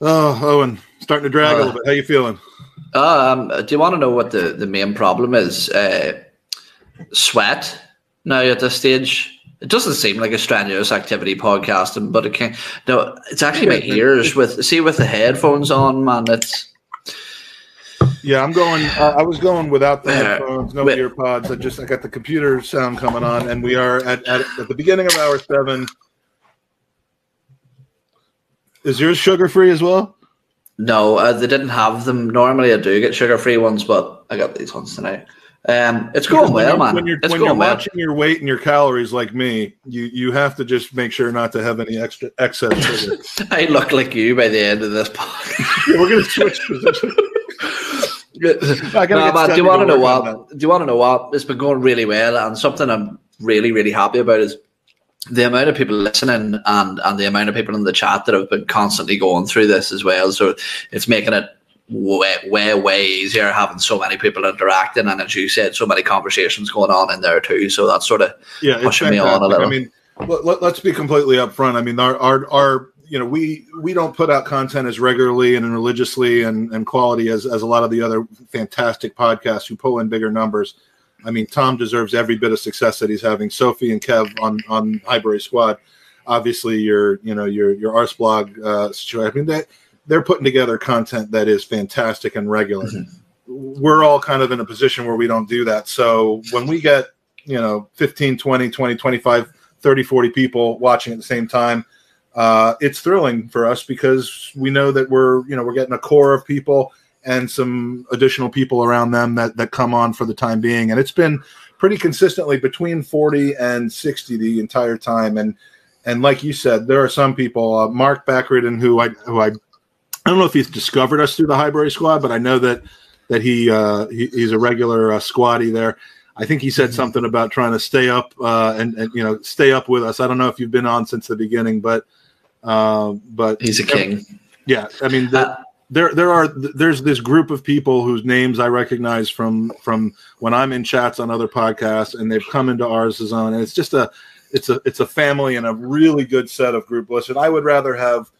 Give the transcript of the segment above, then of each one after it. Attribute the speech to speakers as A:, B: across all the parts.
A: Oh, Owen, starting to drag uh, a little bit. How you feeling?
B: Um, do you want to know what the, the main problem is? Uh, sweat now at this stage. It doesn't seem like a strenuous activity podcasting, but it can. No, it's actually my ears with see with the headphones on, man. It's
A: yeah, I'm going. Uh, I was going without the headphones, no ear pods. I just I got the computer sound coming on, and we are at, at at the beginning of hour seven. Is yours sugar free as well?
B: No, uh, they didn't have them. Normally, I do get sugar free ones, but I got these ones tonight. Um, it's going well, man.
A: When you're,
B: it's
A: when
B: you're
A: well. watching your weight and your calories like me, you you have to just make sure not to have any extra excess sugar.
B: I look like you by the end of this podcast.
A: yeah, we're gonna switch positions.
B: no, man, do you want to know what? Do you want to know what? It's been going really well, and something I'm really, really happy about is the amount of people listening and and the amount of people in the chat that have been constantly going through this as well. So it's making it way, way, way easier having so many people interacting, and as you said, so many conversations going on in there too. So that's sort of
A: yeah, pushing me on a little. I mean, let, us be completely upfront. I mean, our our our you know we we don't put out content as regularly and religiously and, and quality as, as a lot of the other fantastic podcasts who pull in bigger numbers i mean tom deserves every bit of success that he's having. Sophie and kev on on highbury squad obviously your you know your your Arseblog uh situation. I mean they, they're putting together content that is fantastic and regular. Mm-hmm. we're all kind of in a position where we don't do that. So when we get you know 15 20 20 25 30 40 people watching at the same time uh, it's thrilling for us because we know that we're you know we're getting a core of people and some additional people around them that that come on for the time being and it's been pretty consistently between 40 and 60 the entire time and and like you said there are some people uh, mark backridden who i who i i don't know if he's discovered us through the highbury squad but i know that that he, uh, he he's a regular uh, squatty there I think he said mm-hmm. something about trying to stay up uh, and, and you know stay up with us. I don't know if you've been on since the beginning, but uh, but
B: he's a king.
A: Yeah, I mean, the, uh, there there are there's this group of people whose names I recognize from from when I'm in chats on other podcasts, and they've come into ours zone, and it's just a it's a it's a family and a really good set of group. And I would rather have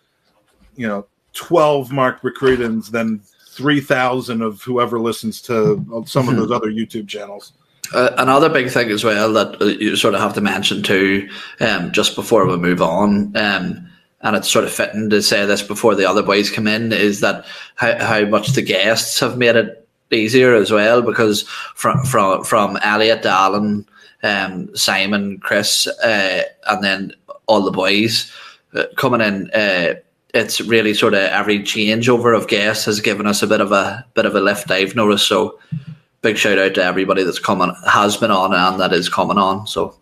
A: you know 12 Mark Recruitins than 3,000 of whoever listens to some of those other YouTube channels.
B: Uh, another big thing as well that uh, you sort of have to mention too, um, just before we move on, um, and it's sort of fitting to say this before the other boys come in, is that how, how much the guests have made it easier as well because from from from Elliot to Alan, um, Simon, Chris, uh, and then all the boys uh, coming in. Uh, it's really sort of every changeover of guests has given us a bit of a bit of a lift. I've noticed. So big shout out to everybody that's coming has been on and that is coming on. So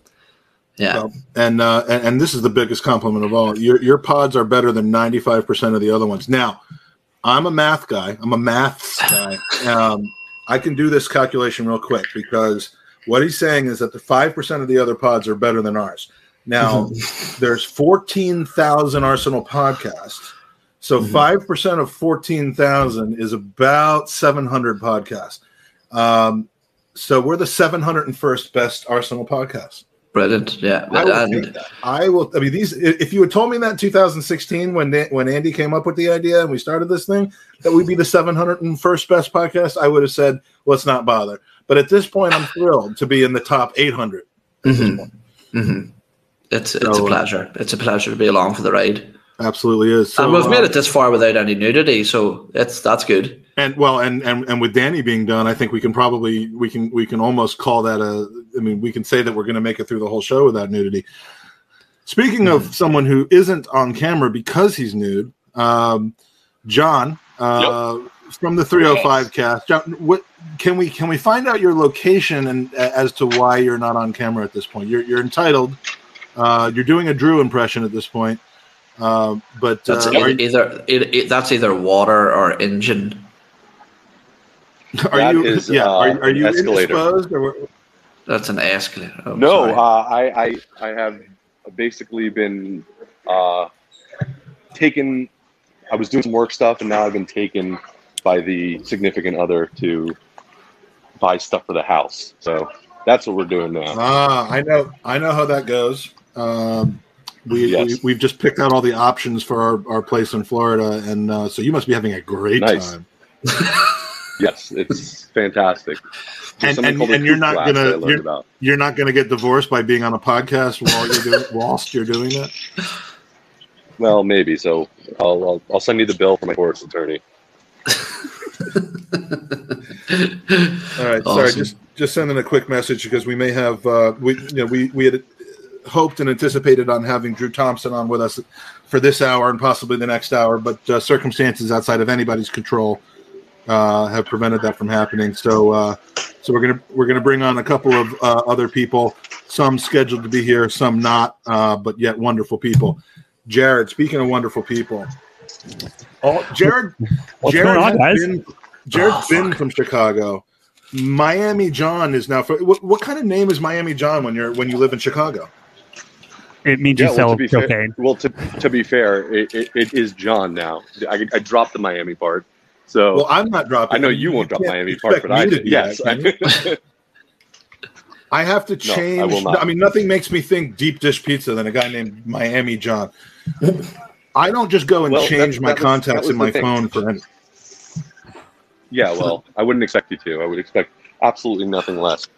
B: yeah, well,
A: and, uh, and and this is the biggest compliment of all. Your your pods are better than ninety five percent of the other ones. Now, I'm a math guy. I'm a maths guy. Um, I can do this calculation real quick because what he's saying is that the five percent of the other pods are better than ours. Now, there's fourteen thousand Arsenal podcasts. So mm-hmm. 5 percent of fourteen thousand is about seven hundred podcasts. Um, so we're the seven hundred and first best Arsenal podcast.
B: Brilliant, yeah.
A: I will, and, I will. I mean, these. If you had told me that in 2016, when when Andy came up with the idea and we started this thing, that we'd be the 701st best podcast, I would have said, "Let's not bother." But at this point, I'm thrilled to be in the top 800.
B: Mm-hmm. Mm-hmm. It's it's so, a pleasure. It's a pleasure to be along for the ride.
A: Absolutely is.
B: So, and we've made uh, it this far without any nudity, so it's that's good.
A: And well, and, and and with Danny being done, I think we can probably we can we can almost call that a. I mean, we can say that we're going to make it through the whole show without nudity. Speaking mm-hmm. of someone who isn't on camera because he's nude, um, John uh, yep. from the 305 cast. John, what can we can we find out your location and as to why you're not on camera at this point? You're you're entitled. Uh, you're doing a Drew impression at this point, uh, but
B: that's uh, either, either that's either water or engine.
A: Are that you? Is, yeah. Uh, are, are you escalator. Or...
B: That's an escalator.
C: Oh, no, uh, I, I I have basically been uh, taken. I was doing some work stuff, and now I've been taken by the significant other to buy stuff for the house. So that's what we're doing now.
A: Ah, I know. I know how that goes. Um, We, yes. we have just picked out all the options for our, our place in Florida, and uh, so you must be having a great nice. time.
C: yes, it's fantastic.
A: and, and, and you're not gonna you're, you're, not gonna get divorced by being on a podcast while you're doing whilst you're doing that.
C: Well, maybe. So I'll I'll, I'll send you the bill for my divorce attorney.
A: All right, awesome. sorry, just just sending a quick message because we may have uh, we you know we we had hoped and anticipated on having Drew Thompson on with us for this hour and possibly the next hour, but uh, circumstances outside of anybody's control uh, have prevented that from happening. So uh, so we're gonna we're gonna bring on a couple of uh, other people, some scheduled to be here, some not, uh, but yet wonderful people. Jared, speaking of wonderful people, oh, Jared,
D: What's Jared on, guys?
A: Been, Jared's oh, been from Chicago. Miami John is now. For, what, what, kind of name is Miami John when you're when you live in Chicago?
D: It means yeah, you well, sell cocaine.
C: Fair, well, to, to be fair, it, it, it is John now. I, I dropped the Miami part. So
A: well, I'm not dropping.
C: I know you won't drop Miami part, but I did. Yes.
A: I have to change. No, I, will not. I mean, nothing makes me think deep dish pizza than a guy named Miami John. I don't just go and well, change my that contacts was, in my thing. phone for any.
C: Yeah, well, I wouldn't expect you to. I would expect absolutely nothing less.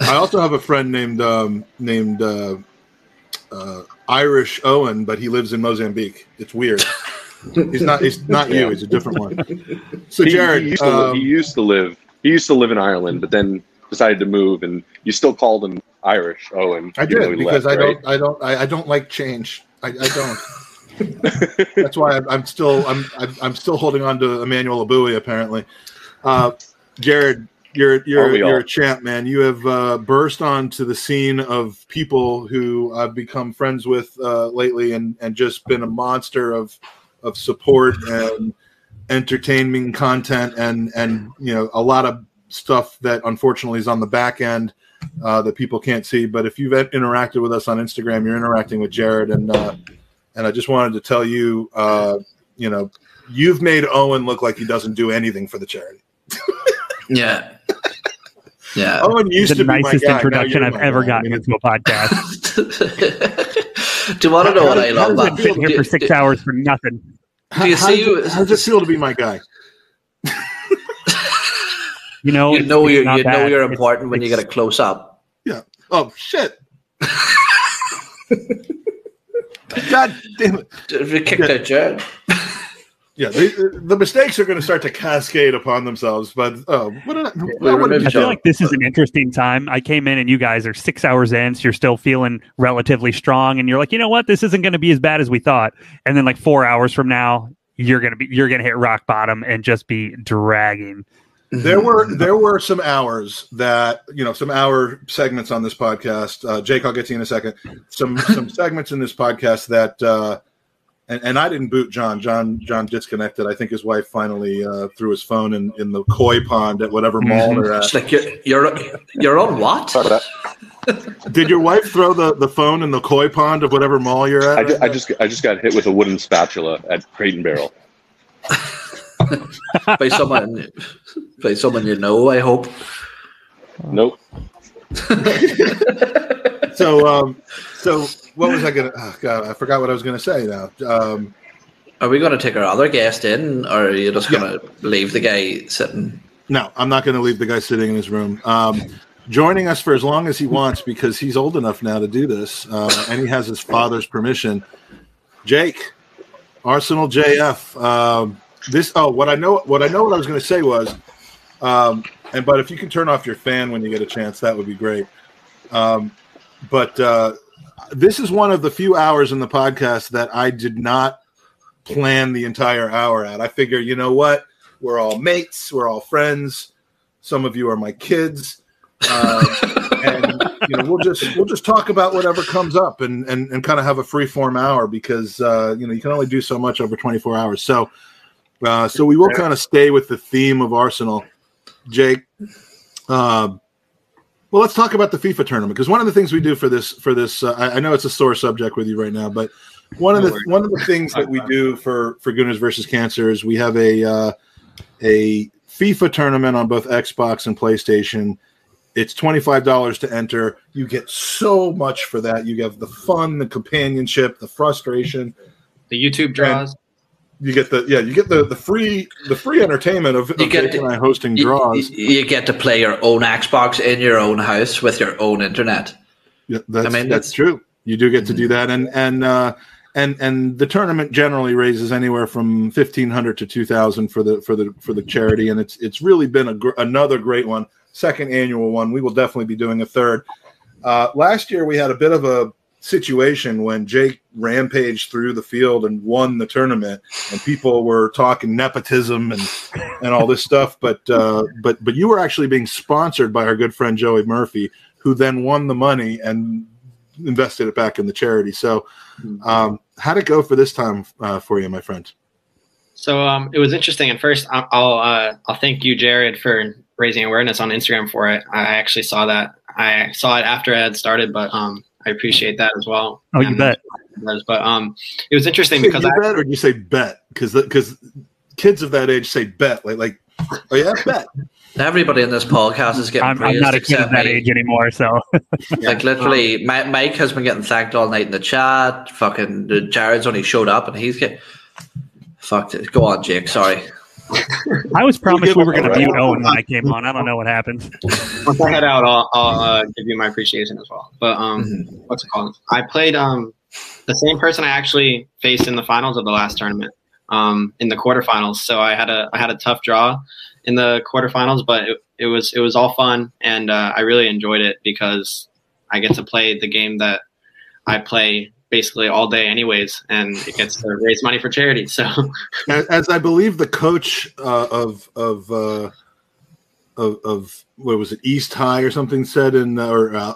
A: I also have a friend named um, named uh, uh, Irish Owen, but he lives in Mozambique. It's weird. He's not. He's not you. It's a different one. So Jared,
C: he, he, used um, he, used to live, he used to live. in Ireland, but then decided to move, and you still called him Irish Owen.
A: I did because left, I, right? don't, I don't. I, I don't like change. I, I don't. That's why I'm, I'm still I'm, I'm still holding on to Emmanuel Eboué. Apparently, uh, Jared, you're you're you're a champ, man. You have uh, burst onto the scene of people who I've become friends with uh, lately, and and just been a monster of of support and entertaining content, and and you know a lot of stuff that unfortunately is on the back end uh, that people can't see. But if you've interacted with us on Instagram, you're interacting with Jared, and uh, and I just wanted to tell you, uh, you know, you've made Owen look like he doesn't do anything for the charity.
B: yeah. Yeah.
A: Owen used
D: the
A: to
D: be nicest introduction I've ever gotten into a podcast.
B: do you want to know how, what I love?
D: I've been here for six hours for nothing.
B: Do you see?
A: How, how does it feel to be my guy?
D: you know,
B: you know, you're, you know you're important it's, when you get a close up.
A: Yeah. Oh shit. God damn it!
B: We kicked yeah. that jet.
A: Yeah, the, the mistakes are going to start to cascade upon themselves. But oh, what I,
D: what I, I feel like this is an interesting time. I came in and you guys are six hours in, so you're still feeling relatively strong, and you're like, you know what, this isn't going to be as bad as we thought. And then like four hours from now, you're gonna be you're gonna hit rock bottom and just be dragging.
A: There were there were some hours that you know some hour segments on this podcast. Uh, Jake, I'll get to you in a second. Some some segments in this podcast that uh, and, and I didn't boot John. John John disconnected. I think his wife finally uh, threw his phone in, in the koi pond at whatever mall mm-hmm. they're at.
B: It's like you're you're, you're on what?
A: Did your wife throw the, the phone in the koi pond of whatever mall you're at?
C: I, right I just I just got hit with a wooden spatula at Crate and Barrel.
B: by someone by someone you know. I hope.
C: Nope.
A: so um, so what was I gonna? Oh God, I forgot what I was gonna say now. Um,
B: are we going to take our other guest in, or are you just going to yeah. leave the guy sitting?
A: No, I'm not going to leave the guy sitting in his room. Um, joining us for as long as he wants because he's old enough now to do this, uh, and he has his father's permission. Jake, Arsenal JF. Um, this. Oh, what I know. What I know. What I was going to say was, um, and but if you can turn off your fan when you get a chance, that would be great. Um, but uh, this is one of the few hours in the podcast that I did not plan the entire hour at. I figure, you know what? We're all mates, we're all friends. Some of you are my kids. Uh, and you know, we'll just we'll just talk about whatever comes up and and, and kind of have a free form hour because uh, you know you can only do so much over 24 hours. So uh, so we will kind of stay with the theme of Arsenal. Jake, uh, well, let's talk about the FIFA tournament because one of the things we do for this for this uh, I, I, know it's a sore subject with you right now, but one of the one of the things that we do for for Gooners versus Cancer is we have a uh, a FIFA tournament on both Xbox and PlayStation It's twenty five dollars to enter. You get so much for that. You have the fun, the companionship, the frustration,
E: the YouTube draws. And
A: you get the yeah, you get the the free the free entertainment of, you of get to, hosting draws.
B: You, you, get to play your own Xbox in your own house with your own internet.
A: Yeah, that's, I mean, that's, that's true. You do get to do mm-hmm. that, and and uh, and and the tournament generally raises anywhere from fifteen hundred to two thousand for the for the for the charity, and it's it's really been a gr- another great one, second annual one. We will definitely be doing a third. Uh, last year we had a bit of a situation when Jake rampaged through the field and won the tournament, and people were talking nepotism and and all this stuff. But uh, but but you were actually being sponsored by our good friend Joey Murphy, who then won the money and invested it back in the charity. So, um, how'd it go for this time uh, for you, my friend?
E: So um, it was interesting. And first, I'll uh, I'll thank you, Jared, for raising awareness on Instagram for it. I actually saw that. I saw it after I had started, but um, I appreciate that as well.
D: Oh, you bet.
E: But um, it was interesting
A: because
E: you
A: I bet, or you say bet because because kids of that age say bet like like oh yeah bet.
B: Everybody in this podcast is getting.
D: I'm, I'm not a kid of that me. age anymore, so
B: like literally, Mike has been getting thanked all night in the chat. Fucking Jared's only showed up and he's getting fucked. It. Go on, Jake. Sorry.
D: I was promised we were going to mute Owen when I came on. I don't know what happened.
E: Once I head out, I'll, I'll uh, give you my appreciation as well. But um, mm-hmm. what's it called? I played um, the same person I actually faced in the finals of the last tournament, um, in the quarterfinals. So I had a I had a tough draw in the quarterfinals, but it, it was it was all fun, and uh, I really enjoyed it because I get to play the game that I play basically all day anyways and it gets to raise money for charity so.
A: As, i believe the coach uh, of of, uh, of of what was it east high or something said in or uh,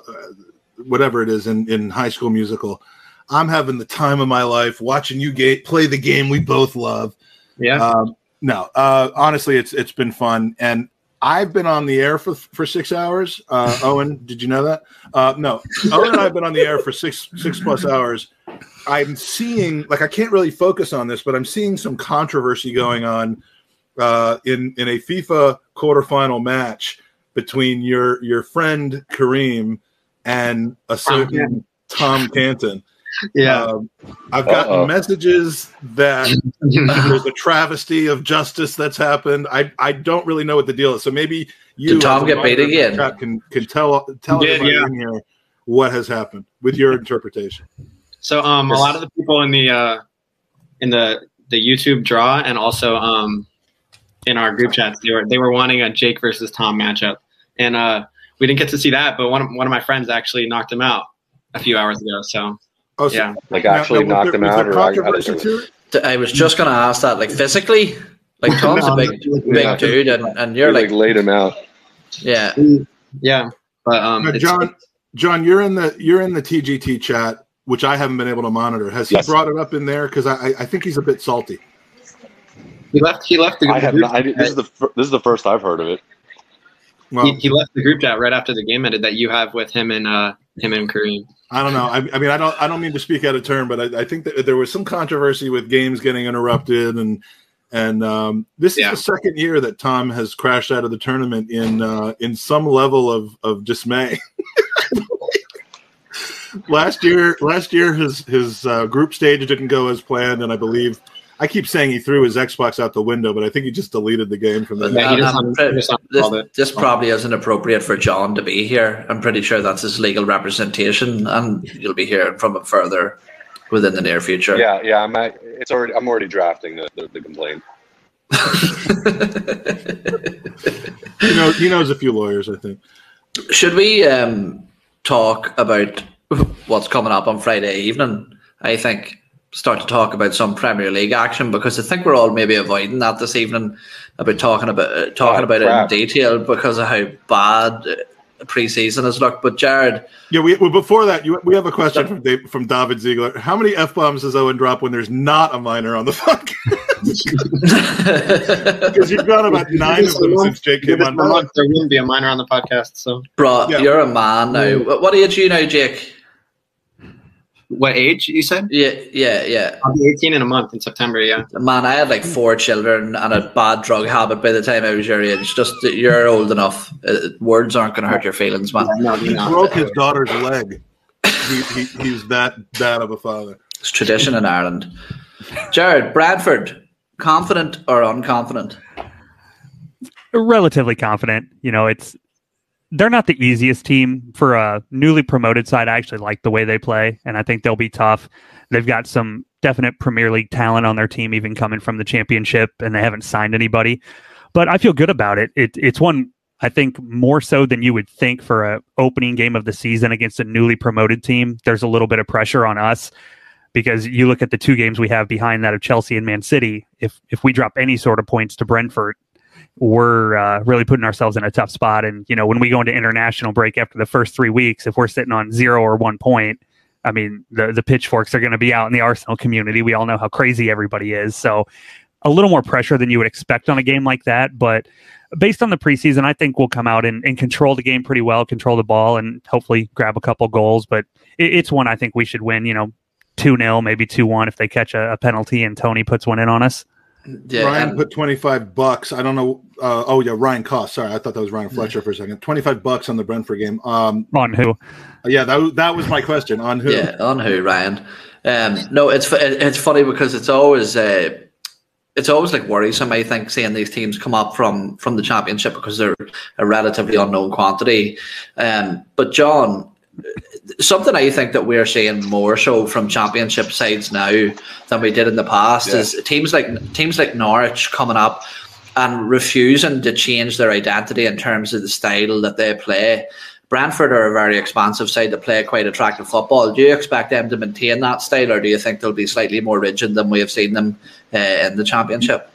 A: whatever it is in in high school musical i'm having the time of my life watching you ga- play the game we both love.
E: Yeah. Um,
A: no uh, honestly it's it's been fun and I've been on the air for for six hours. Uh, Owen, did you know that? Uh, no, Owen and I have been on the air for six six plus hours. I'm seeing like I can't really focus on this, but I'm seeing some controversy going on uh, in in a FIFA quarterfinal match between your your friend Kareem and a certain Tom Canton.
E: Yeah. Um,
A: I've gotten Uh-oh. messages that there's a travesty of justice that's happened. I, I don't really know what the deal is. So maybe you
B: Did Tom get paid again?
A: Can can tell tell
E: yeah,
A: yeah. in here what has happened with your interpretation.
E: So um a lot of the people in the uh in the the YouTube draw and also um in our group chats they were they were wanting a Jake versus Tom matchup. And uh we didn't get to see that, but one of, one of my friends actually knocked him out a few hours ago. So
C: Oh, so yeah, like actually now, knocked him out. Or
B: controversy to it? I was just going to ask that, like physically, like Tom's a big, big dude, and, and you're like,
C: like laid him out.
B: Yeah,
E: yeah, but um,
A: John, John, you're in the you're in the TGP chat, which I haven't been able to monitor. Has he yes. brought it up in there? Because I I think he's a bit salty.
E: He left. He left the.
C: I have not. I, this is the this is the first I've heard of it.
E: Well, he, he, left the group chat right after the game ended that you have with him and uh, him and Kareem.
A: I don't know. I, I, mean, I don't. I don't mean to speak out of turn, but I, I, think that there was some controversy with games getting interrupted, and and um, this yeah. is the second year that Tom has crashed out of the tournament in uh, in some level of of dismay. last year, last year his his uh, group stage didn't go as planned, and I believe I keep saying he threw his Xbox out the window, but I think he just deleted the game from there.
B: Yeah, this, this, probably isn't appropriate for John to be here. I'm pretty sure that's his legal representation, and you'll be hearing from him further within the near future.
C: Yeah, yeah, I'm. It's already. I'm already drafting the, the, the complaint.
A: you know, he knows a few lawyers. I think.
B: Should we um, talk about what's coming up on Friday evening? I think start to talk about some Premier League action because I think we're all maybe avoiding that this evening about talking about uh, talking oh, about crap. it in detail because of how bad uh, preseason has looked. But Jared,
A: yeah, we well, before that, you, we have a question from Dave, from David Ziegler. How many f bombs does Owen drop when there's not a minor on the podcast? Because you've got about nine of them since Jake came on.
E: Month, there wouldn't be a minor on the podcast. So,
B: bro, yeah. you're a man now. What age are you now, Jake?
E: What age you said?
B: Yeah, yeah, yeah.
E: I'll be 18 in a month in September. Yeah.
B: Man, I had like four children and a bad drug habit by the time I was your age. Just you're old enough. Uh, words aren't going to hurt your feelings, man.
A: No, he broke his daughter's leg. He, he, he's that bad of a father.
B: It's tradition in Ireland. Jared Brentford, confident or unconfident?
D: Relatively confident. You know, it's they're not the easiest team for a newly promoted side. I actually like the way they play, and I think they'll be tough. They've got some definite Premier League talent on their team, even coming from the Championship, and they haven't signed anybody. But I feel good about it. it it's one I think more so than you would think for a opening game of the season against a newly promoted team. There's a little bit of pressure on us because you look at the two games we have behind that of Chelsea and Man City. If if we drop any sort of points to Brentford, we're uh, really putting ourselves in a tough spot. And you know, when we go into international break after the first three weeks, if we're sitting on zero or one point, I mean, the the pitchforks are going to be out in the Arsenal community. We all know how crazy everybody is. So, a little more pressure than you would expect on a game like that. But based on the preseason, I think we'll come out and, and control the game pretty well, control the ball, and hopefully grab a couple goals. But it, it's one I think we should win. You know, two 0 maybe two one if they catch a, a penalty and Toney puts one in on us.
A: Yeah, Ryan put twenty five bucks. I don't know. Uh, oh yeah, Ryan Cost. Sorry, I thought that was Ryan Fletcher yeah. for a second. Twenty five bucks on the Brentford game. Um,
D: on who?
A: Yeah, that that was my question. On who?
B: Yeah, on who, Ryan? Um, no, it's it's funny because it's always uh, it's always like worrisome. I think seeing these teams come up from from the championship because they're a relatively unknown quantity. Um, but John, something I think that we're seeing more so from championship sides now than we did in the past yeah. is teams like teams like Norwich coming up and refusing to change their identity in terms of the style that they play. Brentford are a very expansive side that play quite attractive football. Do you expect them to maintain that style, or do you think they'll be slightly more rigid than we have seen them uh, in the championship?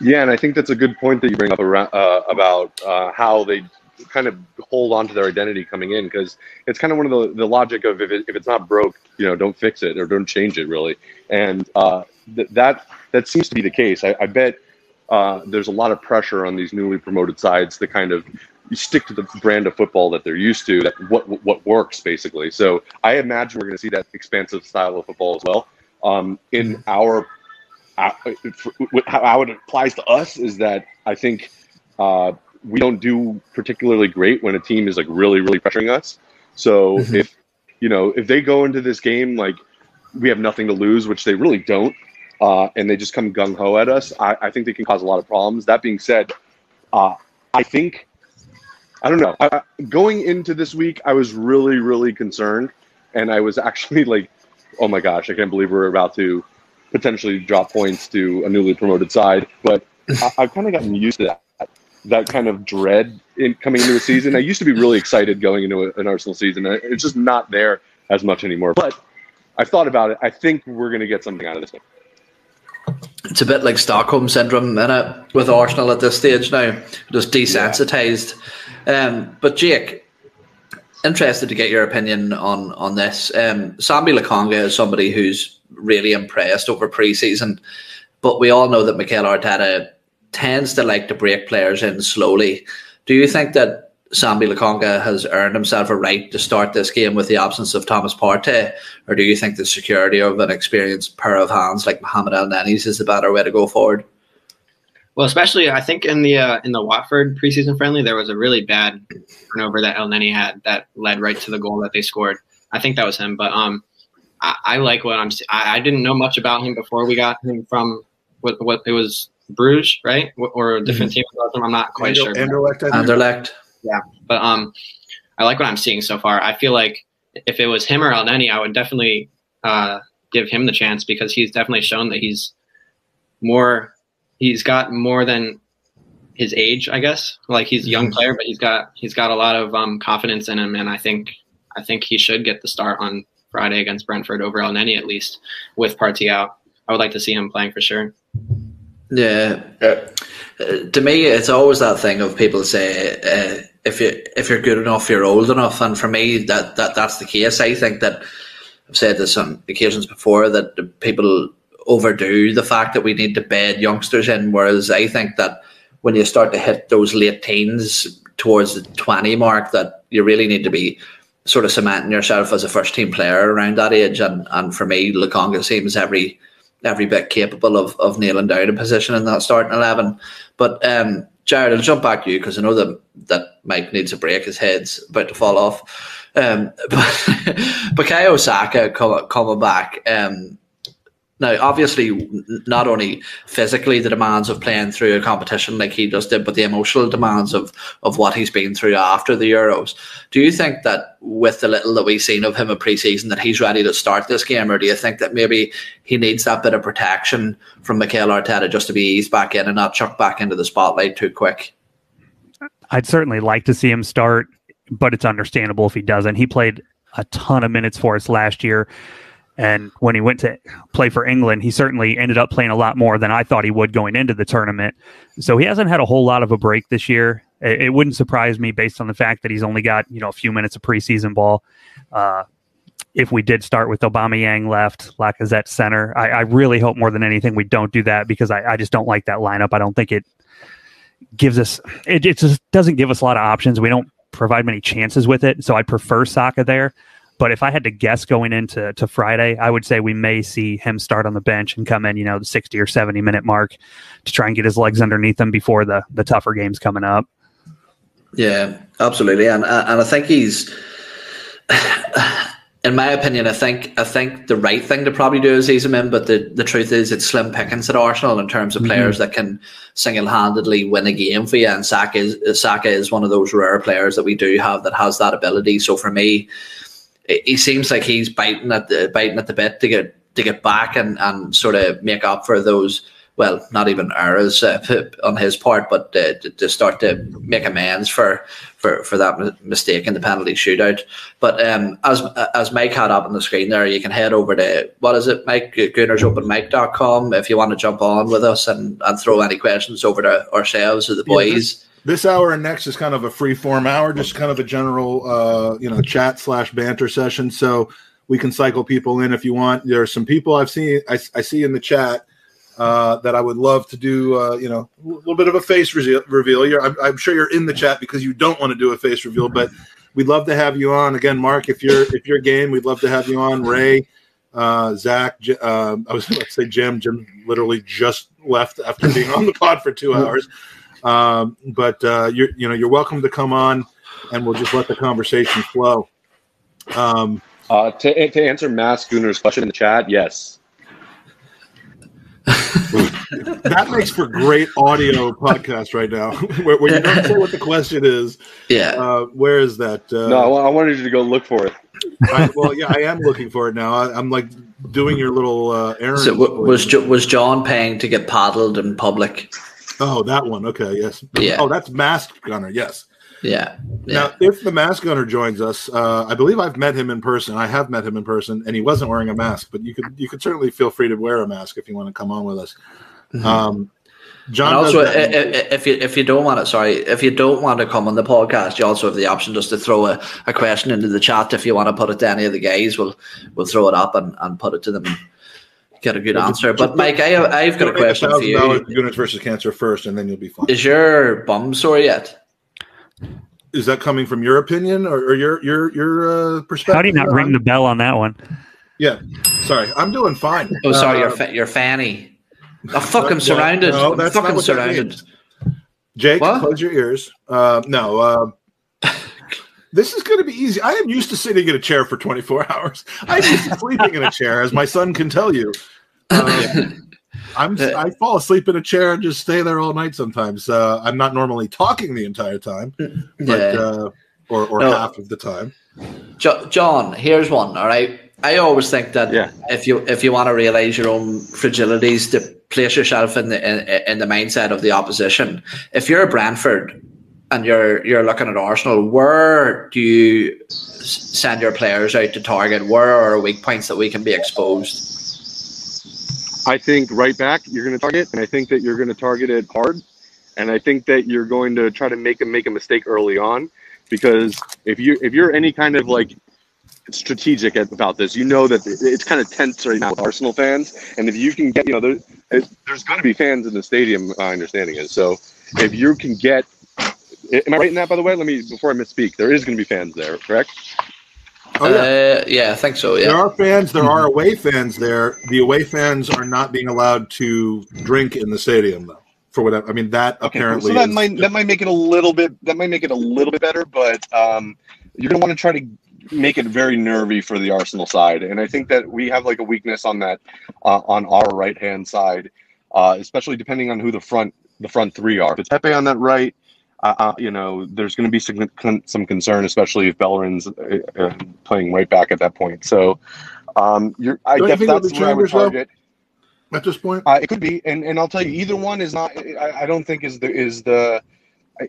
C: Yeah, and I think that's a good point that you bring up around, uh, about uh, how they kind of hold on to their identity coming in because it's kind of one of the, the logic of if, it, if it's not broke, you know, don't fix it or don't change it really. And uh, th- that that seems to be the case. I, I bet uh, there's a lot of pressure on these newly promoted sides to kind of stick to the brand of football that they're used to, that what what works basically. So I imagine we're going to see that expansive style of football as well. Um, in our uh, how it applies to us is that I think uh, we don't do particularly great when a team is like really really pressuring us. So mm-hmm. if you know if they go into this game like we have nothing to lose, which they really don't, uh, and they just come gung ho at us, I, I, think they can cause a lot of problems. That being said, uh, I think I don't know. I, going into this week, I was really really concerned, and I was actually like, oh my gosh, I can't believe we're about to potentially drop points to a newly promoted side. But I, I've kind of gotten used to that that kind of dread in coming into a season. I used to be really excited going into a, an Arsenal season. It's just not there as much anymore. But I've thought about it. I think we're going to get something out of this.
B: It's a bit like Stockholm syndrome, in it, with Arsenal at this stage now, just desensitized. Yeah. Um, but Jake, interested to get your opinion on on this. Um, Sambi Lokonga is somebody who's really impressed over preseason, but we all know that Mikel Arteta tends to like to break players in slowly. Do you think that Sambi Lokonga has earned himself a right to start this game with the absence of Thomas Partey, or do you think the security of an experienced pair of hands like Mohamed Elneny's is the better way to go forward?
E: Well, especially I think in the uh, in the Watford preseason friendly, there was a really bad turnover that Elneny had that led right to the goal that they scored. I think that was him, but um, I, I like what I'm. I, I didn't know much about him before we got him from what, what it was Bruges, right? Or a different mm-hmm. team. I'm not quite sure.
B: Anderlecht. Anderlecht.
E: Yeah, but um, I like what I'm seeing so far. I feel like if it was him or Elneny, I would definitely uh, give him the chance because he's definitely shown that he's more. He's got more than his age, I guess. Like he's a young mm-hmm. player, but he's got he's got a lot of um, confidence in him, and I think I think he should get the start on Friday against Brentford over Elneny at least with Partey out. I would like to see him playing for sure.
B: Yeah. Uh, to me, it's always that thing of people say, uh, if you if you're good enough, you're old enough, and for me, that, that that's the case. I think that I've said this on occasions before that people overdo the fact that we need to bed youngsters in, whereas I think that when you start to hit those late teens towards the twenty mark, that you really need to be sort of cementing yourself as a first team player around that age. And, and for me, Lokonga seems every every bit capable of, of nailing down a position in that starting 11. But um, Jared, I'll jump back to you because I know that, that Mike needs a break. His head's about to fall off. Um, but Bukayo Saka coming, back, um, now, obviously, not only physically the demands of playing through a competition like he just did, but the emotional demands of of what he's been through after the Euros. Do you think that with the little that we've seen of him in preseason, that he's ready to start this game, or do you think that maybe he needs that bit of protection from Mikel Arteta just to be eased back in and not chucked back into the spotlight too quick?
D: I'd certainly like to see him start, but it's understandable if he doesn't. He played a ton of minutes for us last year. And when he went to play for England, he certainly ended up playing a lot more than I thought he would going into the tournament. So he hasn't had a whole lot of a break this year. It, it wouldn't surprise me based on the fact that he's only got you know a few minutes of preseason ball. Uh, if we did start with Aubameyang left, Lacazette center, I, I, really hope more than anything we don't do that because I, I, just don't like that lineup. I don't think it gives us it, it just doesn't give us a lot of options. We don't provide many chances with it. So I prefer Saka there. But if I had to guess going into to Friday, I would say we may see him start on the bench and come in, you know, the 60 or 70 minute mark to try and get his legs underneath him before the the tougher games coming up.
B: Yeah, absolutely. And and I think he's in my opinion, I think I think the right thing to probably do is ease him in, but the, the truth is it's slim pickings at Arsenal in terms of mm-hmm. players that can single handedly win a game for you. And Saka is Saka is one of those rare players that we do have that has that ability. So for me, he seems like he's biting at the biting at the bit to get to get back and, and sort of make up for those well, not even errors uh, on his part, but uh, to start to make amends for for, for that mistake in the penalty shootout. But um, as as Mike had up on the screen there, you can head over to what is it, Mike GoonersOpenMike.com if you want to jump on with us and, and throw any questions over to ourselves or the boys.
A: This hour and next is kind of a free form hour, just kind of a general, uh, you know, chat slash banter session. So we can cycle people in if you want. There are some people I've seen, I, I see in the chat uh, that I would love to do, uh, you know, a little bit of a face reveal. You're, I'm, I'm, sure you're in the chat because you don't want to do a face reveal, but we'd love to have you on again, Mark. If you're if you're game, we'd love to have you on. Ray, uh, Zach, uh, I was going to say Jim. Jim literally just left after being on the pod for two hours. Um, but uh, you're you know you're welcome to come on, and we'll just let the conversation flow. Um,
C: uh, to to answer Mass Gooner's question in the chat, yes.
A: that makes for great audio podcast right now, where, where, you don't say what the question is.
B: Yeah.
A: Uh, where is that? Uh,
C: no, I wanted you to go look for it.
A: I, well, yeah, I am looking for it now. I, am like doing your little uh, errand.
B: So was was John paying to get paddled in public?
A: Oh, that one. Okay, yes. Yeah. Oh, that's Mask Gunner. Yes.
B: Yeah.
A: yeah. Now, if the mask gunner joins us, uh, I believe I've met him in person. I have met him in person, and he wasn't wearing a mask. But you could you could certainly feel free to wear a mask if you want to come on with us. Mm-hmm. Um,
B: John. And also, if you if you don't want to, sorry, if you don't want to come on the podcast, you also have the option just to throw a, a question into the chat. If you want to put it to any of the guys, we'll we'll throw it up and, and put it to them get a good answer. But Mike, I, I've got a question for you.
A: Units versus cancer first, and then you'll be fine.
B: Is your bum sore yet?
A: Is that coming from your opinion or, or your your your uh, perspective?
D: How do you not ring the bell on that one?
A: Yeah, sorry, I'm doing fine.
B: Oh, sorry, uh, your fa- your fanny. I'm fucking surrounded. No, that's fucking surrounded.
A: Jake, what? close your ears. Uh, no, uh, this is going to be easy. I am used to sitting in a chair for 24 hours. I'm used to sleeping in a chair, as my son can tell you. Uh, I'm I fall asleep in a chair and just stay there all night. Sometimes uh, I'm not normally talking the entire time, but yeah. uh, or or no. half of the time.
B: John, here's one. All right, I always think that yeah. if you if you want to realize your own fragilities, to place yourself in the in, in the mindset of the opposition. If you're a Brentford and you're you're looking at Arsenal, where do you send your players out to target? Where are weak points that we can be exposed?
C: I think right back you're going to target, and I think that you're going to target it hard, and I think that you're going to try to make a make a mistake early on, because if you if you're any kind of like strategic about this, you know that it's kind of tense right now with Arsenal fans, and if you can get you know there, there's going to be fans in the stadium. My understanding is so if you can get. Am I right in that? By the way, let me before I misspeak. There is going to be fans there, correct?
B: Oh, yeah. Uh, yeah, I think so. Yeah,
A: there are fans. There are away fans there. The away fans are not being allowed to drink in the stadium, though. For whatever, I mean, that okay, apparently
C: so that is, might that might make it a little bit that might make it a little bit better, but um, you're gonna want to try to make it very nervy for the Arsenal side, and I think that we have like a weakness on that uh, on our right hand side, uh, especially depending on who the front the front three are. If it's Pepe on that right, uh, uh, you know, there's going to be some, some concern, especially if Bellerin's uh, uh, playing right back at that point. So, um, you're, I guess that's where I would target.
A: Though, at this point,
C: uh, it could be, and, and I'll tell you, either one is not. I, I don't think is the is the.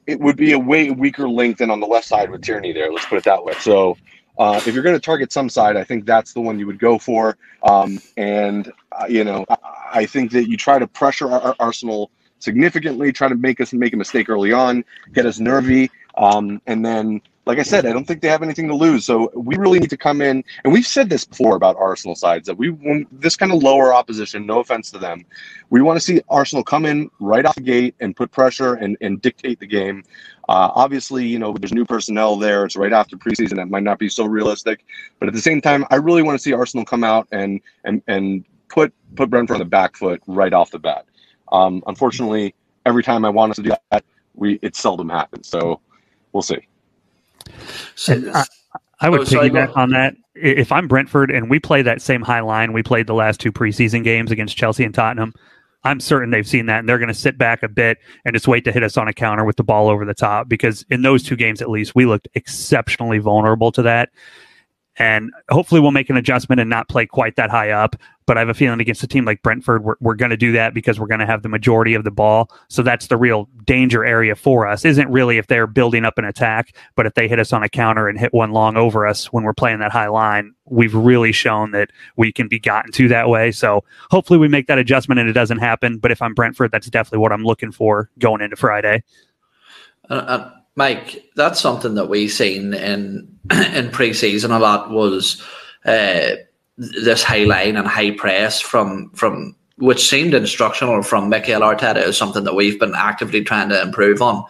C: It would be a way weaker link than on the left side with Tierney there. Let's put it that way. So, uh, if you're going to target some side, I think that's the one you would go for. Um, and uh, you know, I, I, think that you try to pressure our, Arsenal significantly, try to make us make a mistake early on, get us nervy, um, and then, like I said, I don't think they have anything to lose. So we really need to come in, and we've said this before about Arsenal sides that we want this kind of lower opposition. No offense to them, we want to see Arsenal come in right off the gate and put pressure and, and dictate the game. Uh, obviously, you know, there's new personnel there. It's right after preseason. That might not be so realistic, but at the same time, I really want to see Arsenal come out and and and put put Brentford on the back foot right off the bat. Um, unfortunately, every time I want us to do that, we it seldom happens. So we'll see.
D: So I, I, would oh, piggyback on that. If I'm Brentford and we play that same high line we played the last two preseason games against Chelsea and Tottenham, I'm certain they've seen that and they're going to sit back a bit and just wait to hit us on a counter with the ball over the top because in those two games at least we looked exceptionally vulnerable to that. And hopefully we'll make an adjustment and not play quite that high up. But I have a feeling against a team like Brentford, we're, we're going to do that because we're going to have the majority of the ball. So that's the real danger area for us. Isn't really if they're building up an attack, but if they hit us on a counter and hit one long over us when we're playing that high line, we've really shown that we can be gotten to that way. So hopefully we make that adjustment and it doesn't happen. But if I'm Brentford, that's definitely what I'm looking for going into Friday.
B: Uh, uh, Mike, that's something that we've seen in in preseason a lot was uh, this high line and high press from from which seemed instructional from Mikel Arteta is something that we've been actively trying to improve on.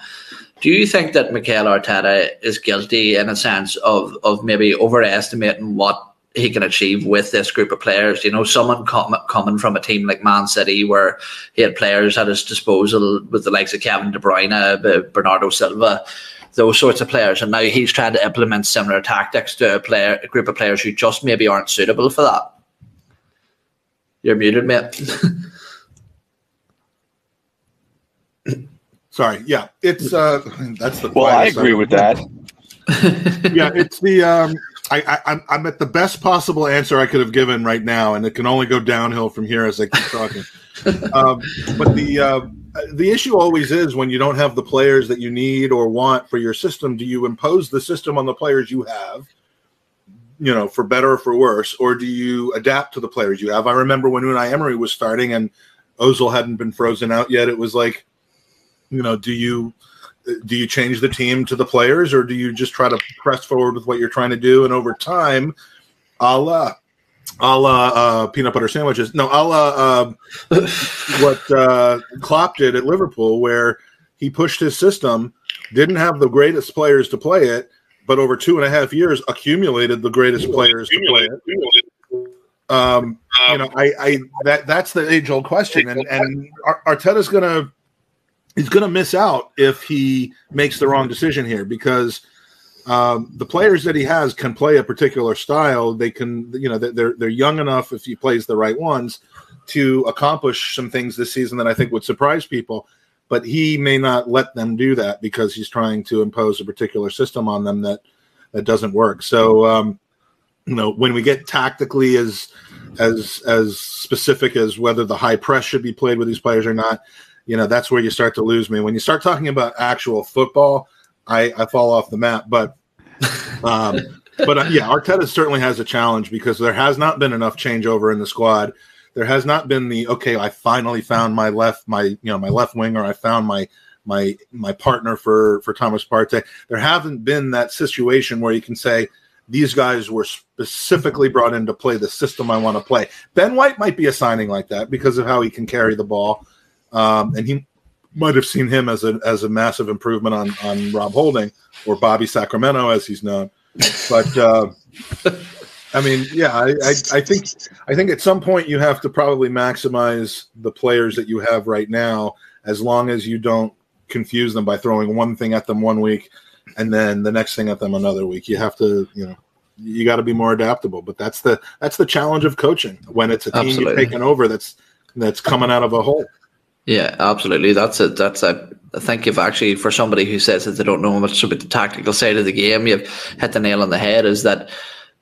B: Do you think that Mikel Arteta is guilty in a sense of of maybe overestimating what he can achieve with this group of players. You know, someone com- coming from a team like Man City where he had players at his disposal with the likes of Kevin De Bruyne, Bernardo Silva, those sorts of players, and now he's trying to implement similar tactics to a player, a group of players who just maybe aren't suitable for that. You're muted, mate.
A: Sorry. Yeah, it's uh, that's the.
C: Well, I agree with that.
A: yeah, it's the um, I, I, I'm at the best possible answer I could have given right now, and it can only go downhill from here as I keep talking. um, but the uh, the issue always is when you don't have the players that you need or want for your system. Do you impose the system on the players you have, you know, for better or for worse, or do you adapt to the players you have? I remember when Unai Emery was starting and Ozil hadn't been frozen out yet. It was like, you know, do you do you change the team to the players or do you just try to press forward with what you're trying to do? And over time a la a la uh, peanut butter sandwiches no a la uh, what uh, Klopp did at Liverpool where he pushed his system didn't have the greatest players to play it but over two and a half years accumulated the greatest players to play it. Um, you know, I, I that that's the age old question, and and Arteta's going to he's going to miss out if he makes the wrong decision here because um, the players that he has can play a particular style. They can, you know, they're they're young enough if he plays the right ones to accomplish some things this season that I think would surprise people. But he may not let them do that because he's trying to impose a particular system on them that that doesn't work. So, um, you know, when we get tactically as as as specific as whether the high press should be played with these players or not, you know that's where you start to lose me. When you start talking about actual football, I, I fall off the map. But um, but uh, yeah, Arteta certainly has a challenge because there has not been enough changeover in the squad. There has not been the okay. I finally found my left my you know my left winger. I found my my my partner for for Thomas Partey. There haven't been that situation where you can say these guys were specifically brought in to play the system I want to play. Ben White might be a signing like that because of how he can carry the ball um, and he might have seen him as a as a massive improvement on on Rob Holding or Bobby Sacramento as he's known. But uh, I mean, yeah, I, I, I, think I think at some point you have to probably maximize the players that you have right now, as long as you don't confuse them by throwing one thing at them one week and then the next thing at them another week. You have to, you know, you got to be more adaptable. But that's the that's the challenge of coaching when it's a team absolutely. you're taking over that's that's coming out of a hole.
B: Yeah, absolutely. That's it. That's a. I think you've actually, for somebody who says that they don't know much about the tactical side of the game, you've hit the nail on the head. Is that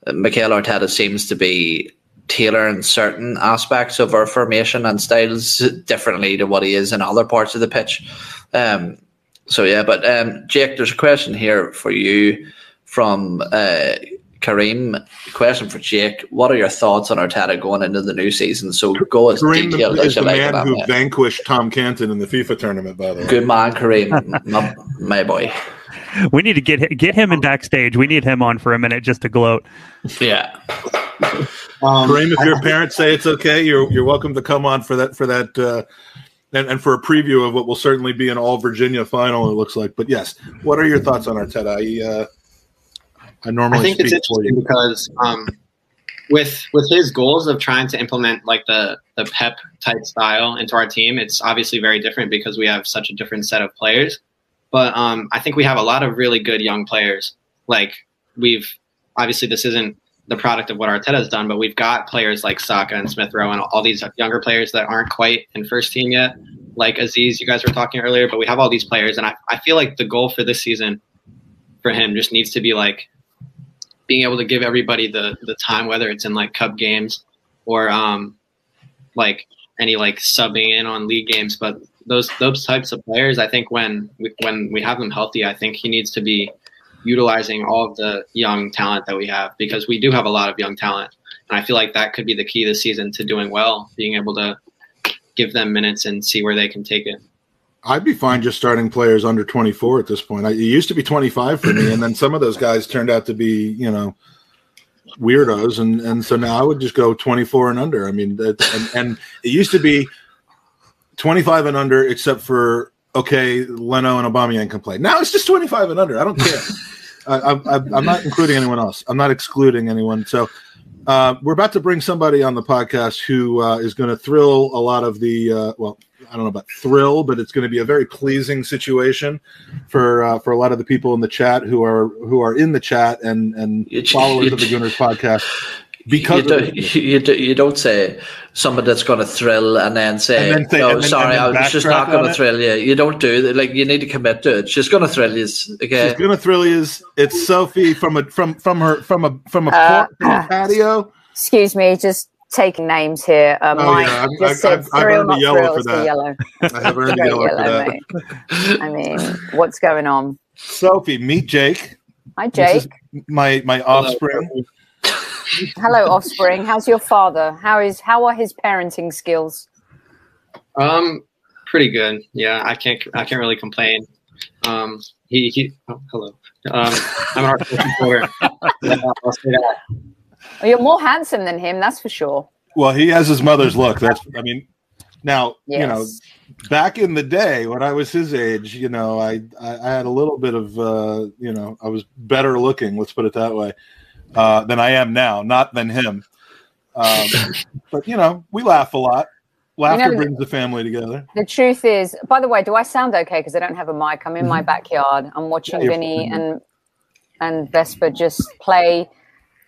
B: Mikel Arteta seems to be tailoring certain aspects of our formation and styles differently to what he is in other parts of the pitch. Um, so yeah, but um, Jake, there's a question here for you from uh, Kareem. Question for Jake: What are your thoughts on Arteta going into the new season? So go as Kareem detailed
A: is the man who vanquished Tom Canton in the FIFA tournament. By the way,
B: good man, Kareem, my, my boy.
D: We need to get get him in backstage. We need him on for a minute just to gloat.
B: Yeah.
A: Um, Kareem, if your parents say it's okay, you're you're welcome to come on for that for that uh, and, and for a preview of what will certainly be an all Virginia final. It looks like, but yes, what are your thoughts on Arteta? I uh, I normally I
E: think it's interesting because um, with with his goals of trying to implement like the the Pep type style into our team, it's obviously very different because we have such a different set of players. But um, I think we have a lot of really good young players. Like we've obviously this isn't the product of what Arteta has done, but we've got players like Saka and Smith Rowe and all these younger players that aren't quite in first team yet, like Aziz you guys were talking earlier. But we have all these players, and I, I feel like the goal for this season for him just needs to be like being able to give everybody the the time, whether it's in like cup games or um like any like subbing in on league games. But those those types of players, I think when we, when we have them healthy, I think he needs to be utilizing all of the young talent that we have because we do have a lot of young talent. And I feel like that could be the key this season to doing well, being able to give them minutes and see where they can take it.
A: I'd be fine just starting players under 24 at this point. I, it used to be 25 for me, and then some of those guys turned out to be, you know, weirdos, and and so now I would just go 24 and under. I mean, and, and it used to be 25 and under, except for okay, Leno and Aubameyang can play. Now it's just 25 and under. I don't care. I, am not including anyone else. I'm not excluding anyone. So uh, we're about to bring somebody on the podcast who uh, is going to thrill a lot of the uh, well. I don't know about thrill, but it's going to be a very pleasing situation for uh, for a lot of the people in the chat who are who are in the chat and and followers of the Gooners podcast because
B: you, do, you, do, you don't say somebody that's going to thrill and then say, and then "No, then, sorry, I was just not going to thrill you." You don't do that. Like you need to commit to it. She's going to thrill you. Okay,
A: she's going to thrill you. It's Sophie from a from from her from a from a, uh, from a patio.
F: Excuse me, just taking names here. Um, oh, Mike yeah. just I've, said I've, thrill, I've yellow for that. Yellow. I have earned yellow, yellow for that. I mean, what's going on?
A: Sophie, meet Jake.
F: Hi, Jake.
A: My my offspring. Hello.
F: Hello, offspring. How's your father? How is how are his parenting skills?
E: Um, pretty good. Yeah, I can't I can't really complain. Um, he he. Oh, hello. Um, I'm an art player. I'll
F: say that. Well, you're more handsome than him, that's for sure.
A: Well, he has his mother's look. That's I mean, now yes. you know, back in the day when I was his age, you know, I I, I had a little bit of uh, you know, I was better looking. Let's put it that way uh, than I am now, not than him. Um, but you know, we laugh a lot. Laughter you know, brings the family together.
F: The truth is, by the way, do I sound okay? Because I don't have a mic. I'm in my mm-hmm. backyard. I'm watching yeah, Vinny and and Vesper just play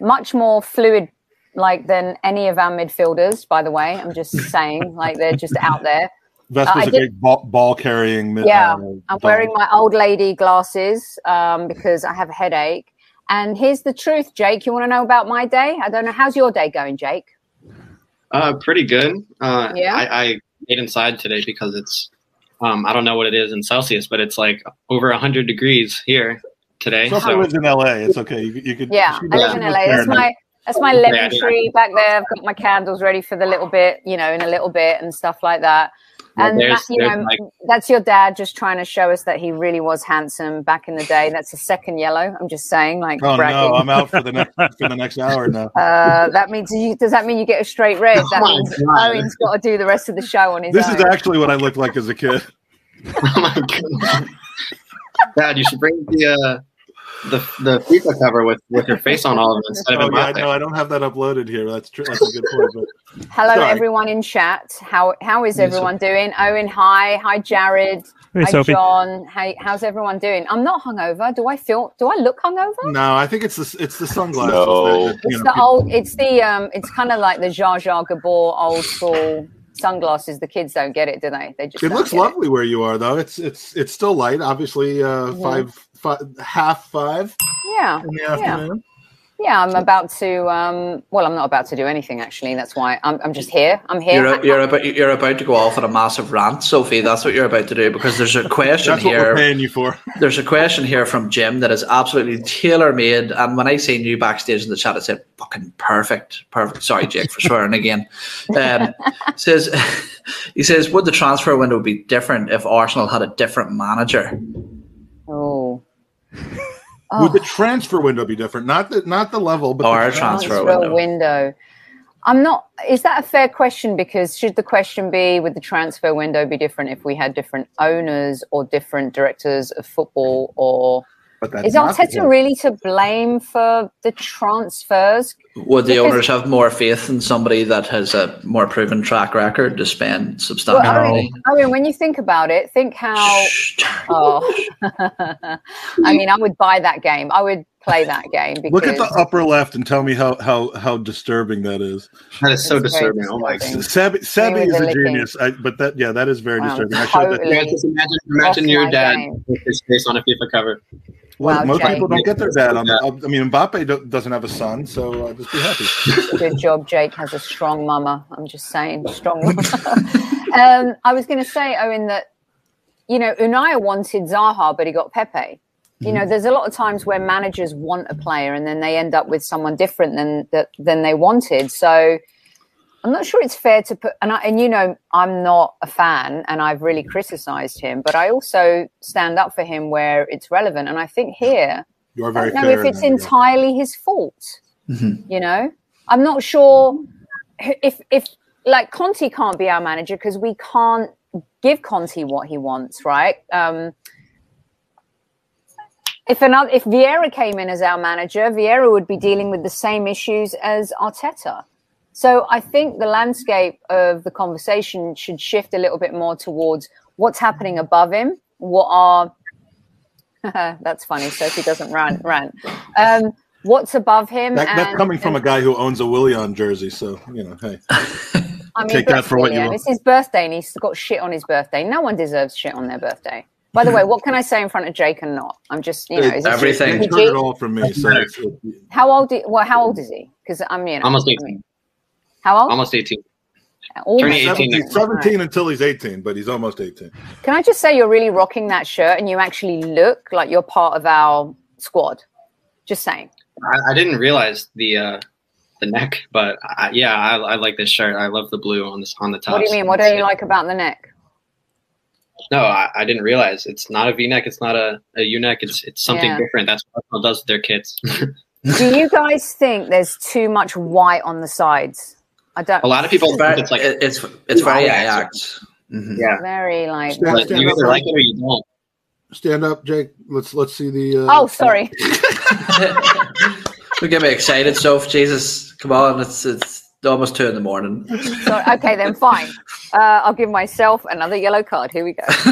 F: much more fluid like than any of our midfielders. By the way, I'm just saying, like they're just out there.
A: Vesper's uh, a great ball, ball carrying.
F: Yeah, uh, I'm wearing my old lady glasses um, because I have a headache. And here's the truth, Jake. You want to know about my day? I don't know. How's your day going, Jake?
E: Uh, pretty good. Uh, yeah. I, I ate inside today because it's, um, I don't know what it is in Celsius, but it's like over 100 degrees here today.
A: So, so. lives in LA. It's okay. You, you could.
F: Yeah, I live in LA. That's my that's my lemon tree back there. I've got my candles ready for the little bit, you know, in a little bit and stuff like that and that, you know like, that's your dad just trying to show us that he really was handsome back in the day that's a second yellow i'm just saying like
A: oh bragging. no i'm out for the next for the next hour now
F: uh, that means you, does that mean you get a straight red that oh means owen's got to do the rest of the show on his
A: this
F: own.
A: is actually what i looked like as a kid
E: oh my God. dad you should bring the uh the the FIFA cover with with your face on all of it instead
A: Oh
E: of
A: yeah, no, I don't have that uploaded here. That's true. That's a good point. But
F: Hello,
A: Sorry.
F: everyone in chat. How how is everyone doing? Owen, hi. Hi, Jared.
D: Hey,
F: hi,
D: Sophie.
F: John. Hey, how's everyone doing? I'm not hungover. Do I feel? Do I look hungover?
A: no, I think it's the it's the sunglasses.
C: No.
A: that,
F: It's
A: know,
F: the old. It's the um. It's kind of like the Zsa Zsa Gabor old school sunglasses. The kids don't get it, do they? They just.
A: It looks
F: get
A: lovely where you are, though. It's it's it's still light. Obviously, uh,
F: Mhm.
A: five, five half five
F: Yeah,
A: in the
F: Yeah.
A: afternoon.
F: yeah. I'm about to. Um. Well, I'm not about to do anything actually. That's why I'm. I'm just here. I'm here.
B: You're, you're about you're about to go off on a massive rant, Sophie. That's what you're about to do because there's a question
A: That's what we're
B: here.
A: paying you for.
B: There's a question here from Jim that is absolutely tailor made. And when I seen you backstage in the chat, I said, "Fucking perfect, perfect." Sorry, Jake, for swearing again. Um, says he says, "Would the transfer window be different if Arsenal had a different manager?"
F: Oh.
A: Would oh. the transfer window be different? Not the not the level, but
B: Or
A: the
B: a transfer
F: transfer
B: window.
F: I'm not. Is that a fair question? Because should the question be, would the transfer window be different if we had different owners or different directors of football? Or
A: But that's
F: is
A: not the
F: Arteta really to blame for the transfers?
B: Would the
F: Because-
B: owners have more faith in somebody that has a more proven track record to spend
F: Well,
B: substantial
F: I
B: money?
F: mean, I mean, when you think about it, think how. Oh, I mean, I would buy that game. I would play that game because
A: Look at the upper left and tell me how how how disturbing that is.
E: That is so
F: It's very
E: disturbing. Oh my
F: disturbing.
E: god.
A: Sebi, Sebi
F: with
A: is a
F: licking.
A: genius, I, but that yeah, that is very
F: Wow,
A: disturbing. I showed that.
E: Yeah, just imagine imagine your dad
F: game.
E: with his face on a FIFA cover.
A: Well,
F: Wow,
A: most
F: Jay.
A: people don't get their dad on. The, I mean, Mbappe do, doesn't have a son, so uh, just be happy.
F: Good job, Jake has a strong mama. I'm just saying, strong mama. um, I was going to say, Owen, that you know, Unai wanted Zaha, but he got Pepe. You know, there's a lot of times where managers want a player and then they end up with someone different than that than they wanted. So I'm not sure it's fair to put. And I, and you know, I'm not a fan, and I've really criticised him, but I also stand up for him where it's relevant. And I think here,
A: You are
F: I
A: very
F: don't know if it's
A: that
F: entirely his fault.
B: Mhm.
F: You know, I'm not sure if if like Conte can't be our manager because we can't give Conte what he wants, right? Um, if another if Vieira came in as our manager, Vieira would be dealing with the same issues as Arteta. So I think the landscape of the conversation should shift a little bit more towards what's happening above him. What are that's funny. Sophie doesn't rant. Rant. Um, what's above him?
A: That, that's
F: and-
A: coming from a guy who owns a Willian jersey, so you know, hey,
F: I mean,
A: Take that for what you
F: Willian.
A: will.
F: It's his birthday, and he's got shit on his birthday. No one deserves shit on their birthday. By the way, what can I say in front of Jake and not? I'm just, you know, is this
B: Everything.
A: They
F: PG?
A: heard it all from me. So
F: How old? i- well, how old is he? Because I'm, you know,
E: Almost
F: I
E: 18.
F: mean, how old?
E: Almost 18.
F: Almost.
E: 18
A: 17, 17 until he's 18, but he's almost 18.
F: Can I just say you're really rocking that shirt, and you actually look like you're part of our squad. Just saying.
E: I, I didn't realize the uh, the neck, but I, yeah, I, I like this shirt. I love the blue on this on the top.
F: What do you mean? What don't you like about the neck?
E: No, I, I didn't realize it's not a V-neck. It's not a, a U-neck. It's it's something
F: Yeah.
E: different. That's what Arsenal does with their kids.
F: Do you guys think there's too much white on the sides? I don't.
E: a lot of people think it's like
B: it- it's it's very
E: Ajax.
B: Ajax. Mhm.
E: yeah,
F: Very like.
A: Stand- stand
E: you either
A: Mike.
E: like it or you don't.
A: Stand up, Jake. Let's let's see the. Uh,
F: Oh, sorry.
B: Don't get me excited, Soph. Jesus, come on! It's it's almost two in the morning.
F: So, okay, then fine. Uh, I'll give myself another yellow card. Here we go.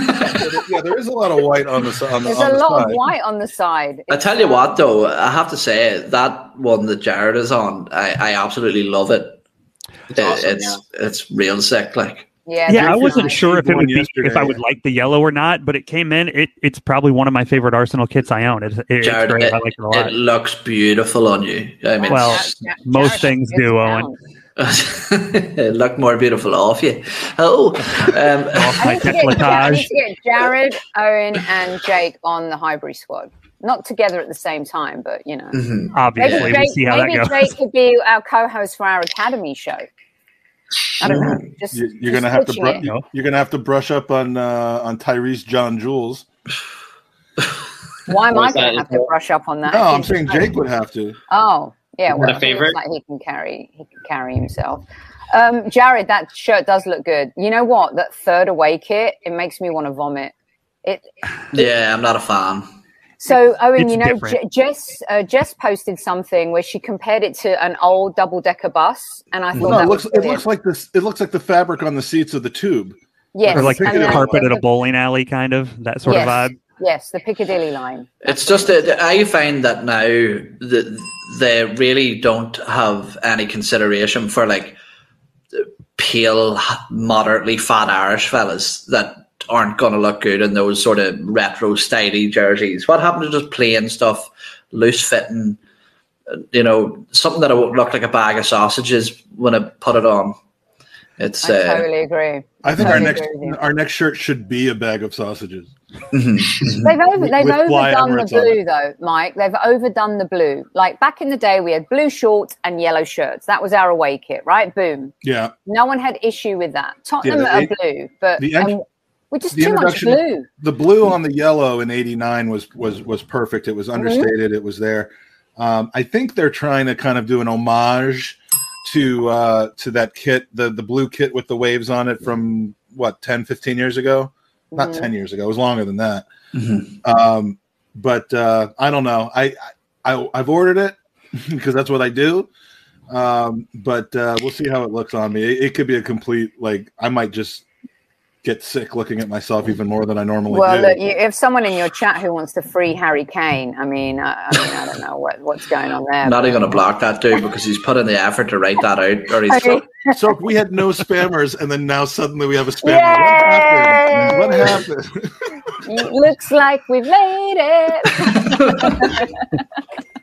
A: yeah, there is a lot of white on the s- on the,
F: There's
A: on
F: a
A: the
F: lot
A: side.
F: of white on the side.
B: I tell you what, though, I have to say that one that Jared is on, I, I absolutely love it.
E: It's
B: It-
E: awesome.
B: it's it's real sick. Like
F: Yeah,
D: Yeah, I wasn't
F: nice.
D: sure if it would be if I would like the yellow or not, but it came in. It it's probably one of my favorite Arsenal kits I own. It, it, it's great.
B: it,
D: I like it a lot.
B: it looks beautiful on you. I mean,
D: Well,
B: it's-
F: Ja-
D: most
F: Jared
D: things do, Owen.
F: sound.
B: it looked more beautiful off you. Oh, um,
D: Off
F: I
D: my
F: need, to get, I need
D: decolletage.
F: to get Jared, Owen, and Jake on the Highbury squad. Not together at the same time, but you know.
B: mhm.
F: Maybe,
D: Obviously, we'll
F: Jake,
D: see how that
F: maybe
D: goes.
F: Jake could be our co-host for our academy show. I don't know. Just,
A: You, you're
F: just
A: gonna have to
F: pitching
A: bru-
F: it.
A: You're gonna have to brush up on uh, on Tyreece John Jules.
F: Why am I gonna have to brush up on that?
A: No, I'm saying Jake would have to.
F: Oh, yeah.
E: Is
F: Well,
E: that a favorite?
F: Like he can carry, he can carry himself. Um, Jared, that shirt does look good. You know what? That third away kit, it makes me want to vomit. It
B: yeah, I'm not a fan.
F: So, Owen, you know, J- Jess uh, Jess posted something where she compared it to an old double decker bus, and I thought no,
A: it looks it looks like this. It looks like the fabric on the seats of the tube.
F: Yes,
D: or like a carpet at a bowling alley, kind of that sort
F: yes.
D: of vibe.
F: Yes, the Piccadilly line.
B: It's just that I find that now that they really don't have any consideration for like pale, moderately fat Irish fellas that aren't going to look good in those sort of retro styly jerseys. What happened to just plain stuff, loose fitting, you know, something that would look like a bag of sausages when I put it on? It's
F: I uh, totally agree.
A: I think totally our next our next shirt should be a bag of sausages.
F: Mm-hmm. they've over, they've overdone the blue though, Mike. They've overdone the blue. Like back in the day, we had blue shorts and yellow shirts. That was our away kit, right? Boom.
A: Yeah.
F: No one had issue with that. Tottenham yeah, the, are blue, but the, um, we just too much blue.
A: The blue on the yellow in '89 was was was perfect. It was mm-hmm. understated. Mm-hmm. It was there. Um, I think they're trying to kind of do an homage to uh, to that kit, the the blue kit with the waves on it from what 10, 15 years ago not mm-hmm. 10 years ago. It was longer than that. Mm-hmm. Um, but uh, I don't know. I, I I've ordered it because that's what I do. Um, but uh, we'll see how it looks on me. It, it, could be a complete like I might just get sick looking at myself even more than I normally
F: well,
A: do.
F: Well, if someone in your chat who wants to free Harry Kane, I mean, I, I mean, I don't know what, what's going on there.
B: Not even going to block that dude because he's put in the effort to write that out. Or he's
A: so, so we had no spammers and then now suddenly we have a spammer, Yay! what happened? What happened?
F: Looks like we've made it.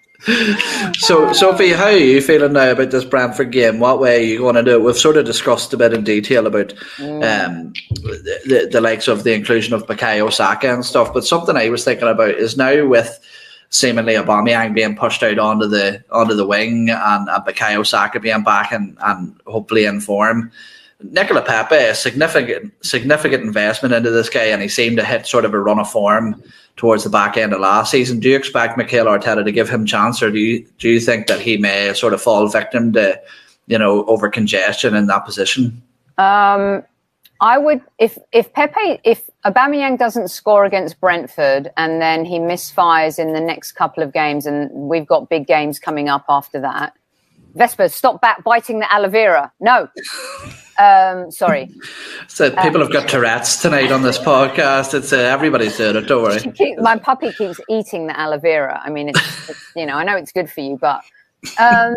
B: so, Sophie, how are you feeling now about this Brentford game? What way are you going to do it? We've sort of discussed a bit in detail about mm. um, the, the, the likes of the inclusion of Bukayo Saka and stuff, but something I was thinking about is now with seemingly Aubameyang being pushed out onto the onto the wing and, and Bukayo Saka being back and, and hopefully in form. Nicola Pepe, a significant significant investment into this guy, and he seemed to hit sort of a run of form towards the back end of last season. Do you expect Mikel Arteta to give him chance, or do you do you think that he may sort of fall victim to, you know, over congestion in that position?
F: Um, I would if if Pepe if Aubameyang doesn't score against Brentford and then he misfires in the next couple of games, and we've got big games coming up after that. Vesper, stop back biting the aloe vera. No. Um, sorry.
B: So people um, have got Tourette's tonight on this podcast. It's uh, everybody's doing it. Don't worry.
F: Keep, my puppy keeps eating the aloe vera. I mean, it's, it's, you know, I know it's good for you, but um,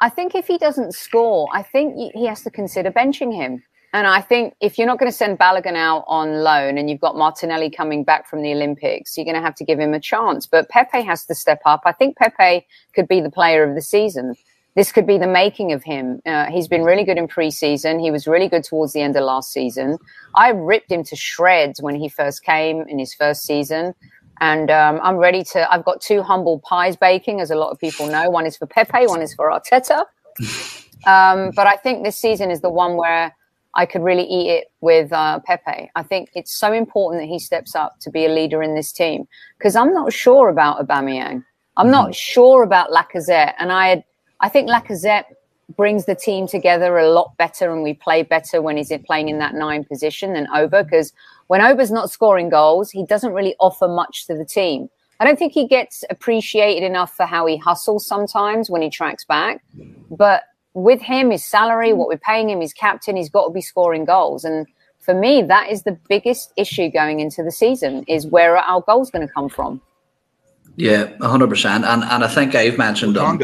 F: I think if he doesn't score, I think he has to consider benching him. And I think if you're not going to send Balogun out on loan and you've got Martinelli coming back from the Olympics, you're going to have to give him a chance. But Pepe has to step up. I think Pepe could be the player of the season this could be the making of him. Uh, he's been really good in preseason. He was really good towards the end of last season. I ripped him to shreds when he first came in his first season. And um, I'm ready to. I've got two humble pies baking, as a lot of people know. One is for Pepe, one is for Arteta. Um, but I think this season is the one where I could really eat it with uh, Pepe. I think it's so important that he steps up to be a leader in this team because I'm not sure about Aubameyang. I'm not mm-hmm. sure about Lacazette, and I had I think Lacazette brings the team together a lot better and we play better when he's playing in that nine position than Auba because when Auba's not scoring goals, he doesn't really offer much to the team. I don't think he gets appreciated enough for how he hustles sometimes when he tracks back. But with him, his salary, what we're paying him, his captain, he's got to be scoring goals. And for me, that is the biggest issue going into the season is where are our goals going to come from?
B: Yeah, hundred percent. And and I think I've mentioned them.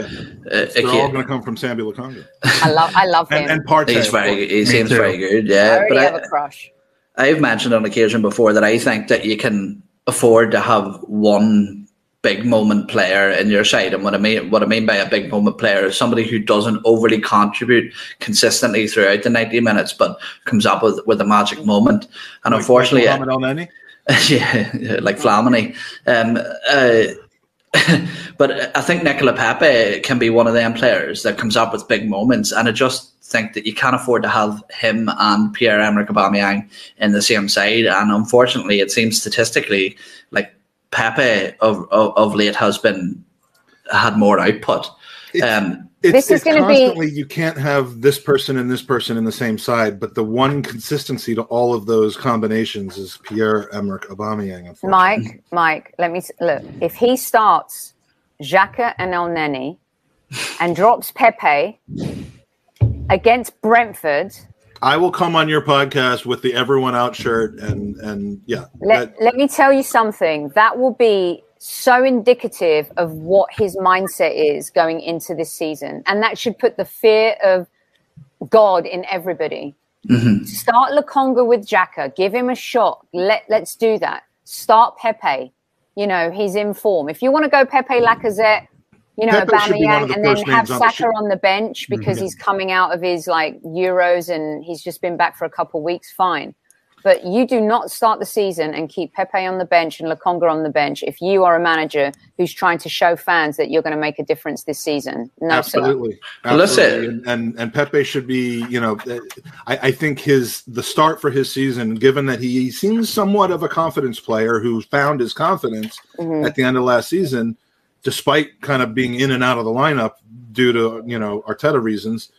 A: Uh, they're all going to come from Sambi Lokonga.
F: I love I love him.
A: and, and Partey,
B: He's very he seems too. very good. Yeah,
F: I but have I, a crush.
B: I've mentioned on occasion before that I think that you can afford to have one big moment player in your side. And what I mean what I mean by a big moment player is somebody who doesn't overly contribute consistently throughout the ninety minutes, but comes up with with a magic moment. And like, unfortunately,
A: like
B: yeah, like Flamini. Um, uh, but I think Nicola Pepe can be one of them players that comes up with big moments, and I just think that you can't afford to have him and Pierre Emerick Aubameyang in the same side. And unfortunately, it seems statistically like Pepe of, of, of late has been had more output.
A: Um, it's, this is going to be you can't have this person and this person in the same side, but the one consistency to all of those combinations is Pierre Emerick Aubameyang.
F: Mike, Mike, let me look. If he starts Xhaka and Elneny and drops Pepe against Brentford.
A: I will come on your podcast with the everyone out shirt and and yeah.
F: Let, that, let me tell you something. That will be so indicative of what his mindset is going into this season. And that should put the fear of God in everybody. Mm-hmm. Start Lokonga with Xhaka. Give him a shot. Let, let's do that. Start Pepe. You know, he's in form. If you want to go Pepe Lacazette, you know, Aubameyang, and then have Saka on, on the bench mm-hmm. because mm-hmm. he's coming out of his like Euros and he's just been back for a couple of weeks, fine. But you do not start the season and keep Pepe on the bench and Lokonga on the bench if you are a manager who's trying to show fans that you're going to make a difference this season. No,
A: absolutely. absolutely. And, and, and Pepe should be, you know, I, I think his the start for his season, given that he seems somewhat of a confidence player who found his confidence mm-hmm. at the end of last season, despite kind of being in and out of the lineup due to you know Arteta reasons.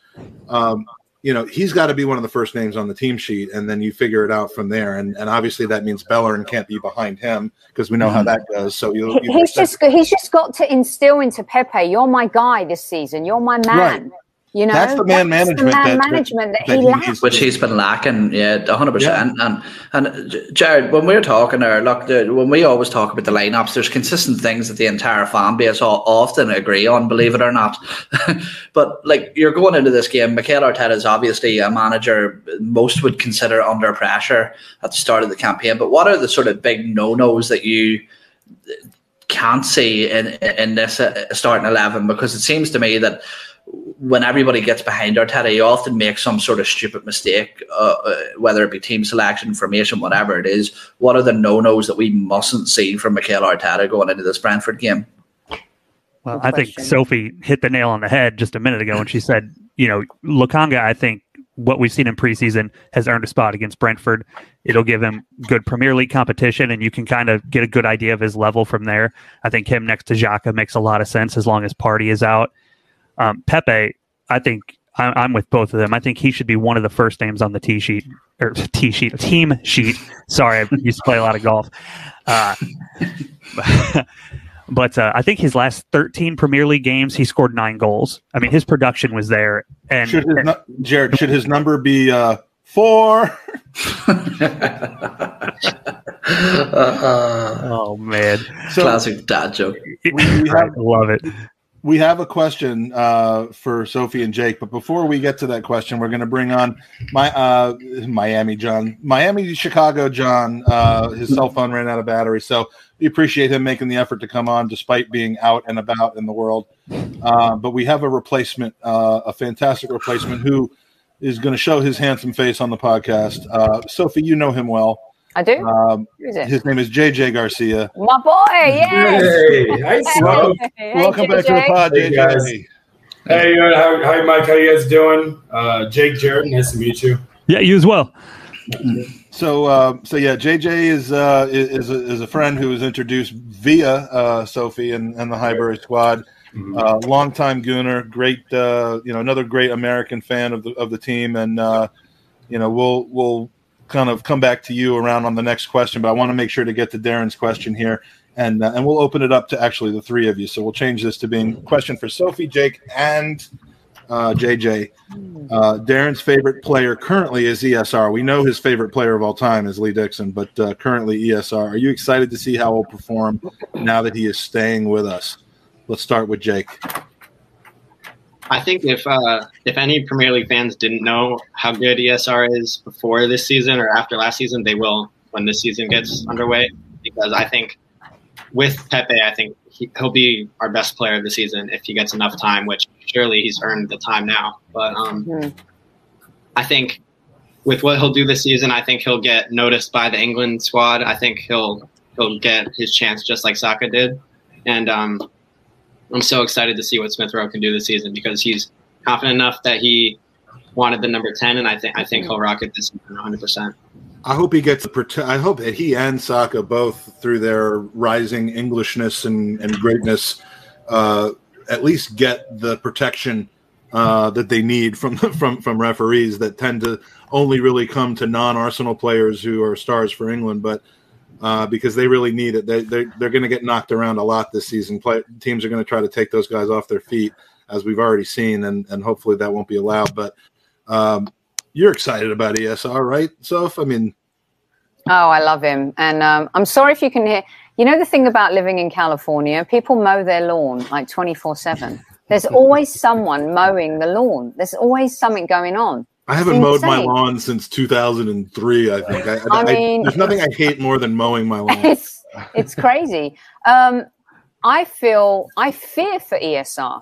A: Um, you know, he's got to be one of the first names on the team sheet, and then you figure it out from there. And and obviously that means Bellerin can't be behind him because we know how mm-hmm. that goes. So you,
F: he's just he's just got to instill into Pepe, you're my guy this season. You're my man.
A: Right.
F: You know,
A: that's the man that's management, the man
F: that, management that, that, that he lacks,
B: which he's been lacking. Yeah, hundred percent. And and Jared, when we're talking there, look, the, when we always talk about the lineups, there's consistent things that the entire fan base all, often agree on, believe it or not. but like you're going into this game, Mikel Arteta is obviously a manager most would consider under pressure at the start of the campaign. But what are the sort of big no nos that you can't see in in this uh, starting eleven? Because it seems to me that when everybody gets behind Arteta, you often make some sort of stupid mistake, uh, uh, whether it be team selection, formation, whatever it is. What are the no nos that we mustn't see from Mikel Arteta going into this Brentford game?
D: Well, I think Sophie hit the nail on the head just a minute ago when she said, you know, Lokonga, I think what we've seen in preseason has earned a spot against Brentford. It'll give him good Premier League competition, and you can kind of get a good idea of his level from there. I think him next to Xhaka makes a lot of sense as long as Partey is out. Um, Pepe, I think I, am with both of them. I think he should be one of the first names on the T sheet or T sheet team sheet. Sorry, I used to play a lot of golf. Uh, but uh, I think his last 13 Premier League games, he scored nine goals. I mean, his production was there. And
A: should his, Jared, should his number be uh, four?
D: oh man,
B: so, classic dad joke.
D: We, we have, love it
A: we have a question uh, for Sophie and Jake, but before we get to that question, we're going to bring on my uh, Miami John, Miami Chicago John. Uh, his cell phone ran out of battery, so we appreciate him making the effort to come on despite being out and about in the world. Uh, but we have a replacement, uh, a fantastic replacement who is going to show his handsome face on the podcast. Uh, Sophie, you know him well.
F: I do. Um,
A: his name is JJ Garcia.
F: My boy, yes.
G: Hey,
A: hi, welcome, hey, welcome back to the pod, hey, JJ. Guys.
G: Hey, uh, how, hi, Mike. How you guys doing? Uh, Jake, Jared, nice to meet you.
D: Yeah, you as well.
A: So, uh, so yeah, JJ is uh, is a, is a friend who was introduced via uh, Sophie and, and the Highbury Squad. Mm-hmm. Uh, longtime Gooner, great, uh, you know, another great American fan of the of the team, and uh, you know, we'll we'll kind of come back to you around on the next question, but I want to make sure to get to Darren's question here, and uh, and we'll open it up to actually the three of you. So we'll change this to being question for Sophie, Jake, and uh, JJ. Uh, Darren's favorite player currently is ESR. We know his favorite player of all time is Lee Dixon, but uh, currently ESR. Are you excited to see how he'll perform now that he is staying with us? Let's start with Jake.
E: I think if uh, if any Premier League fans didn't know how good ESR is before this season or after last season, they will when this season gets underway. Because I think with Pepe, I think he, will be our best player of the season if he gets enough time. Which surely he's earned the time now. But um, mm. I think with what he'll do this season, I think he'll get noticed by the England squad. I think he'll he'll get his chance just like Saka did, and um, I'm so excited to see what Smith Rowe can do this season because he's confident enough that he wanted the number 10, and I think I think he'll rock it this season 100. percent
A: I hope he gets. I hope that he and Saka both, through their rising Englishness and, and greatness, uh, at least get the protection uh, that they need from from from referees that tend to only really come to non-Arsenal players who are stars for England, but uh, because they really need it. They, they're they're going to get knocked around a lot this season. Play, teams are going to try to take those guys off their feet, as we've already seen, and and hopefully that won't be allowed. But um, you're excited about ESR, right, Soph? I mean,
F: oh, I love him, and um, I'm sorry if you can hear. You know the thing about living in California, people mow their lawn like 24 seven. There's always someone mowing the lawn. There's always something going on.
A: I haven't mowed my lawn since 2003. I think. I, I, I mean, there's nothing I hate more than mowing my lawn.
F: It's it's crazy. Um, I feel I fear for ESR,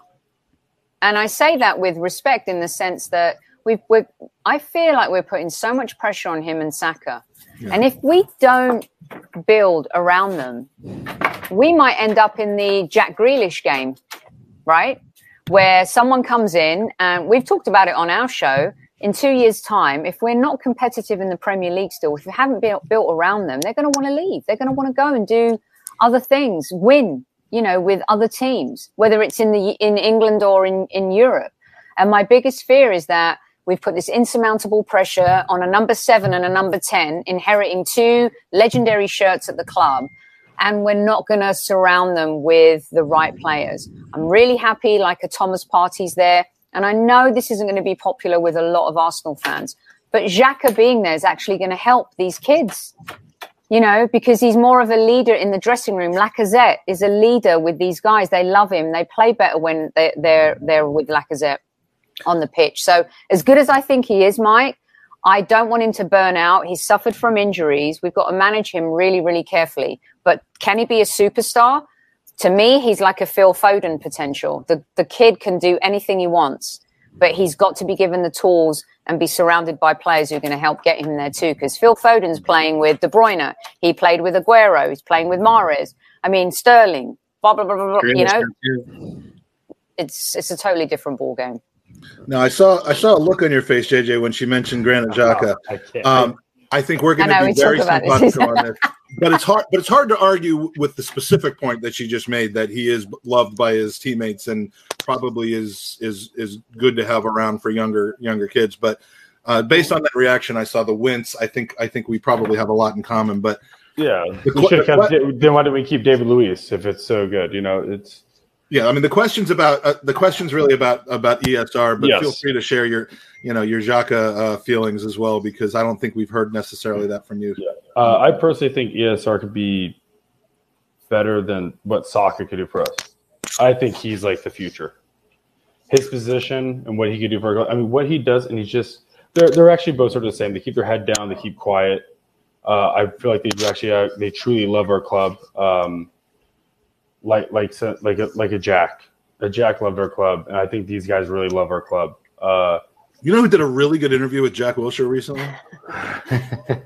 F: and I say that with respect in the sense that we've. We're, I feel like we're putting so much pressure on him and Saka, yeah. and if we don't build around them, we might end up in the Jack Grealish game, right? Where someone comes in, and we've talked about it on our show in two years' time, if we're not competitive in the Premier League still, if we haven't built, built around them, they're going to want to leave. They're going to want to go and do other things, win, you know, with other teams, whether it's in the in England or in in Europe. And my biggest fear is that we've put this insurmountable pressure on a number seven and a number ten, inheriting two legendary shirts at the club. And we're not going to surround them with the right players. I'm really happy, like a Thomas Partey's there. And I know this isn't going to be popular with a lot of Arsenal fans, but Xhaka being there is actually going to help these kids, you know, because he's more of a leader in the dressing room. Lacazette is a leader with these guys. They love him. They play better when they, they're, they're with Lacazette on the pitch. So as good as I think he is, Mike, I don't want him to burn out. He's suffered from injuries. We've got to manage him really, really carefully. But can he be a superstar? To me, he's like a Phil Foden potential. The the kid can do anything he wants, but he's got to be given the tools and be surrounded by players who are going to help get him there too. Because Phil Foden's playing with De Bruyne, he played with Aguero, he's playing with Mahrez. I mean Sterling, blah blah blah blah. blah you know, it's it's a totally different ball game.
A: Now I saw I saw a look on your face, JJ, when she mentioned Granit Xhaka. Um, I think we're going to be very simpatico on this. But it's hard. But it's hard to argue with the specific point that she just made that he is loved by his teammates and probably is is is good to have around for younger younger kids. But uh, based on that reaction, I saw the wince. I think I think we probably have a lot in common. But
H: yeah, the, kept, then why did we keep David Luiz if it's so good? You know, it's
A: yeah, I mean the questions about uh, the questions really about about ESR, but yes. feel free to share your you know your Xhaka uh, feelings as well because I don't think we've heard necessarily that from you.
H: Yeah. Uh, I personally think ESR could be better than what Saka could do for us. I think he's like the future. His position and what he could do for I mean what he does and he's just they're they're actually both sort of the same. They keep their head down, they keep quiet. Uh, I feel like they actually uh, they truly love our club. Um, like like like a, like a Jack. A Jack loved our club, and I think these guys really love our club. Uh,
A: you know who did a really good interview with Jack Wilshere recently?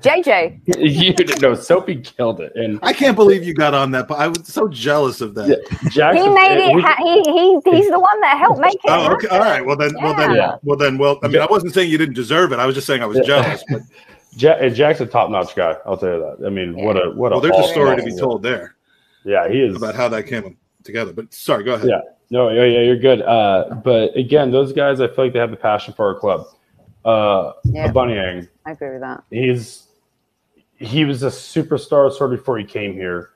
F: JJ.
H: you know, Sophie killed it, and
A: I can't believe you got on that. But I was so jealous of that.
F: Yeah, Jack, he made it. We, he, he he's the one that helped make it.
A: Oh, okay. All right. Well then, yeah. well then, yeah. well then, well. I mean, I wasn't saying you didn't deserve it. I was just saying I was jealous. But
H: Jack, Jack's a top-notch guy. I'll tell you that. I mean, what a what a. well.
A: There's a story to be told there.
H: Yeah, he is
A: about how that came together. But sorry, go ahead.
H: Yeah, no, yeah, yeah, you're good. Uh, but again, those guys, I feel like they have the passion for our club. Uh, yeah, Aubameyang,
F: I agree with that.
H: He's he was a superstar sort of before he came here.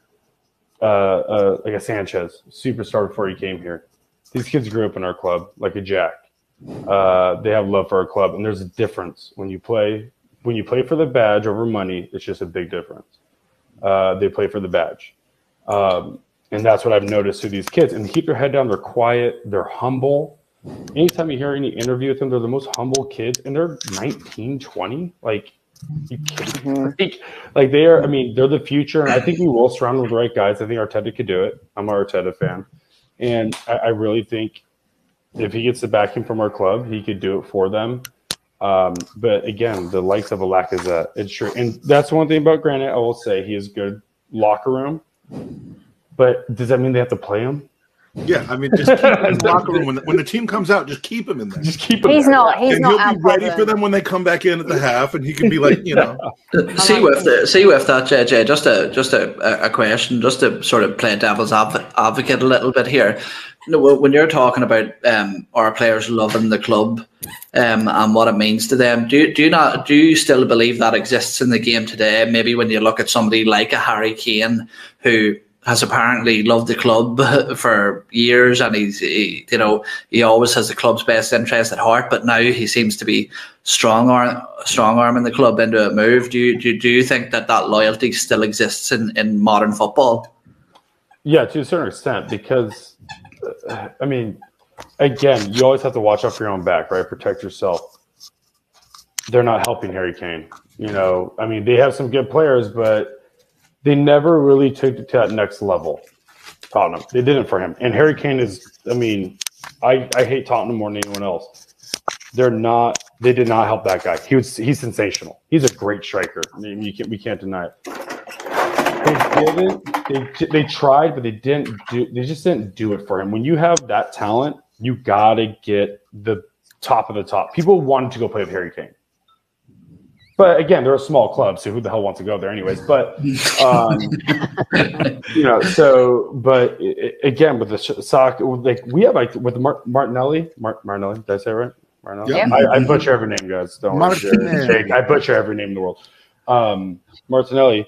H: Uh, uh, like a Sanchez, superstar before he came here. These kids grew up in our club, like a Jack. Uh, they have love for our club, and there's a difference when you play when you play for the badge over money. It's just a big difference. Uh, they play for the badge. Um, and that's what I've noticed to these kids. And they keep their head down. They're quiet. They're humble. Anytime you hear any interview with them, they're the most humble kids. And they're 19, 20. Like, you kidding? Mm-hmm. Like, like they are, I mean, they're the future. And I think we will surround them with the right guys. I think Arteta could do it. I'm an Arteta fan. And I, I really think if he gets the backing from our club, he could do it for them. Um, but again, the likes of a Lacazette, it's true. And that's one thing about Granit. I will say he is good locker room. But does that mean they have to play him?
A: Yeah, I mean, just keep him in the locker room when the, when the team comes out. Just keep him in there.
H: Just keep him.
F: He's
H: there.
F: not. He's
A: and
F: not.
A: he'll be ready for them when they come back in at the half, and he can be like, you know.
B: see with the, see with that, JJ. Just a just a, a question, just to sort of play devil's advocate a little bit here. No, when you're talking about um, our players loving the club um, and what it means to them, do do you not do you still believe that exists in the game today? Maybe when you look at somebody like a Harry Kane who has apparently loved the club for years, and he's he, you know he always has the club's best interest at heart. But now he seems to be strong arm strong arming the club into a move. Do you do, do you think that that loyalty still exists in, in modern football?
H: Yeah, to a certain extent, because I mean, again, you always have to watch out for your own back, right? Protect yourself. They're not helping Harry Kane. You know, I mean, they have some good players, but they never really took it to that next level. Tottenham, they didn't for him. And Harry Kane is, I mean, I, I hate Tottenham more than anyone else. They're not. They did not help that guy. He was. He's sensational. He's a great striker. I mean, you can, we can't deny it didn't. They they tried, but they didn't do. They just didn't do it for him. When you have that talent, you gotta get the top of the top. People wanted to go play with Harry Kane, but again, they're a small club, so who the hell wants to go there, anyways? But um, you know, so but again, with the soccer, like we have like with Martinelli, Mart- Martinelli, did I say it right? Martinelli. Yeah. I, I, butcher every name, guys. Don't worry. I butcher every name in the world. Um, Martinelli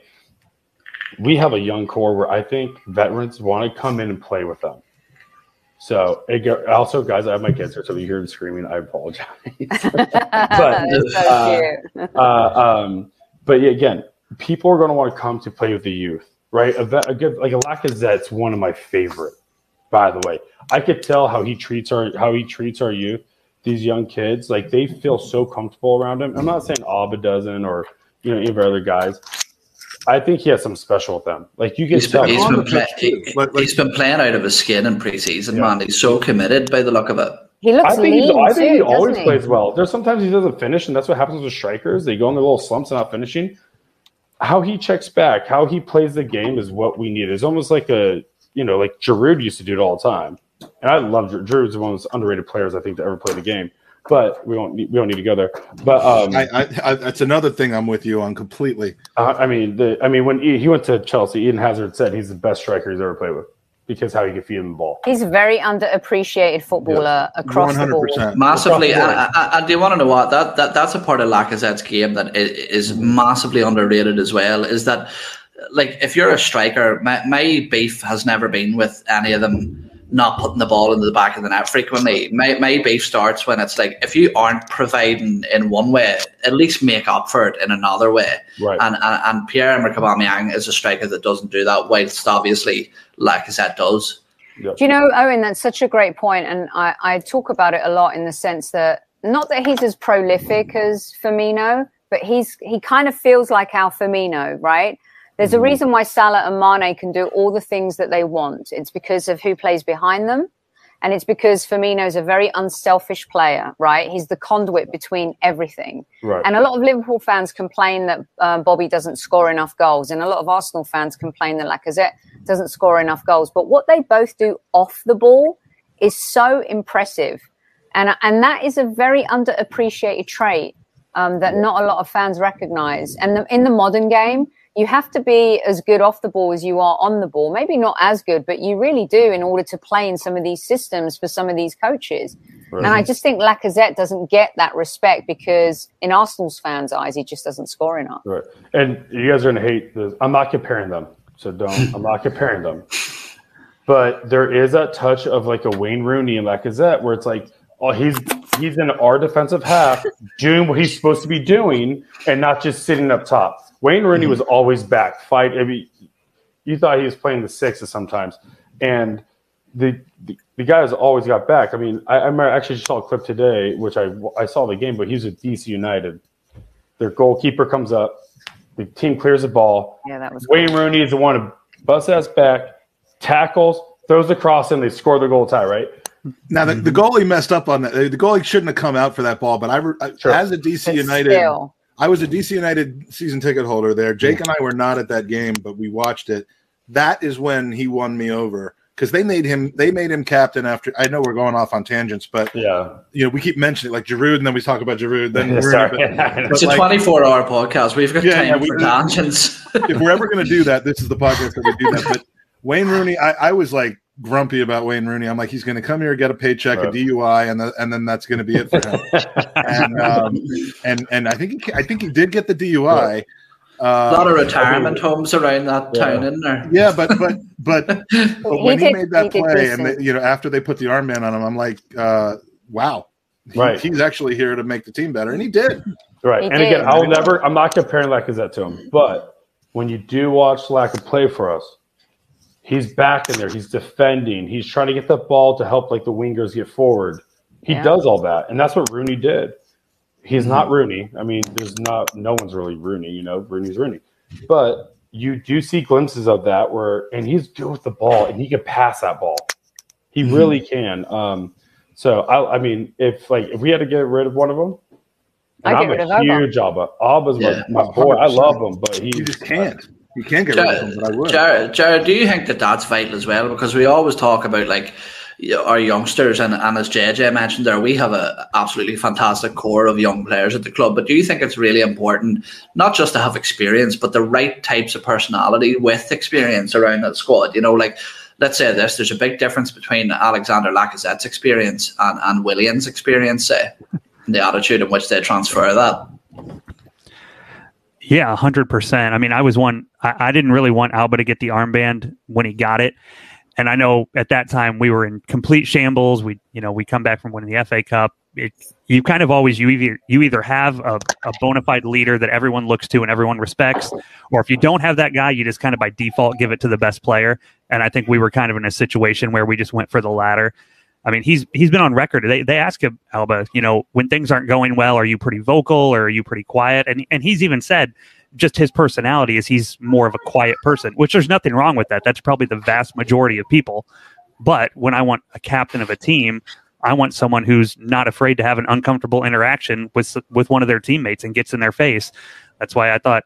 H: we have a young core where I think veterans want to come in and play with them. So it, also, guys, I have my kids here, so if you hear them screaming, I apologize. but so uh, uh, um, but again, people are going to want to come to play with the youth, right? A, vet, a good like a Lacazette's one of my favorite. By the way, I could tell how he treats our how he treats our youth. These young kids, like they feel so comfortable around him. I'm not saying Auba doesn't or you know any of our other guys, I think he has some special with them. Like you get
B: he's been, he's been, play, he, like, he's been playing out of his skin in preseason, yeah. man. He's so committed by the look of it.
F: He looks I think, lean
H: I think
F: too,
H: he always
F: he?
H: plays well. There's sometimes he doesn't finish, and that's what happens with strikers. They go in their little slumps and not finishing. How he checks back, how he plays the game is what we need. It's almost like a you know, like Giroud used to do it all the time. And I love Giroud. Giroud's one of the most underrated players I think to ever play the game but we won't we don't need to go there. But um,
A: I, I, I, that's another thing I'm with you on completely.
H: Uh, I mean, the I mean when he, he, went to Chelsea, Eden Hazard said he's the best striker he's ever played with because how he can feed him the ball.
F: He's a very underappreciated footballer yeah. across 100%. the board.
B: Massively, and, and, do you want to know what that, that that's a part of Lacazette's game that is massively underrated as well. Is that like if you're a striker, my, my beef has never been with any of them not putting the ball into the back of the net frequently. My, my beef starts when it's like if you aren't providing in one way, at least make up for it in another way.
H: Right.
B: And and, and Pierre Emerick Aubameyang is a striker that doesn't do that, whilst obviously Lacazette does.
F: Yep. Do you know, Owen? That's such a great point, and I, I talk about it a lot in the sense that not that he's as prolific as Firmino, but he's he kind of feels like our Firmino, right? There's a mm-hmm. reason why Salah and Mane can do all the things that they want. It's because of who plays behind them. And it's because Firmino's a very unselfish player, right? He's the conduit between everything.
H: Right.
F: And a lot of Liverpool fans complain that um, Bobby doesn't score enough goals. And a lot of Arsenal fans complain that Lacazette doesn't score enough goals. But what they both do off the ball is so impressive. And, and that is a very underappreciated trait um, that not a lot of fans recognize. And the, in the modern game, you have to be as good off the ball as you are on the ball. Maybe not as good, but you really do in order to play in some of these systems for some of these coaches. Right. And I just think Lacazette doesn't get that respect because in Arsenal's fans' eyes, he just doesn't score enough.
H: Right. And you guys are going to hate this. I'm not comparing them. So don't, I'm not comparing them. But there is that touch of like a Wayne Rooney and Lacazette where it's like, oh, he's he's in our defensive half doing what he's supposed to be doing and not just sitting up top. Wayne Rooney mm-hmm. was always back. Fight. I mean, you thought he was playing the sixes sometimes, and the, the, the guy has always got back. I mean, I, I remember actually just saw a clip today, which I I saw the game, but he's at DC United. Their goalkeeper comes up, the team clears the ball.
F: Yeah, that was
H: Wayne cool. Rooney is the one to bust ass back, tackles, throws the cross, and they score the goal tie. Right.
A: Now the, the goalie messed up on that. The goalie shouldn't have come out for that ball. But I, I sure. as a DC it's United, still. I was a DC United season ticket holder there. Jake and I were not at that game, but we watched it. That is when he won me over because they made him they made him captain after. I know we're going off on tangents, but
H: yeah,
A: you know we keep mentioning like Giroud, and then we talk about Giroud. Then
B: yeah, sorry. it's a like, twenty-four hour podcast. We've got yeah, time yeah, we, for tangents.
A: if we're ever going to do that, this is the podcast that we do that. But Wayne Rooney, I, I was like grumpy about Wayne Rooney. I'm like, he's going to come here, get a paycheck, right. a DUI, and the, and then that's going to be it for him. and um, and and I think he, I think he did get the DUI.
B: Uh, a lot of retirement homes around that yeah. town, in there?
A: Yeah, but but but, but when he, he made that he play, and they, you know, after they put the armband on him, I'm like, uh, wow,
H: right?
A: He's actually here to make the team better, and he did.
H: Right, he and did. again, I'll never. I'm not comparing Lacazette to him, but when you do watch Lacazette play for us, he's back in there. He's defending. He's trying to get the ball to help like the wingers get forward. He yeah. does all that, and that's what Rooney did. He's not Rooney. I mean, there's not no one's really Rooney. You know, Rooney's Rooney, but you do see glimpses of that where, and he's good with the ball, and he can pass that ball. He mm-hmm. really can. Um, so I, I mean, if like if we had to get rid of one of them, and I am a huge Auba. Auba's yeah. my, my boy. I love him, but he
A: you just can't. You can't get Jared, rid of but I would.
B: Jared, Jared, do you think that that's vital as well? Because we always talk about like our youngsters, and, and as JJ mentioned there, we have a absolutely fantastic core of young players at the club. But do you think it's really important not just to have experience, but the right types of personality with experience around that squad? You know, like let's say this: there's a big difference between Alexander Lacazette's experience and and Willian's experience, say, the attitude in which they transfer that.
D: Yeah, hundred percent. I mean, I was one. I, I, didn't really want Auba to get the armband when he got it, and I know at that time we were in complete shambles. We, you know, we come back from winning the FA Cup. It, you kind of always you either you either have a, a bona fide leader that everyone looks to and everyone respects, or if you don't have that guy, you just kind of by default give it to the best player. And I think we were kind of in a situation where we just went for the latter. I mean, he's he's been on record. They they ask him, Auba, you know, when things aren't going well, are you pretty vocal or are you pretty quiet? And and he's even said just his personality is he's more of a quiet person, which there's nothing wrong with that. That's probably the vast majority of people. But when I want a captain of a team, I want someone who's not afraid to have an uncomfortable interaction with with one of their teammates and gets in their face. That's why I thought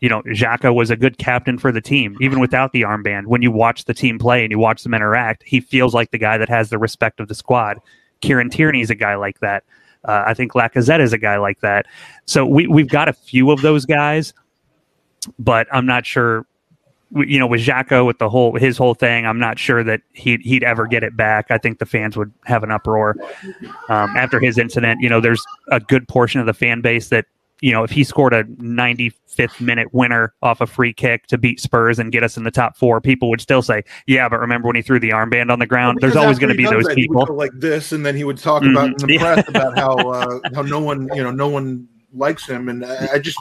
D: you know, Xhaka was a good captain for the team, even without the armband. When you watch the team play and you watch them interact, he feels like the guy that has the respect of the squad. Kieran Tierney is a guy like that. Uh, I think Lacazette is a guy like that. So we we've got a few of those guys, but I'm not sure. You know, with Xhaka, with the whole his whole thing, I'm not sure that he'd he'd ever get it back. I think the fans would have an uproar um, after his incident. You know, there's a good portion of the fan base that you know, if he scored a 95th minute winner off a free kick to beat Spurs and get us in the top four, people would still say, "Yeah, but remember when he threw the armband on the ground?" Well, There's always going to be those that, people
A: like this, and then he would talk mm-hmm. about in the press about how uh, how no one, you know, no one likes him, and I just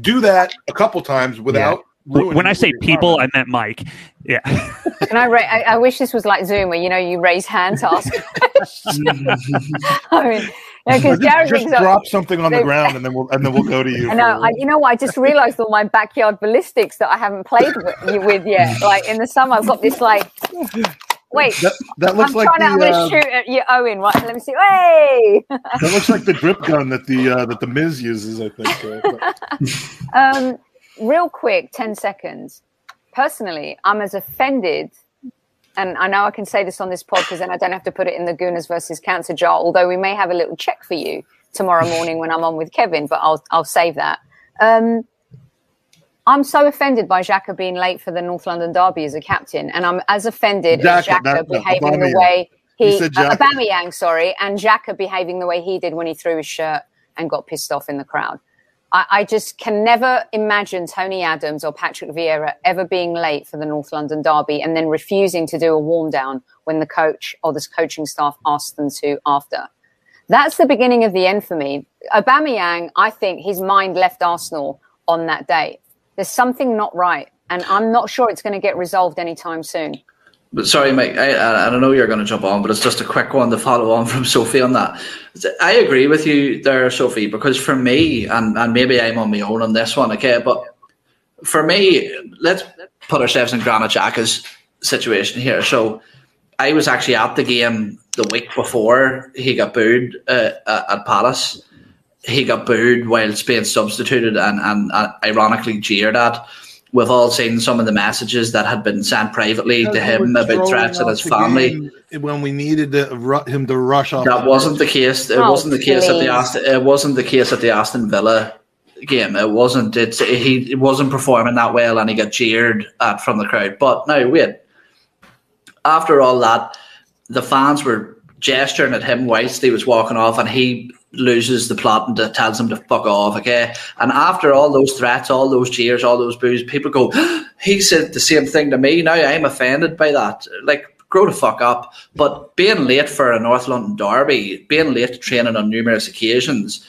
A: do that a couple times without. Yeah.
D: When I say people, I meant Mike. Yeah.
F: And I, ra- I, I wish this was like Zoom, where you know you raise hand to ask questions. I mean, because
A: Jared just drop something on the ground and then we'll and then we'll go to you.
F: I know. I, you know what? I just realised all my backyard ballistics that I haven't played with, with yet. Like in the summer, I've got this like. Wait,
A: that, that looks
F: I'm
A: like
F: trying
A: the,
F: to, uh, shoot at you, Owen. Right, let me see. Hey,
A: that looks like the drip gun that the uh, that the Miz uses. I think.
F: Um, real quick, ten seconds. Personally, I'm as offended and I know I can say this on this pod because then I don't have to put it in the Gooners versus Cancer jar. Although we may have a little check for you tomorrow morning when I'm on with Kevin, but I'll I'll save that. Um, I'm so offended by Xhaka being late for the North London derby as a captain, and I'm as offended Xhaka, as Xhaka that, behaving the way he, he uh, Aubameyang, sorry, and Xhaka behaving the way he did when he threw his shirt and got pissed off in the crowd. I, I, just can never imagine Tony Adams or Patrick Vieira ever being late for the North London derby and then refusing to do a warm down when the coach or the coaching staff asked them to after. That's the beginning of the end for me. Aubameyang, I think his mind left Arsenal on that day. There's something not right, and I'm not sure it's going to get resolved anytime soon.
B: But sorry, Mike, I, I know you're going to jump on, but it's just a quick one to follow on from Sophie on that. I agree with you there, Sophie, because for me, and, and maybe I'm on my own on this one, okay, but for me, let's put ourselves in Granit Xhaka's situation here. So I was actually at the game the week before he got booed uh, at Palace. He got booed whilst being substituted and, and uh, ironically jeered at we've all seen some of the messages that had been sent privately to him about threats at his family.
A: When we needed to, him to rush off,
B: that wasn't the case. It oh, wasn't the case at the Aston. It wasn't the case at the Aston Villa game. It wasn't. It's he it wasn't performing that well, and he got jeered at from the crowd. But now wait, after all that, the fans were gesturing at him whilst he was walking off, and he loses the plot and tells him to fuck off. Okay, and after all those threats, all those cheers, all those boos, people go, "He said the same thing to me." Now I'm offended by that. Like, grow the fuck up. But being late for a North London derby, being late to training on numerous occasions,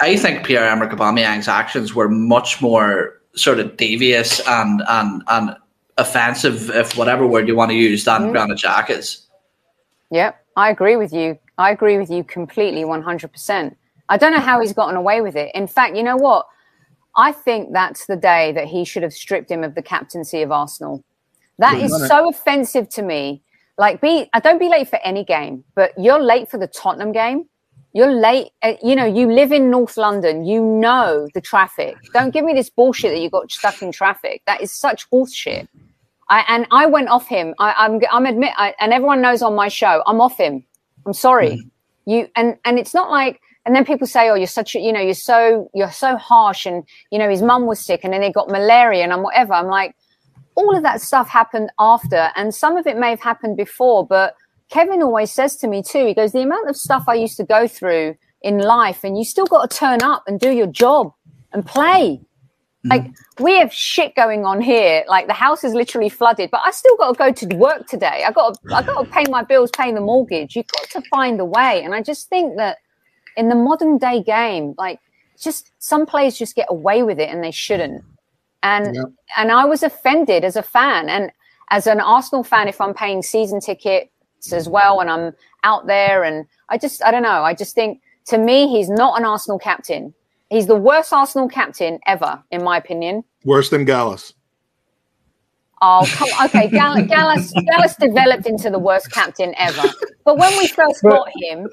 B: I think Pierre Emerick Aubameyang's actions were much more sort of devious and and and offensive, if whatever word you want to use, than mm. Granit Xhaka's.
F: Yep, I agree with you. I agree with you completely, one hundred percent. I don't know how he's gotten away with it. In fact, you know what? I think that's the day that he should have stripped him of the captaincy of Arsenal. That is so offensive to me. Like, be I don't be late for any game, but you're late for the Tottenham game. You're late. Uh, you know, you live in North London. You know the traffic. Don't give me this bullshit that you got stuck in traffic. That is such horseshit. I, and I went off him. I, am I'm, I'm admit, I, and everyone knows on my show, I'm off him. I'm sorry. Mm. You and and it's not like. And then people say, "Oh, you're such a, you know, you're so you're so harsh." And you know, his mum was sick, and then he got malaria, and I'm whatever. I'm like, all of that stuff happened after, and some of it may have happened before, but Kevin always says to me too, he goes, the amount of stuff I used to go through in life, and you still got to turn up and do your job and play. Mm-hmm. Like we have shit going on here. Like the house is literally flooded, but I still got to go to work today. I got to, I got to pay my bills, pay the mortgage. You've got to find a way. And I just think that in the modern day game, like just some players just get away with it and they shouldn't. And and I was offended as a fan and as an Arsenal fan, if I'm paying season tickets as well and I'm out there and I just I don't know. I just think to me he's not an Arsenal captain. He's the worst Arsenal captain ever, in my opinion.
A: Worse than Gallas.
F: Oh, come on. Okay, Gall- Gallas, Gallas developed into the worst captain ever. But when we first got him,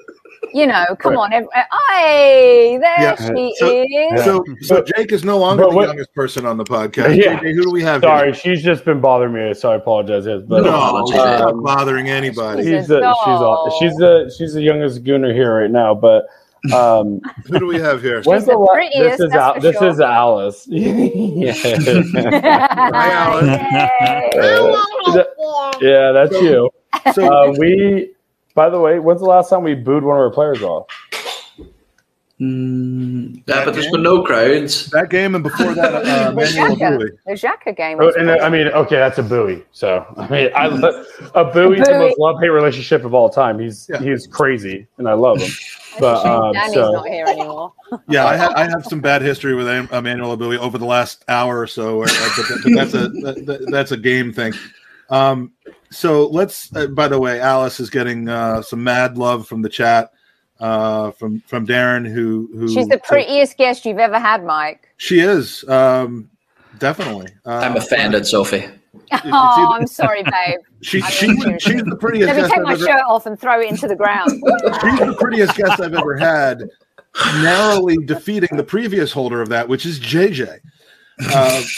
F: you know, come right. on. Hey, there yeah. she
A: so,
F: is.
A: So, so Jake is no longer the youngest person on the podcast. Yeah. who do we have?
H: Sorry, here? she's just been bothering me, so I apologize. But
A: no, she's um, not bothering anybody.
H: She's the, she's she's the she's the youngest gooner here right now, but. Um,
A: Who do we have here?
F: When's the,
H: prettiest, this is Al- this sure. is Alice. Hi, Alice. yeah, that's you. So uh, we by the way, when's the last time we booed one of our players off?
B: Mm, yeah, but there's been no crowds.
A: That game and before that, uh, the
F: Xhaka, the Xhaka game.
H: Oh, and I mean, okay, that's Eboué. So I mean, I, Eboué is the most love hate relationship of all time. He's yeah. he's crazy, and I love him. but um,
F: Danny's so. not here anymore.
A: yeah, I, ha- I, have some bad history with Emmanuel Eboué over the last hour or so. But, but that's a that, that's a game thing. Um, so let's. Uh, by the way, Alice is getting uh, some mad love from the chat uh, from from Darren, who who
F: she's the prettiest guest you've ever had, Mike.
A: She is um, definitely.
B: I'm offended, Sophie.
F: Oh, I'm sorry, babe.
A: She, she, she's the prettiest. Guest.
F: Let me take I've my ever, shirt off and throw it into the ground.
A: she's the prettiest guest I've ever had, narrowly defeating the previous holder of that, which is JJ.
F: Um,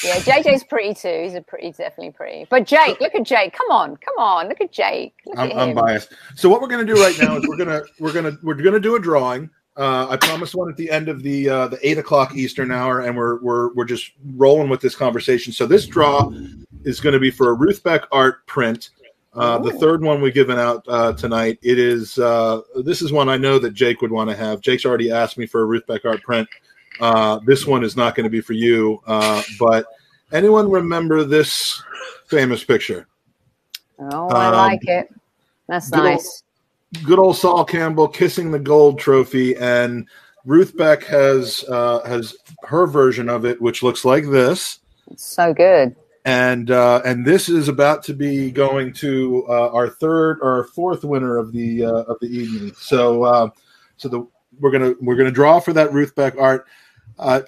F: yeah, JJ's pretty too. He's a pretty, definitely pretty. But Jake, look at Jake. Come on, come on. Look at Jake. Look
A: I'm,
F: at
A: I'm biased. So what we're gonna do right now is we're gonna we're gonna we're gonna do a drawing. Uh, I promised one at the end of the uh, the eight o'clock Eastern hour, and we're we're we're just rolling with this conversation. So this draw is going to be for a Ruth Beck art print. Uh, the third one we're giving out uh, tonight. It is uh, this is one I know that Jake would want to have. Jake's already asked me for a Ruth Beck art print. Uh, this one is not going to be for you. Uh, but anyone remember this famous picture?
F: Oh, I um, like it. That's good nice.
A: Old, good old Sol Campbell kissing the gold trophy, and Ruth Beck has uh, has her version of it, which looks like this.
F: It's so good.
A: And uh, and this is about to be going to uh, our third or our fourth winner of the uh, of the evening. So uh, so the we're gonna we're gonna draw for that Ruth Beck art. Uh,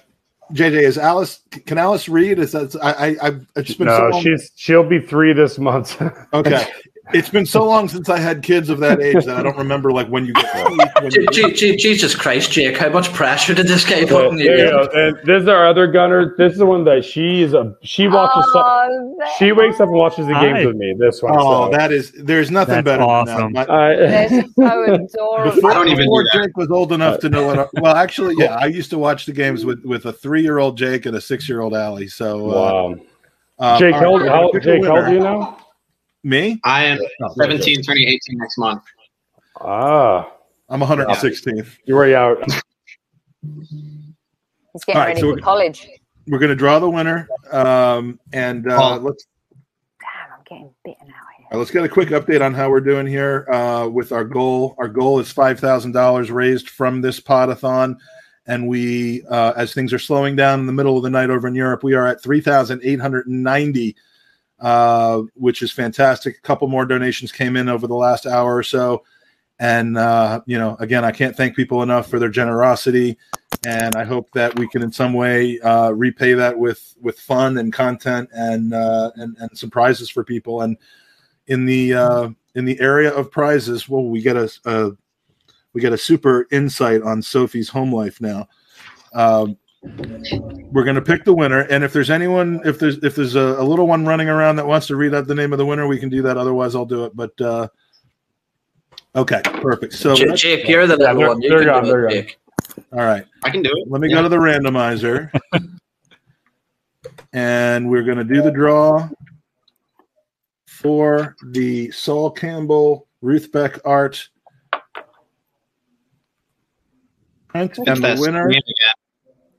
A: JJ, is Alice? Can Alice read? Is that I? I I've just been
H: no.
A: So
H: she's she'll be three this month.
A: okay, it's been so long since I had kids of that age that I don't remember like when you get.
B: When you Jesus Christ, Jake! How much pressure did this guy put on
H: you? Yeah, and this is our other gunner. This is the one that she's a she watches. Oh, some, she wakes up and watches the games with me. This one.
A: Oh, so. that is. There's nothing
D: That's
A: better.
D: Awesome.
A: Than that. I,
F: so adorable.
C: Before, I don't even
A: before Jake was old enough to know what. Well, actually, yeah, I used to watch the games with with a three year old Jake and a six year old Allie. So
H: uh, wow. Um, Jake, how, how, Jake, how old are you now?
A: Me?
E: I am 17, turning 18 next month.
H: Ah,
A: I'm 116.
H: you're way out.
F: He's getting
A: All right,
F: ready
A: so
F: for
A: we-
F: college.
A: We're going to draw the winner, um, and uh,
E: Oh.
A: let's
F: Damn, I'm getting bitten out here.
A: Let's get a quick update on how we're doing here uh, with our goal. Our goal is five thousand dollars raised from this podathon, and we, uh, as things are slowing down in the middle of the night over in Europe, we are at three thousand eight hundred and ninety, uh, which is fantastic. A couple more donations came in over the last hour or so, and uh, you know, again, I can't thank people enough for their generosity, and I hope that we can in some way uh, repay that with with fun and content and uh, and and some prizes for people and in the uh, in the area of prizes, well, we get a, a we get a super insight on Sophie's home life now. Um, we're going to pick the winner, and if there's anyone, if there's if there's a, a little one running around that wants to read out the name of the winner, we can do that. Otherwise, I'll do it. But uh, okay, perfect. So
B: J- Jake, you're the little
H: they're-
B: one. You
H: they're
B: can
H: gone,
B: do
H: they're
B: it,
H: gone.
B: Jake.
A: all right,
E: I can do it.
A: let me
E: Yeah.
A: go to the randomizer, and we're going to do the draw for the Sol Campbell Ruth Beck art print, and the winner,
E: yeah.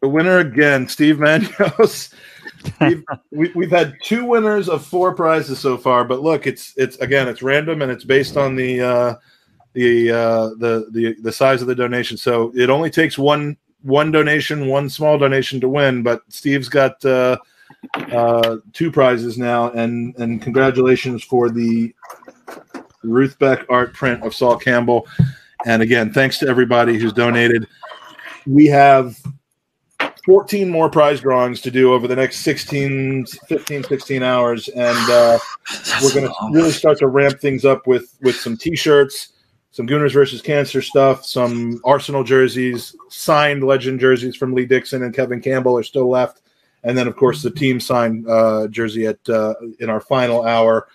A: The winner again, Steve Manos. we've, we, we've had two winners of four prizes so far, but look, it's it's again, it's random and it's based on the uh, the uh, the the the size of the donation. So it only takes one one donation, one small donation to win. But Steve's got uh, uh, two prizes now, and and congratulations for the Ruth Beck art print of Sol Campbell. And again, thanks to everybody who's donated. We have 14 more prize drawings to do over the next 16, 15, 16 hours. And uh, we're going to really start to ramp things up with with some t-shirts some gooners versus cancer stuff some arsenal jerseys signed legend jerseys from lee dixon and kevin campbell are still left and then of course the team signed uh, jersey at uh, in our final hour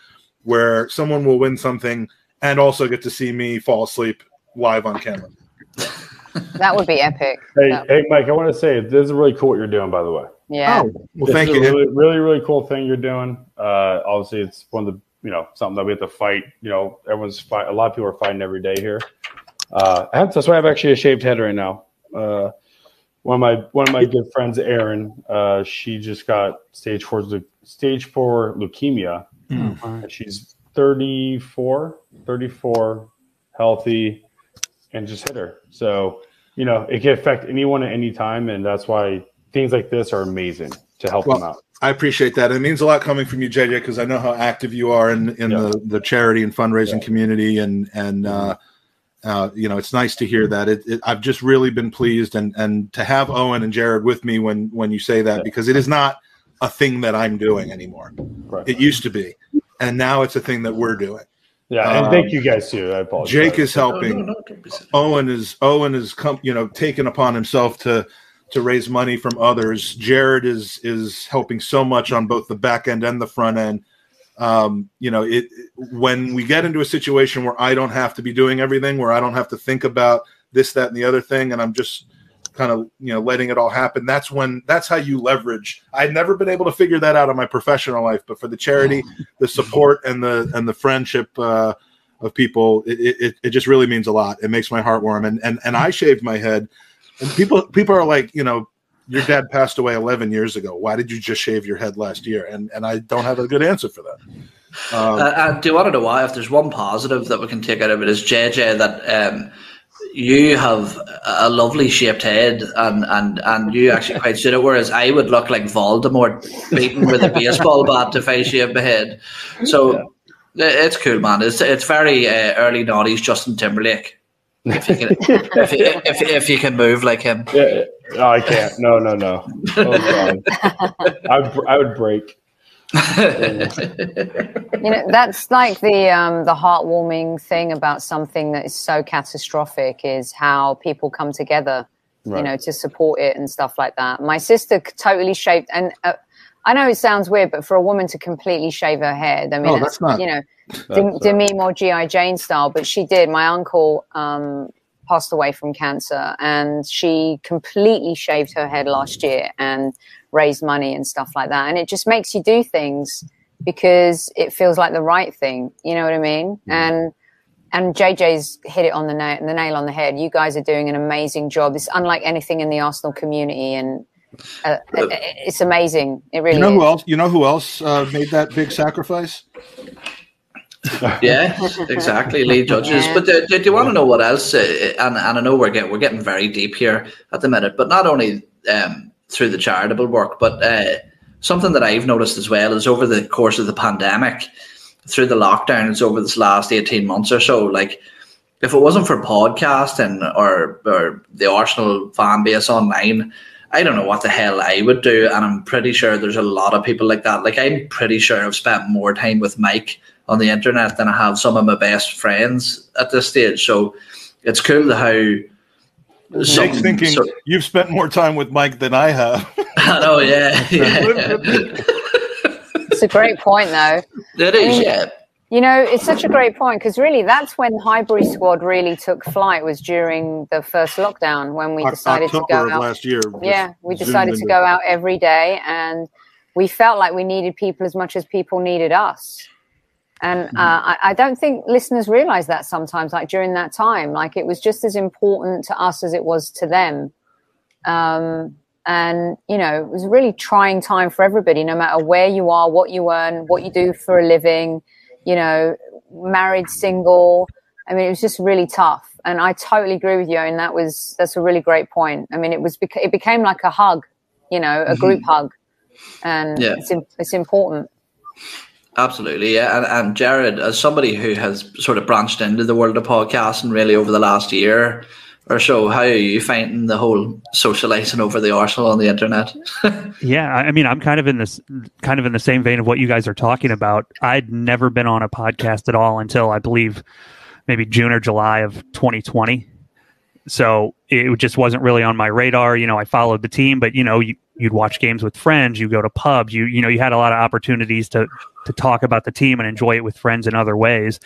A: where someone will win something and also get to see me fall asleep live on camera
F: That would be epic.
H: Hey,
F: That-
H: hey, Mike, I want to say this is really cool what you're doing, by the way.
F: yeah.
A: oh well
H: This
A: thank
H: is
A: you
H: A really, really, really cool thing you're doing. Uh, obviously, it's one of the you know something that we have to fight. You know, everyone's fight. A lot of people are fighting every day here. Uh, I have, that's why I have actually a shaved head right now. Uh, one of my one of my good friends, Erin, uh, she just got stage four stage four leukemia. And She's 34, 34, healthy, and just hit her. So you know, it can affect anyone at any time, and that's why things like this are amazing to help
A: Well,
H: them out.
A: I appreciate that. It means a lot coming from you, JJ, because I know how active you are in in
H: Yeah.
A: the, the charity and fundraising
H: Yeah.
A: community, and and uh, uh, you know it's nice to hear that. It, it, I've just really been pleased, and and to have Owen and Jared with me when when you say that,
H: Yeah.
A: because it is not a thing that I'm doing anymore.
H: Right.
A: It used to be, and now it's a thing that we're doing.
H: Yeah, and
A: Um,
H: thank you guys too. I apologize.
A: Jake is helping.
B: no, no, don't be silly.
A: Owen is Owen is come you know taken upon himself to to raise money from others. Jared is is helping so much on both the back end and the front end. Um, you know, it when we get into a situation where I don't have to be doing everything, where I don't have to think about this, that, and the other thing, and I'm just kind of you know letting it all happen. That's when that's how you leverage. I'd never been able to figure that out in my professional life, but for the charity, the support, and the and the friendship. Uh, of people, it, it, it just really means a lot. It makes my heart warm. And and and I shaved my head, and people people are like, you know, your dad passed away 11 years ago. Why did you just shave your head last year? And and I don't have a good answer for that. Um,
B: Uh, uh, do you want to know why? If there's one positive that we can take out of it is JJ that um, you have a lovely shaped head and, and, and you actually quite suit it. Whereas I would look like Voldemort beaten with a baseball bat if I shaved my head. So i- it's cool, man. It's it's very uh, early noughties Justin Timberlake. If you can, if, you- if, if you can move like him.
H: Yeah, no, I can't. No, no, no. Oh. I I would break.
F: You know, that's like the um, the heartwarming thing about something that is so catastrophic is how people come together, you know, to support it and stuff like that. My sister totally shaved, and uh, I know it sounds weird, but for a woman to completely shave her head, I mean,
A: Oh, that's not-
F: you know,
H: That's, uh,
F: Demi Moore GI Jane style, but she did. My uncle um, passed away from cancer, and she completely shaved her head last year and raised money and stuff like that. And it just makes you do things because it feels like the right thing. You know what I mean? And and JJ's hit it on the nail, the nail on the head. You guys are doing an amazing job. It's unlike anything in the Arsenal community, and uh, it's amazing. It really.
A: You know
F: is.
A: who else? You know who else uh, made that big sacrifice?
B: yeah, exactly. Lead judges. Yeah. But do, do, you want to know what else? Uh, and, and I know we're getting we're getting very deep here at the minute, but not only um, through the charitable work, but uh, something that I've noticed as well is over the course of the pandemic, through the lockdowns over this last eighteen months or so, like if it wasn't for podcasting or or the Arsenal fan base online, I don't know what the hell I would do. And I'm pretty sure there's a lot of people like that. Like I'm pretty sure I've spent more time with Mike on the internet than I have some of my best friends at this stage. So it's cool how.
A: Jake's thinking so, you've spent more time with Mike than I have.
B: oh know, yeah. yeah.
F: it's a great point, though.
B: It is, yeah.
F: You know, it's such a great point because really that's when Highbury Squad really took flight was during the first lockdown when we decided
A: October
F: to go out.
A: last year.
F: Yeah, we decided to go out every day and we felt like we needed people as much as people needed us. And mm-hmm. uh, I, I, don't think listeners realize that sometimes, like during that time, like it was just as important to us as it was to them. Um, and, you know, it was a really trying time for everybody, no matter where you are, what you earn, what you do for a living you know, married, single. I mean, it was just really tough. And I totally agree with you. And that was, that's a really great point. I mean, it was, it became like a hug, you know, a mm-hmm. group hug. And yeah. it's, it's important.
B: Absolutely, yeah. And, and Jared, as somebody who has sort of branched into the world of podcasting really over the last year, or so. How are you finding the whole socializing over the Arsenal on the internet?
D: yeah, I mean, I'm kind of in this kind of in the same vein of what you guys are talking about. I'd never been on a podcast at all until I believe maybe June or July of 2020. So it just wasn't really on my radar. You know, I followed the team, but you know, you, would watch games with friends, you go to pubs, you you know, you had a lot of opportunities to to talk about the team and enjoy it with friends in other ways.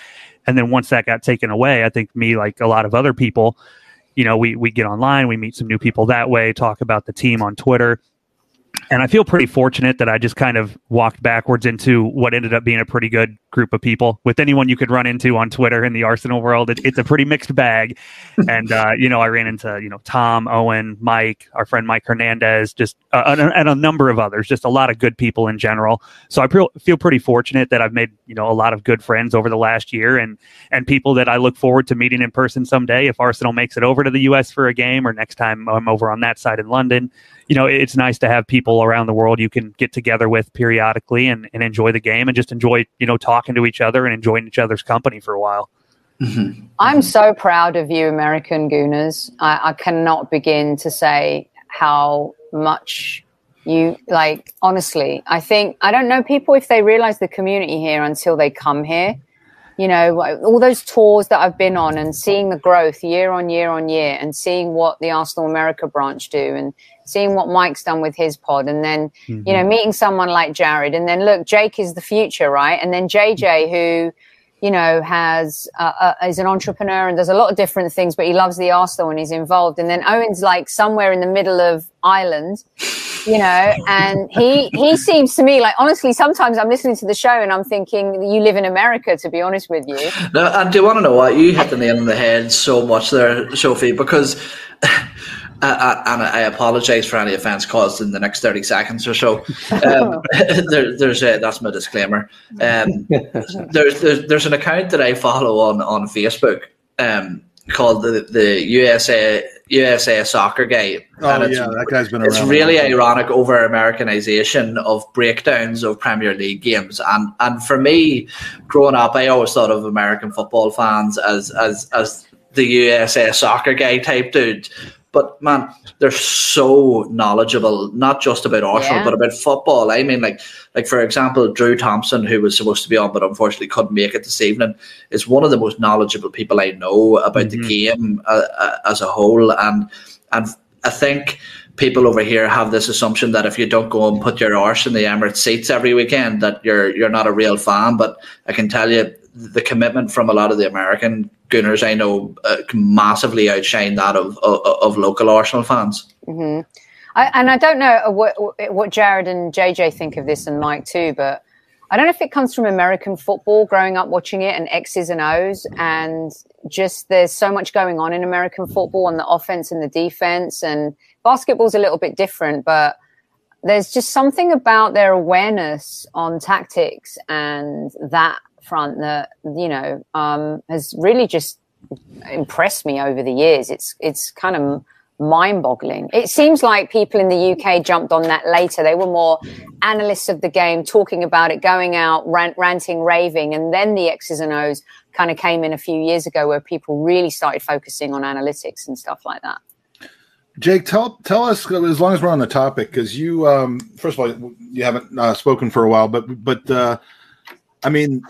D: And then once that got taken away, I think me, like a lot of other people, you know, we we get online, we meet some new people that way, talk about the team on Twitter, and I feel pretty fortunate that I just kind of walked backwards into what ended up being a pretty good group of people. With anyone you could run into on Twitter in the Arsenal world, it, it's a pretty mixed bag. and uh, you know, I ran into you know Tom, Owen, Mike, our friend Mike Hernandez, just uh, and, and, a number of others. Just a lot of good people in general. So I feel pretty fortunate that I've made you know a lot of good friends over the last year, and and people that I look forward to meeting in person someday if Arsenal makes it over to the U.S. for a game, or next time I'm over on that side in London you know, it's nice to have people around the world you can get together with periodically and, and enjoy the game and just enjoy, you know, talking to each other and enjoying each other's company for a while.
F: Mm-hmm. I'm so proud of you, American Gooners. I, I cannot begin to say how much you like honestly i think i don't know people if they realize the community here until they come here you know all those tours that i've been on and seeing the growth year on year on year and seeing what the arsenal america branch do and seeing what Mike's done with his pod, and then mm-hmm. you know meeting someone like Jared, and then look, Jake is the future, right? And then JJ, who you know has uh, uh, is an entrepreneur and does a lot of different things, but he loves the Arsenal and he's involved. And then Owen's like somewhere in the middle of Ireland, you know, and he he seems to me like honestly, sometimes I'm listening to the show and I'm thinking you live in America. To be honest with you,
B: no, and do you want to know what you hit the nail on the head so much there, Sophie, because. Uh, and I apologise for any offence caused in the next thirty seconds or so. Um, there, there's a, that's my disclaimer. Um, there's, there's there's an account that I follow on on Facebook um, called the the USA USA Soccer Guy.
A: Oh yeah, that guy's been. around.
B: It's really ironic over Americanization of breakdowns of Premier League games, and and for me, growing up, I always thought of American football fans as as as the USA Soccer Guy type dude but man, they're so knowledgeable, not just about Arsenal, yeah. but about football. I mean, like, like for example, Drew Thompson, who was supposed to be on, but unfortunately couldn't make it this evening, is one of the most knowledgeable people I know about mm-hmm. the game uh, uh, as a whole. And and I think people over here have this assumption that if you don't go and put your arse in the Emirates seats every weekend, that you're you're not a real fan. But I can tell you, the commitment from a lot of the American Gooners I know uh, massively outshine that of, of, of local Arsenal fans.
F: Mm-hmm. I, and I don't know what, what Jared and JJ think of this and Mike too, but I don't know if it comes from American football, growing up watching it and X's and O's, and just there's so much going on in American football on the offense and the defense, and basketball's a little bit different, but there's just something about their awareness on tactics and that front that you know um, has really just impressed me over the years. It's it's kind of mind-boggling. It seems like people in the UK jumped on that later. They were more analysts of the game, talking about it, going out, rant, ranting, raving, and then the X's and O's kind of came in a few years ago, where people really started focusing on analytics and stuff like that.
A: Jake, tell tell us as long as we're on the topic, because you um, first of all you haven't uh, spoken for a while, but but uh, I mean,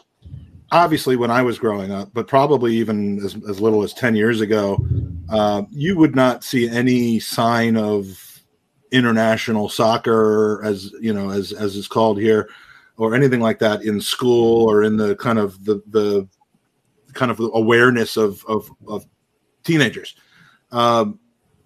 A: obviously when I was growing up, but probably even as as little as ten years ago, uh, you would not see any sign of international soccer, as you know, as as it's called here, or anything like that in school or in the kind of the the kind of awareness of of, of teenagers. Um,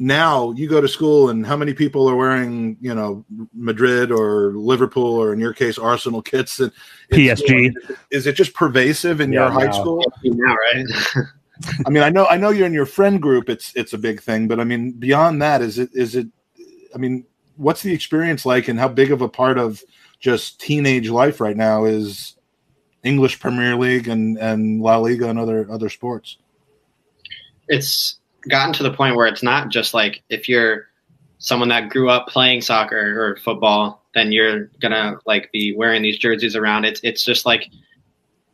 A: now you go to school and how many people are wearing you know madrid or liverpool or in your case arsenal kits and
D: psg
A: is it just pervasive in yeah, your high school?
E: Now right?
A: I mean i know i know you're in your friend group it's it's a big thing but i mean beyond that is it is it i mean what's the experience like and how big of a part of just teenage life right now is english premier league and and la liga and other other sports?
E: It's gotten to the point where it's not just like if you're someone that grew up playing soccer or football, then you're gonna like be wearing these jerseys around. It's it's just like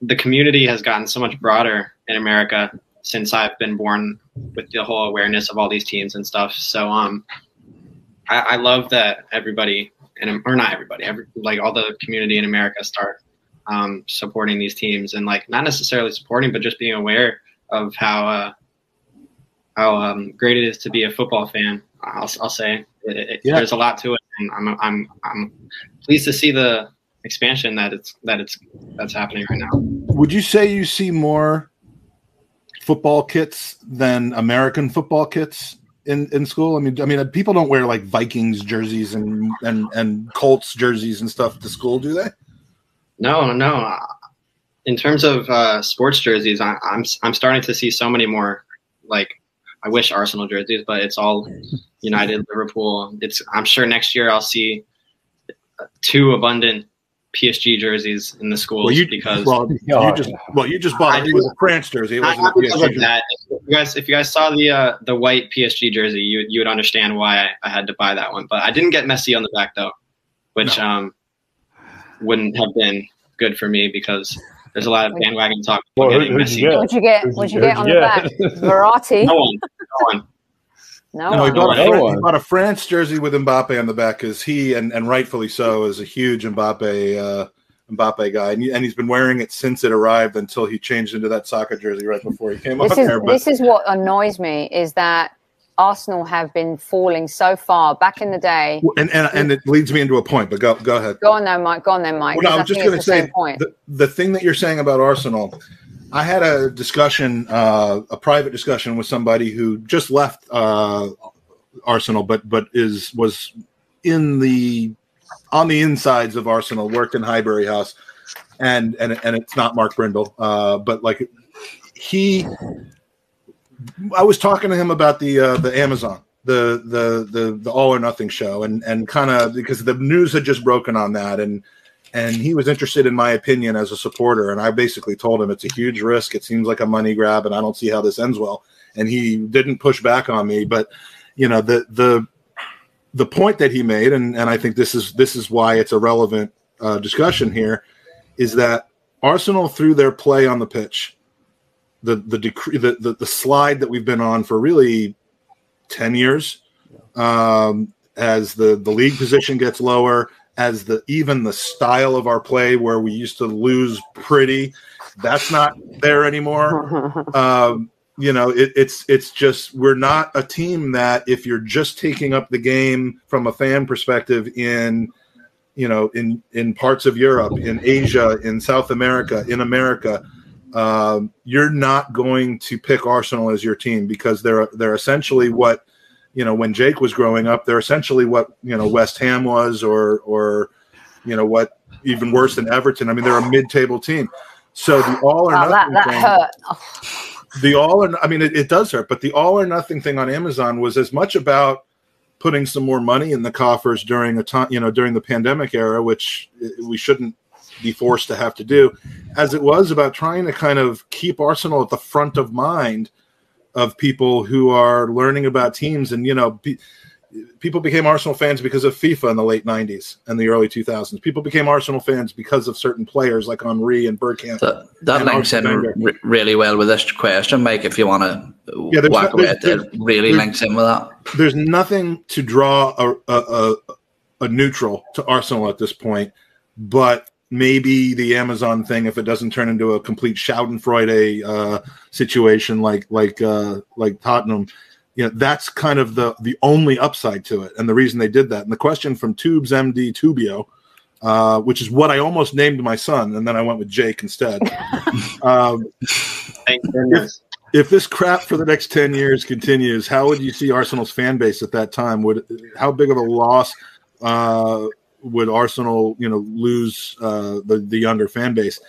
E: the community has gotten so much broader in America since I've been born with the whole awareness of all these teams and stuff. So um, I, I love that everybody and or not everybody, every, like all the community in America start um, supporting these teams and like not necessarily supporting, but just being aware of how uh, how um, great it is to be a football fan. I'll, I'll say it, it, yeah. there's a lot to it, and I'm I'm I'm pleased to see the expansion that it's that it's that's happening right now.
A: Would you say you see more football kits than American football kits in, in school? I mean, I mean, people don't wear like Vikings jerseys and and and Colts jerseys and stuff to school, do they?
E: No, no. In terms of uh, sports jerseys, I, I'm I'm starting to see so many more like I wish Arsenal jerseys, but it's all United, Liverpool. It's I'm sure next year I'll see two abundant PSG jerseys in the schools well, you, because
A: well, you just well you just bought it was a France jersey. It wasn't a PSG jersey.
E: That. If you guys, if you guys saw the uh, the white PSG jersey, you you would understand why I, I, had to buy that one. But I didn't get Messi on the back though, which no. um wouldn't have been good for me because there's a lot of bandwagon talk. Well,
F: who, who'd, you what'd you get? What'd you get on the back? Verratti.
E: No one. No one.
F: No, no,
A: he, bought no, a, he bought a France jersey with Mbappe on the back because he and, and rightfully so is a huge Mbappe uh, Mbappe guy, and, he, and he's been wearing it since it arrived until he changed into that soccer jersey right before he came
F: this
A: is,
F: there. But, this is what annoys me is that Arsenal have been falling so far back in the day.
A: And and, and it leads me into a point, but go go ahead.
F: Go on there, Mike. Go on there, Mike.
A: Well, no, I was just going to say the, the thing that you're saying about Arsenal. I had a discussion, uh, a private discussion with somebody who just left uh, Arsenal, but but is was in the on the insides of Arsenal, worked in Highbury House, and and and it's not Mark Brindle, uh, but like he I was talking to him about the uh, the Amazon, the the the the All or Nothing show, and and kind of because the news had just broken on that, and and he was interested in my opinion as a supporter, and I basically told him it's a huge risk. It seems like a money grab, and I don't see how this ends well. And he didn't push back on me, but you know the the the point that he made, and and I think this is this is why it's a relevant uh, discussion here, is that Arsenal through their play on the pitch the the decree the, the, the slide that we've been on for really 10 years um, as the the league position gets lower as the even the style of our play where we used to lose pretty that's not there anymore. Um, you know it, it's it's just we're not a team that if you're just taking up the game from a fan perspective in you know in in parts of europe in asia in south america in america um, you're not going to pick Arsenal as your team because they're they're essentially what you know when Jake was growing up. They're essentially what you know West Ham was, or or you know what even worse than Everton. I mean, they're a mid-table team. So the all or
F: Oh,
A: nothing
F: that, that
A: thing,
F: hurt.
A: The all or I mean, it, it does hurt, but the all or nothing thing on Amazon was as much about putting some more money in the coffers during a time, you know, during the pandemic era, which we shouldn't be forced to have to do, as it was about trying to kind of keep Arsenal at the front of mind of people who are learning about teams and you know. Be, people became Arsenal fans because of FIFA in the late '90s and the early 2000s. People became Arsenal fans because of certain players like Henry and Bergkamp.
B: That, that
A: And
B: links in re- really well with this question, Mike. If you want to
A: Yeah,
B: walk
A: no-
B: away, it really links in with that.
A: There's nothing to draw a, a, a, a neutral to Arsenal at this point, but maybe the Amazon thing if it doesn't turn into a complete Schadenfreude uh, situation like like uh, like Tottenham. You know, that's kind of the the only upside to it, and the reason they did that. And the question from Tubes MD Tubio, uh, which is what I almost named my son, and then I went with Jake instead. um,
E: goodness.
A: if this crap for the next 10 years continues how would you see arsenal's fan base at that time would how big of a loss uh, would arsenal you know lose uh, the, the younger fan base.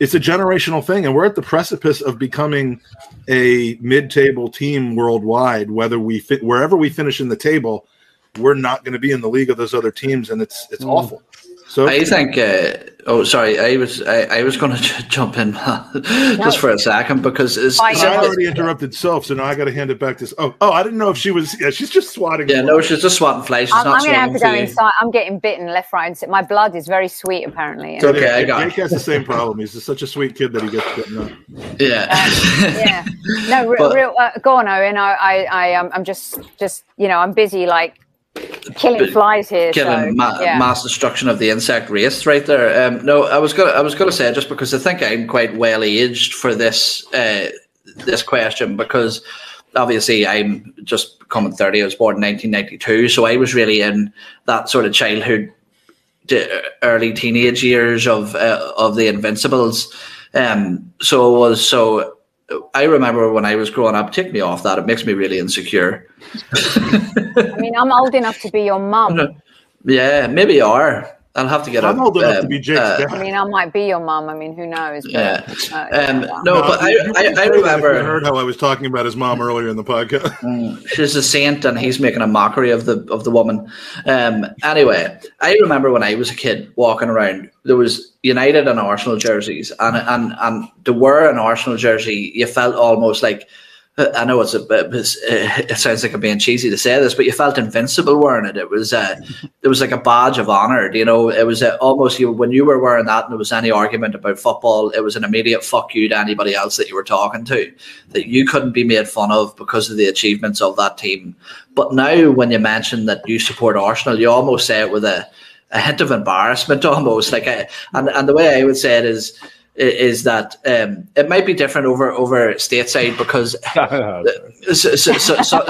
A: It's a generational thing and we're at the precipice of becoming a mid-table team worldwide whether we fit wherever we finish in the table we're not going to be in the league of those other teams and it's it's awful so
B: I think. Uh, oh, sorry. I was I, I was going to jump in just for a second because it's,
F: Fine.
A: I already interrupted self, so now I got to hand it back to. Oh, oh, I didn't know if she was. Yeah, she's just swatting.
B: yeah, no, she's just swatting flies. She's
F: I'm,
B: not
F: I'm going to have to go
B: you.
F: inside. I'm getting bitten left, right, and center. My blood is very sweet, apparently.
B: It's okay, I got
A: Jake
B: it.
A: has the same problem. He's just such a sweet kid that he gets getting up.
B: Yeah.
F: yeah. No, re-
B: But-
F: real. Uh, go on, Owen. I, I, I, um, I'm just, just, you know, I'm busy like killing flies here.
B: killing
F: so,
B: ma-
F: yeah.
B: mass destruction of the insect race right there. Um, no, I was gonna I was gonna say just because I think I'm quite well aged for this uh, this question because obviously I'm just coming thirty. I was born in 1992, so I was really in that sort of childhood, early teenage years of uh, of the Invincibles. Um, so it was so. I remember when I was growing up, take me off that. It makes me really insecure.
F: I mean, I'm old enough to be your mum.
B: Yeah, maybe you are. I'll have to get.
A: I'm
B: a,
A: old enough to
B: um,
A: be Jake's
B: uh,
A: dad.
F: I mean, I might be your mum. I mean, who knows? But,
B: Yeah.
F: uh,
B: Um,
F: yeah.
B: no, but I,
A: you
B: I, I
A: say that if
B: remember
A: you heard how I was talking about his mom earlier in the podcast.
B: she's a saint and he's making a mockery of the of the woman. Um, anyway, I remember when I was a kid walking around, there was United and Arsenal jerseys, and and and to wear an Arsenal jersey, you felt almost like. I know it's a bit. It sounds like I'm being cheesy to say this, but you felt invincible wearing it. It was, uh, it was like a badge of honor. You know, it was uh, almost you when you were wearing that, and there was any argument about football, it was an immediate fuck you to anybody else that you were talking to. That you couldn't be made fun of because of the achievements of that team. But now, when you mention that you support Arsenal, you almost say it with a, a hint of embarrassment, almost like. A, and and the way I would say it is is that um, it might be different over over stateside because so, so, so, so,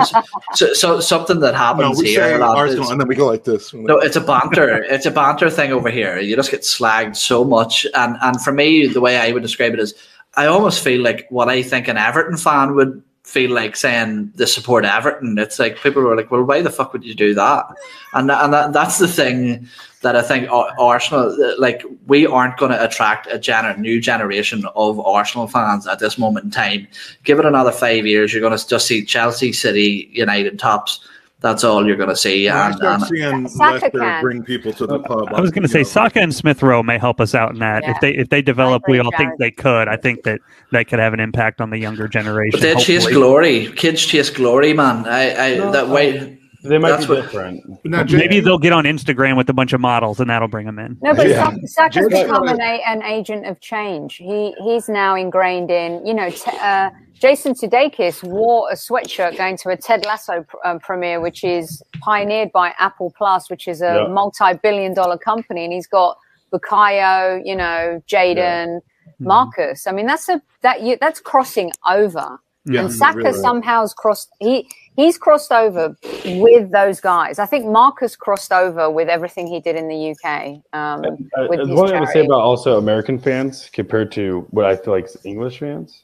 B: so, so something that happens
A: we
B: here
A: say
B: lot is-
A: and then we go like this.
B: no, it's a banter. it's a banter thing over here. You just get slagged so much, and and for me, the way I would describe it is, I almost feel like what I think an Everton fan would feel like saying the support Everton. It's like people were like, well, why the fuck would you do that? And and that, that's the thing that I think Arsenal, like, we aren't going to attract a gener- new generation of Arsenal fans at this moment in time. Give it another five years, you're going to just see Chelsea, City, United tops. That's all you're going to see.
A: When I
B: And,
A: start
B: and
A: seeing Leicester bring people to the pub.
D: I was going to say Saka and Smith Rowe may help us out in that.
F: Yeah.
D: If they if they develop, we all think they could. I think that that could have an impact on the younger generation.
B: But they chase glory. Kids chase glory, man. I, I
H: No,
B: that way.
H: They might
B: That's
H: be
B: what-
H: different.
A: Now, Jake,
D: Maybe they'll get on Instagram with a bunch of models, and that'll bring them in.
F: No, but
A: Yeah.
F: Saka, Saka's become an, an agent of change. He he's now ingrained in, you know, t- uh, Jason Sudeikis wore a sweatshirt going to a Ted Lasso um, premiere, which is pioneered by Apple Plus, which is a
H: Yeah.
F: multi-billion-dollar company, and he's got Bukayo, you know, Jadon, Marcus. I mean, that's a that you, that's crossing over.
A: Yeah,
F: and Saka
A: really.
F: crossed. He he's crossed over with those guys. I think Marcus crossed over with everything he did in the UK. Um,
H: Uh,
F: with his
H: one thing I would say about also American fans compared to what I feel like is English fans.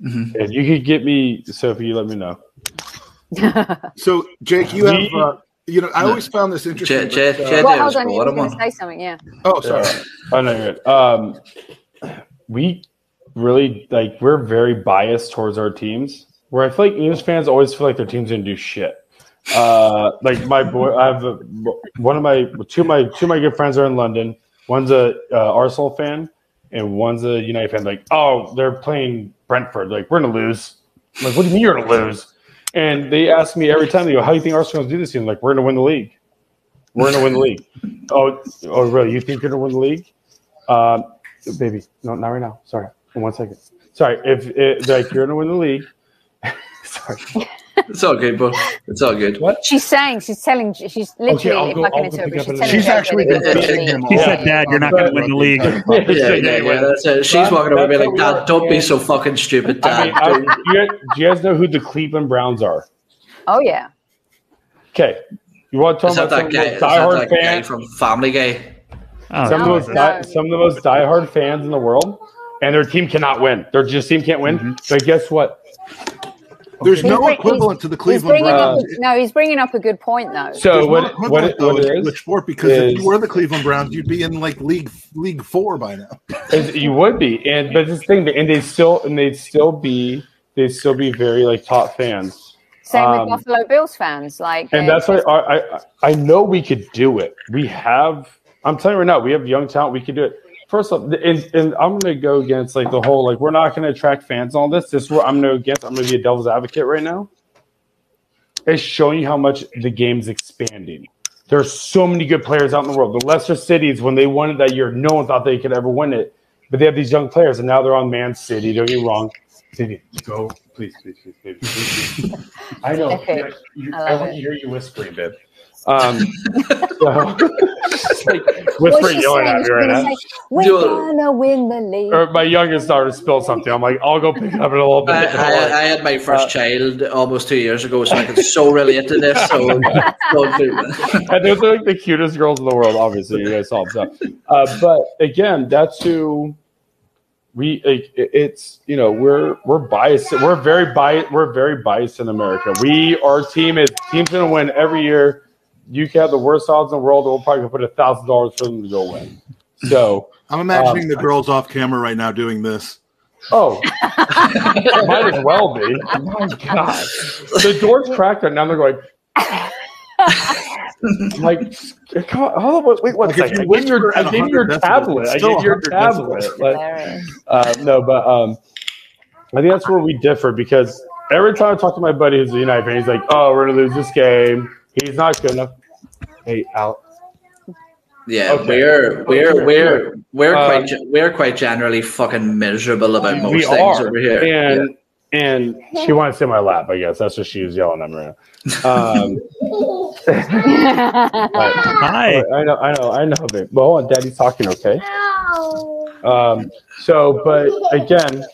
B: Mhm.
H: If you could get me, Sophie, you let me know.
A: so Jake, you have uh, You know, I always found this interesting.
B: J-
A: but,
B: J-
A: uh,
B: J-
F: Well, hold on, you were going to say something, yeah.
A: oh, sorry.
H: Oh no, you're. Um, we really like we're very biased towards our teams. Where I feel like English fans always feel like their team's gonna do shit. Uh, like my boy, I have a, one of my two of my two of my good friends are in London. One's a uh, Arsenal fan, and one's a United fan. Like, oh, they're playing Brentford. Like, we're gonna lose. I'm like, what do you mean you're gonna lose? And they ask me every time. They go, "How do you think Arsenal's gonna do this?" year?" I'm like, we're gonna win the league. We're gonna win the league. Oh, oh, really? You think you're gonna win the league? Um, baby, no, not right now. Sorry, one second. Sorry, if it, like you're gonna win the league. Sorry.
B: It's all good, but it's all good.
H: What?
F: She's saying, she's telling, she's literally,
H: I'll
F: if
H: go-
F: I can
H: I'll go
F: interpret, she's telling
A: She's actually
F: that
A: been
F: it's
A: beating
F: really-
A: him.
D: He said, "Dad, you're not gonna win the league."
B: Yeah, yeah, yeah. That's it. She's
H: That-
B: walking over
H: that's
B: me like, Dad, don't be so fucking stupid,
H: I mean,
B: Dad.
H: I, do, you, do you guys know who the Cleveland Browns are?
F: Oh, yeah.
H: Okay, you want to talk
B: that
H: about
B: that
H: some
B: guy?
H: of the diehard
B: that guy
H: fans?
B: from Family Guy?
D: Oh,
H: Some of
F: No,
H: those,
F: no.
H: die, some of the most diehard fans in the world, and their team cannot win. Their just team can't win.
B: Mm-hmm.
H: But guess what?
A: There's
F: He's
A: no
F: bring-
A: equivalent to the Cleveland Browns.
F: a, no, he's bringing up a good point, though.
H: So
A: There's
H: what?
A: no
H: What?
A: equivalent,
H: It,
A: though,
H: what
A: in
H: it
A: English
H: is?
A: sport because if you were the Cleveland Browns, you'd be in like league league four by now.
H: you would be, and but this thing, and they still, and they'd still be, they'd still be very like top fans.
F: Same
H: um,
F: with Buffalo Bills fans. Like,
H: And
F: they're
H: that's why I, I I know we could do it. We have. I'm telling you right now, we have young talent. We could do it. First off, and, and I'm going to go against like the whole like we're not going to attract fans and all this. This is what I'm going to against. I'm going to be a devil's advocate right now. It's showing you how much the game's expanding. There's so many good players out in the world. The Leicester Cities, when they won it that year, no one thought they could ever win it. But they have these young players, and now they're on Man City. Don't get me wrong. City, go, please, please, please, please. please, please. I know.
F: Okay.
H: You-
F: I
H: I,
F: love
H: want
F: it.
H: to hear you whispering, babe. Um, so, like whispering,
F: she
H: yelling
F: saying?
H: at me right now.
F: say, We're
B: Yo.
F: gonna win the league.
H: Or my youngest daughter spilled something. I'm like, I'll go pick it up in a little bit.
B: I, I. I had my first
H: Uh,
B: child almost two years ago, so I can so relate to this. So, don't do that.
H: and those are like the cutest girls in the world. Obviously, you guys saw them. Uh, but again, that's who we. Like, it- it's you know we're we're biased. We're very biased. We're very biased in America. We our team is team's gonna win every year. You can have the worst odds in the world. and We'll probably put a thousand dollars for them to go win. So
A: I'm imagining
H: Um,
A: the girls off camera right now doing this.
H: oh, might as well be. My God, the door's cracked and now they're going. Like, hold on, wait one
A: Like,
H: second.
A: you
H: I gave your, I gave your tablet.
A: it's
H: I
A: still
H: gave your tablet.
A: decibels.
H: Like, uh, no, but um, I think that's where we differ because every time I talk to my buddy who's a United fan, he's like, "Oh, we're gonna lose this game. He's not good enough." Hey, Al.
B: Yeah,
H: Okay.
B: we're we're we're we're
H: Um,
B: quite we're quite generally fucking miserable about most things
H: are,
B: over here.
H: and and she wants to sit in my lap. I guess that's what she was yelling at me. Right. Um, but-
D: Hi.
H: I know, I know, I know, babe. But hold on, Daddy's talking. Okay. Um. So, but again,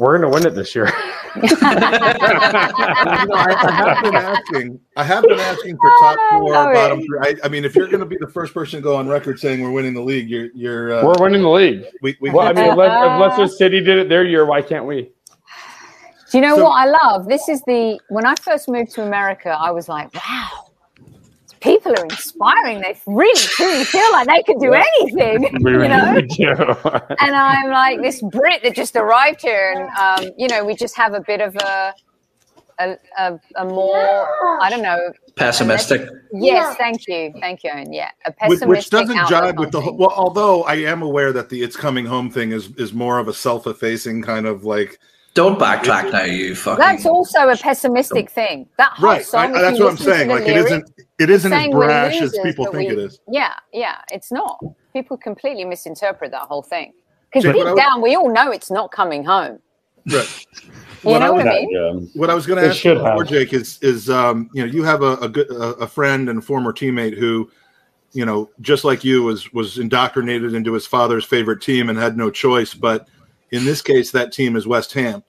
H: we're gonna win it this year.
A: You know, I, I have been asking. I have been asking for top four, bottom three. I, I mean, if you're going to be the first person to go on record saying we're winning the league, you're you're. Uh,
H: we're winning the league.
A: we, we,
H: Well, I mean, if, Le- if Leicester City did it their year, why can't we?
F: Do you know
A: So-
F: what I love? This is the when I first moved to America, I was like, wow, people are inspiring. They really truly feel like they could do anything, you know.
H: do.
F: And I'm like this Brit that just arrived here, and um, you know, we just have a bit of a a, a, a more I don't know.
B: Pessimistic.
F: Yes, thank you, thank you, Owen. Yeah, a
A: which,
F: pessimistic
A: which doesn't
F: outlook
A: jive with the whole, well although i am aware that the it's coming home thing is is more of a self-effacing kind of like
B: Don't backtrack now, you fucking.
F: That's also a pessimistic thing. That whole
A: right
F: song,
A: I, that's what i'm saying like it
F: lyrics,
A: isn't it isn't as
F: saying we're
A: brash as people think
F: we-
A: it is
F: Yeah, yeah, it's not. People completely misinterpret that whole thing. Because deep
A: what I
F: down, we all know it's not coming home.
A: right
F: You
A: What I
F: know
A: was-
F: what I mean?
H: Yeah.
A: what I was going to ask you before. Jake, is is um, you know you have a, a good a, a friend and former teammate who, you know, just like you was was indoctrinated into his father's favorite team and had no choice. But in this case, that team is West Ham,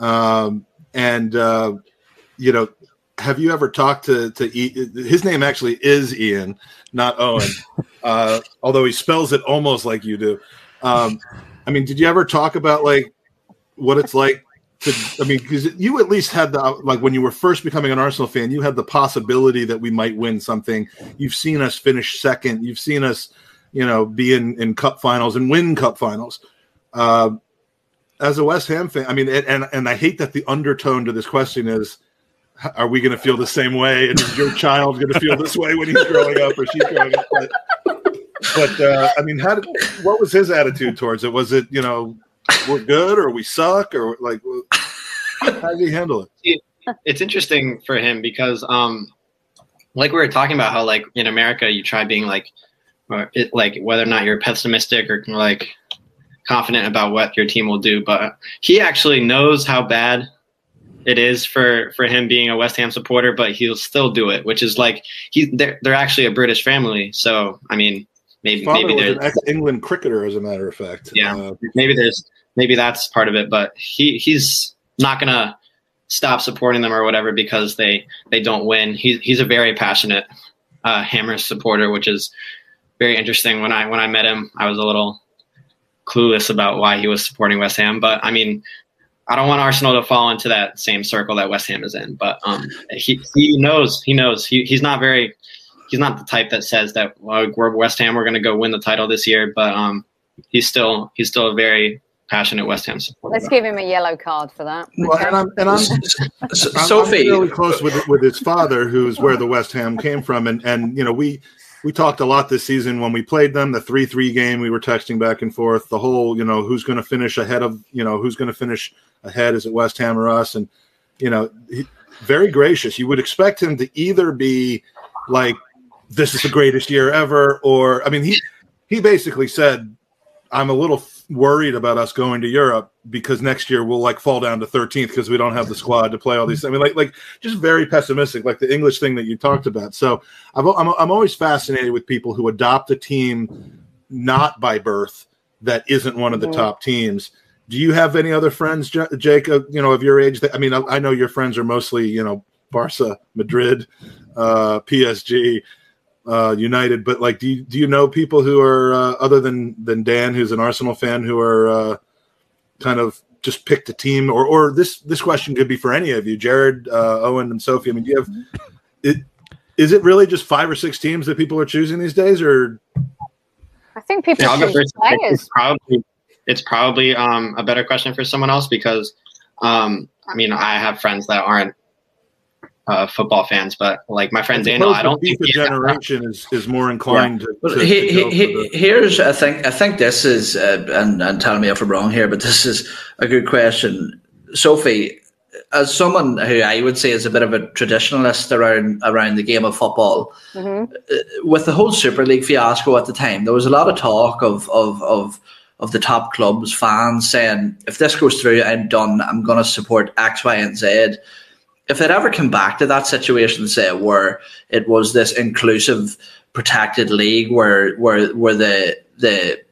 A: um, and uh, you know, have you ever talked to to e- his name actually is Ian, not Owen, uh, although he spells it almost like you do. Um, I mean, did you ever talk about like what it's like to I mean, because you at least had the like when you were first becoming an Arsenal fan, you had the possibility that we might win something. You've seen us finish second. You've seen us, you know, be in in cup finals and win cup finals. Uh, as a West Ham fan, I mean, and and I hate that the undertone to this question is, are we going to feel the same way? And is your child going to feel this way when he's growing up or she's growing up? But, but uh, I mean, how did what was his attitude towards it? Was it you know we're good or we suck or like how did he handle it?
E: It's interesting for him because um like we were talking about how like in America you try being like it, like whether or not you're pessimistic or like confident about what your team will do, but he actually knows how bad it is for for him being a West Ham supporter, but he'll still do it, which is like he they're, they're actually a British family, so I mean maybe maybe
A: there's an ex-England cricketer, as a matter of fact.
E: Yeah, uh, maybe there's maybe that's part of it, but he he's not gonna stop supporting them or whatever because they they don't win. He's he's a very passionate uh, Hammers supporter, which is very interesting. When I when I met him, I was a little clueless about why he was supporting West Ham, but I mean. I don't want Arsenal to fall into that same circle that West Ham is in, but um, he he knows he knows he, he's not very he's not the type that says that well, we're West Ham, we're going to go win the title this year. But um, he's still he's still a very passionate West Ham supporter.
F: Let's give him a yellow card for that.
A: Well, and I'm and I'm, Sophie I'm really close with with his father, who's where the West Ham came from, and and you know we we talked a lot this season when we played them. The three three game, we were texting back and forth. The whole you know who's going to finish ahead of you know who's going to finish ahead is it West Ham or us, and you know he, very gracious. You would expect him to either be like this is the greatest year ever, or I mean, he he basically said, I'm a little worried about us going to Europe because next year we'll like fall down to 13th because we don't have the squad to play all these. I mean, like like just very pessimistic, like the English thing that you talked about. So I'm I'm, I'm always fascinated with people who adopt a team not by birth that isn't one of the mm-hmm. top teams. Do you have any other friends, Jake? You know, of your age? That I mean, I, I know your friends are mostly you know Barca, Madrid, uh, PSG uh, United, but like, do you, do you know people who are uh, other than than Dan, who's an Arsenal fan, who are uh, kind of just picked a team, or or this this question could be for any of you, Jared, uh, Owen, and Sophie. I mean, do you have it? Is it really just five or six teams that people are choosing these days, or?
F: I think people yeah, choose players.
E: It's probably it's probably um, a better question for someone else because um, I mean I have friends that aren't uh, football fans, but like my friend Daniel, I don't think
A: the generation is, is more inclined yeah. to. to,
B: he, to he, the... Here's I think I think this is uh, and and tell me if I'm wrong here, but this is a good question, Sophie. As someone who I would say is a bit of a traditionalist around around the game of football, mm-hmm. Uh, with the whole Super League fiasco at the time, there was a lot of talk of of of of the top clubs fans saying if this goes through, I'm done. I'm going to support X, Y, and Z if it ever come back to that situation, say where it was this inclusive, protected league where where where the the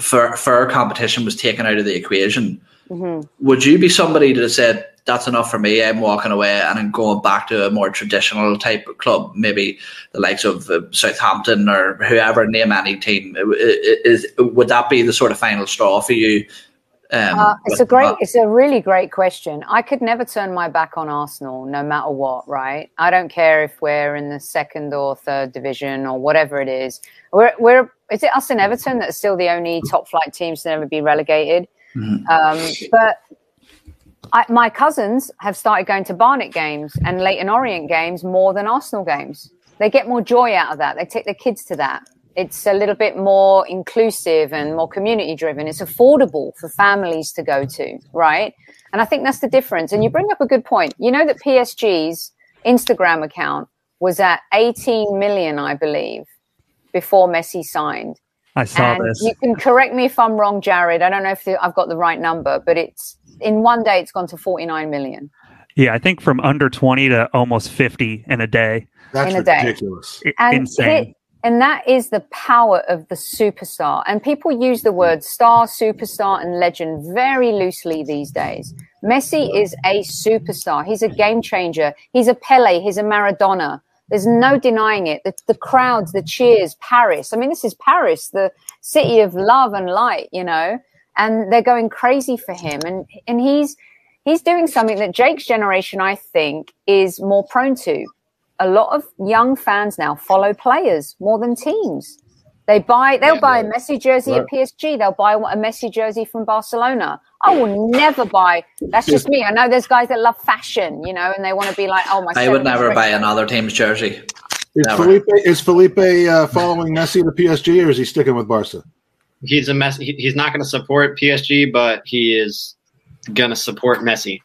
B: fair, fair competition was taken out of the equation, mm-hmm. would you be somebody that said that's enough for me? I'm walking away and I'm going back to a more traditional type of club, maybe the likes of uh, Southampton or whoever. Name any team. Is would that be the sort of final straw for you?
F: Um, uh, it's a great, it's a really great question. I could never turn my back on Arsenal, no matter what. Right? I don't care if we're in the second or third division or whatever it is. We're, we're is it us and Everton that are still the only top flight teams to never be relegated? Mm-hmm. Um, but I, my cousins have started going to Barnet games and Leyton Orient games more than Arsenal games. They get more joy out of that. They take their kids to that it's a little bit more inclusive and more community driven. It's affordable for families to go to, right? And I think that's the difference. And you bring up a good point. You know that PSG's Instagram account was at 18 million, I believe, before Messi signed.
D: I saw and this.
F: You can correct me if I'm wrong, Jared. I don't know if I've got the right number, but it's in one day it's gone to 49 million.
D: Yeah, I think from under 20 to almost 50 in a day.
A: That's in a ridiculous.
F: Day. And Insane. It, and that is the power of the superstar. And people use the word star, superstar, and legend very loosely these days. Messi is a superstar. He's a game changer. He's a Pele. He's a Maradona. There's no denying it. The, the crowds, the cheers, Paris. I mean, this is Paris, the city of love and light, you know, and they're going crazy for him. And, and he's, he's doing something that Jake's generation, I think, is more prone to. A lot of young fans now follow players more than teams. They buy, they'll yeah, buy right. a Messi jersey right. at PSG. They'll buy a Messi jersey from Barcelona. I will never buy. That's just me. I know there's guys that love fashion, you know, and they want to be like, oh my.
B: I would never buy another team's jersey.
A: Is never. Felipe is Felipe uh, following Messi to PSG, or is he sticking with Barca?
E: He's a mess. He's not going to support PSG, but he is going to support Messi.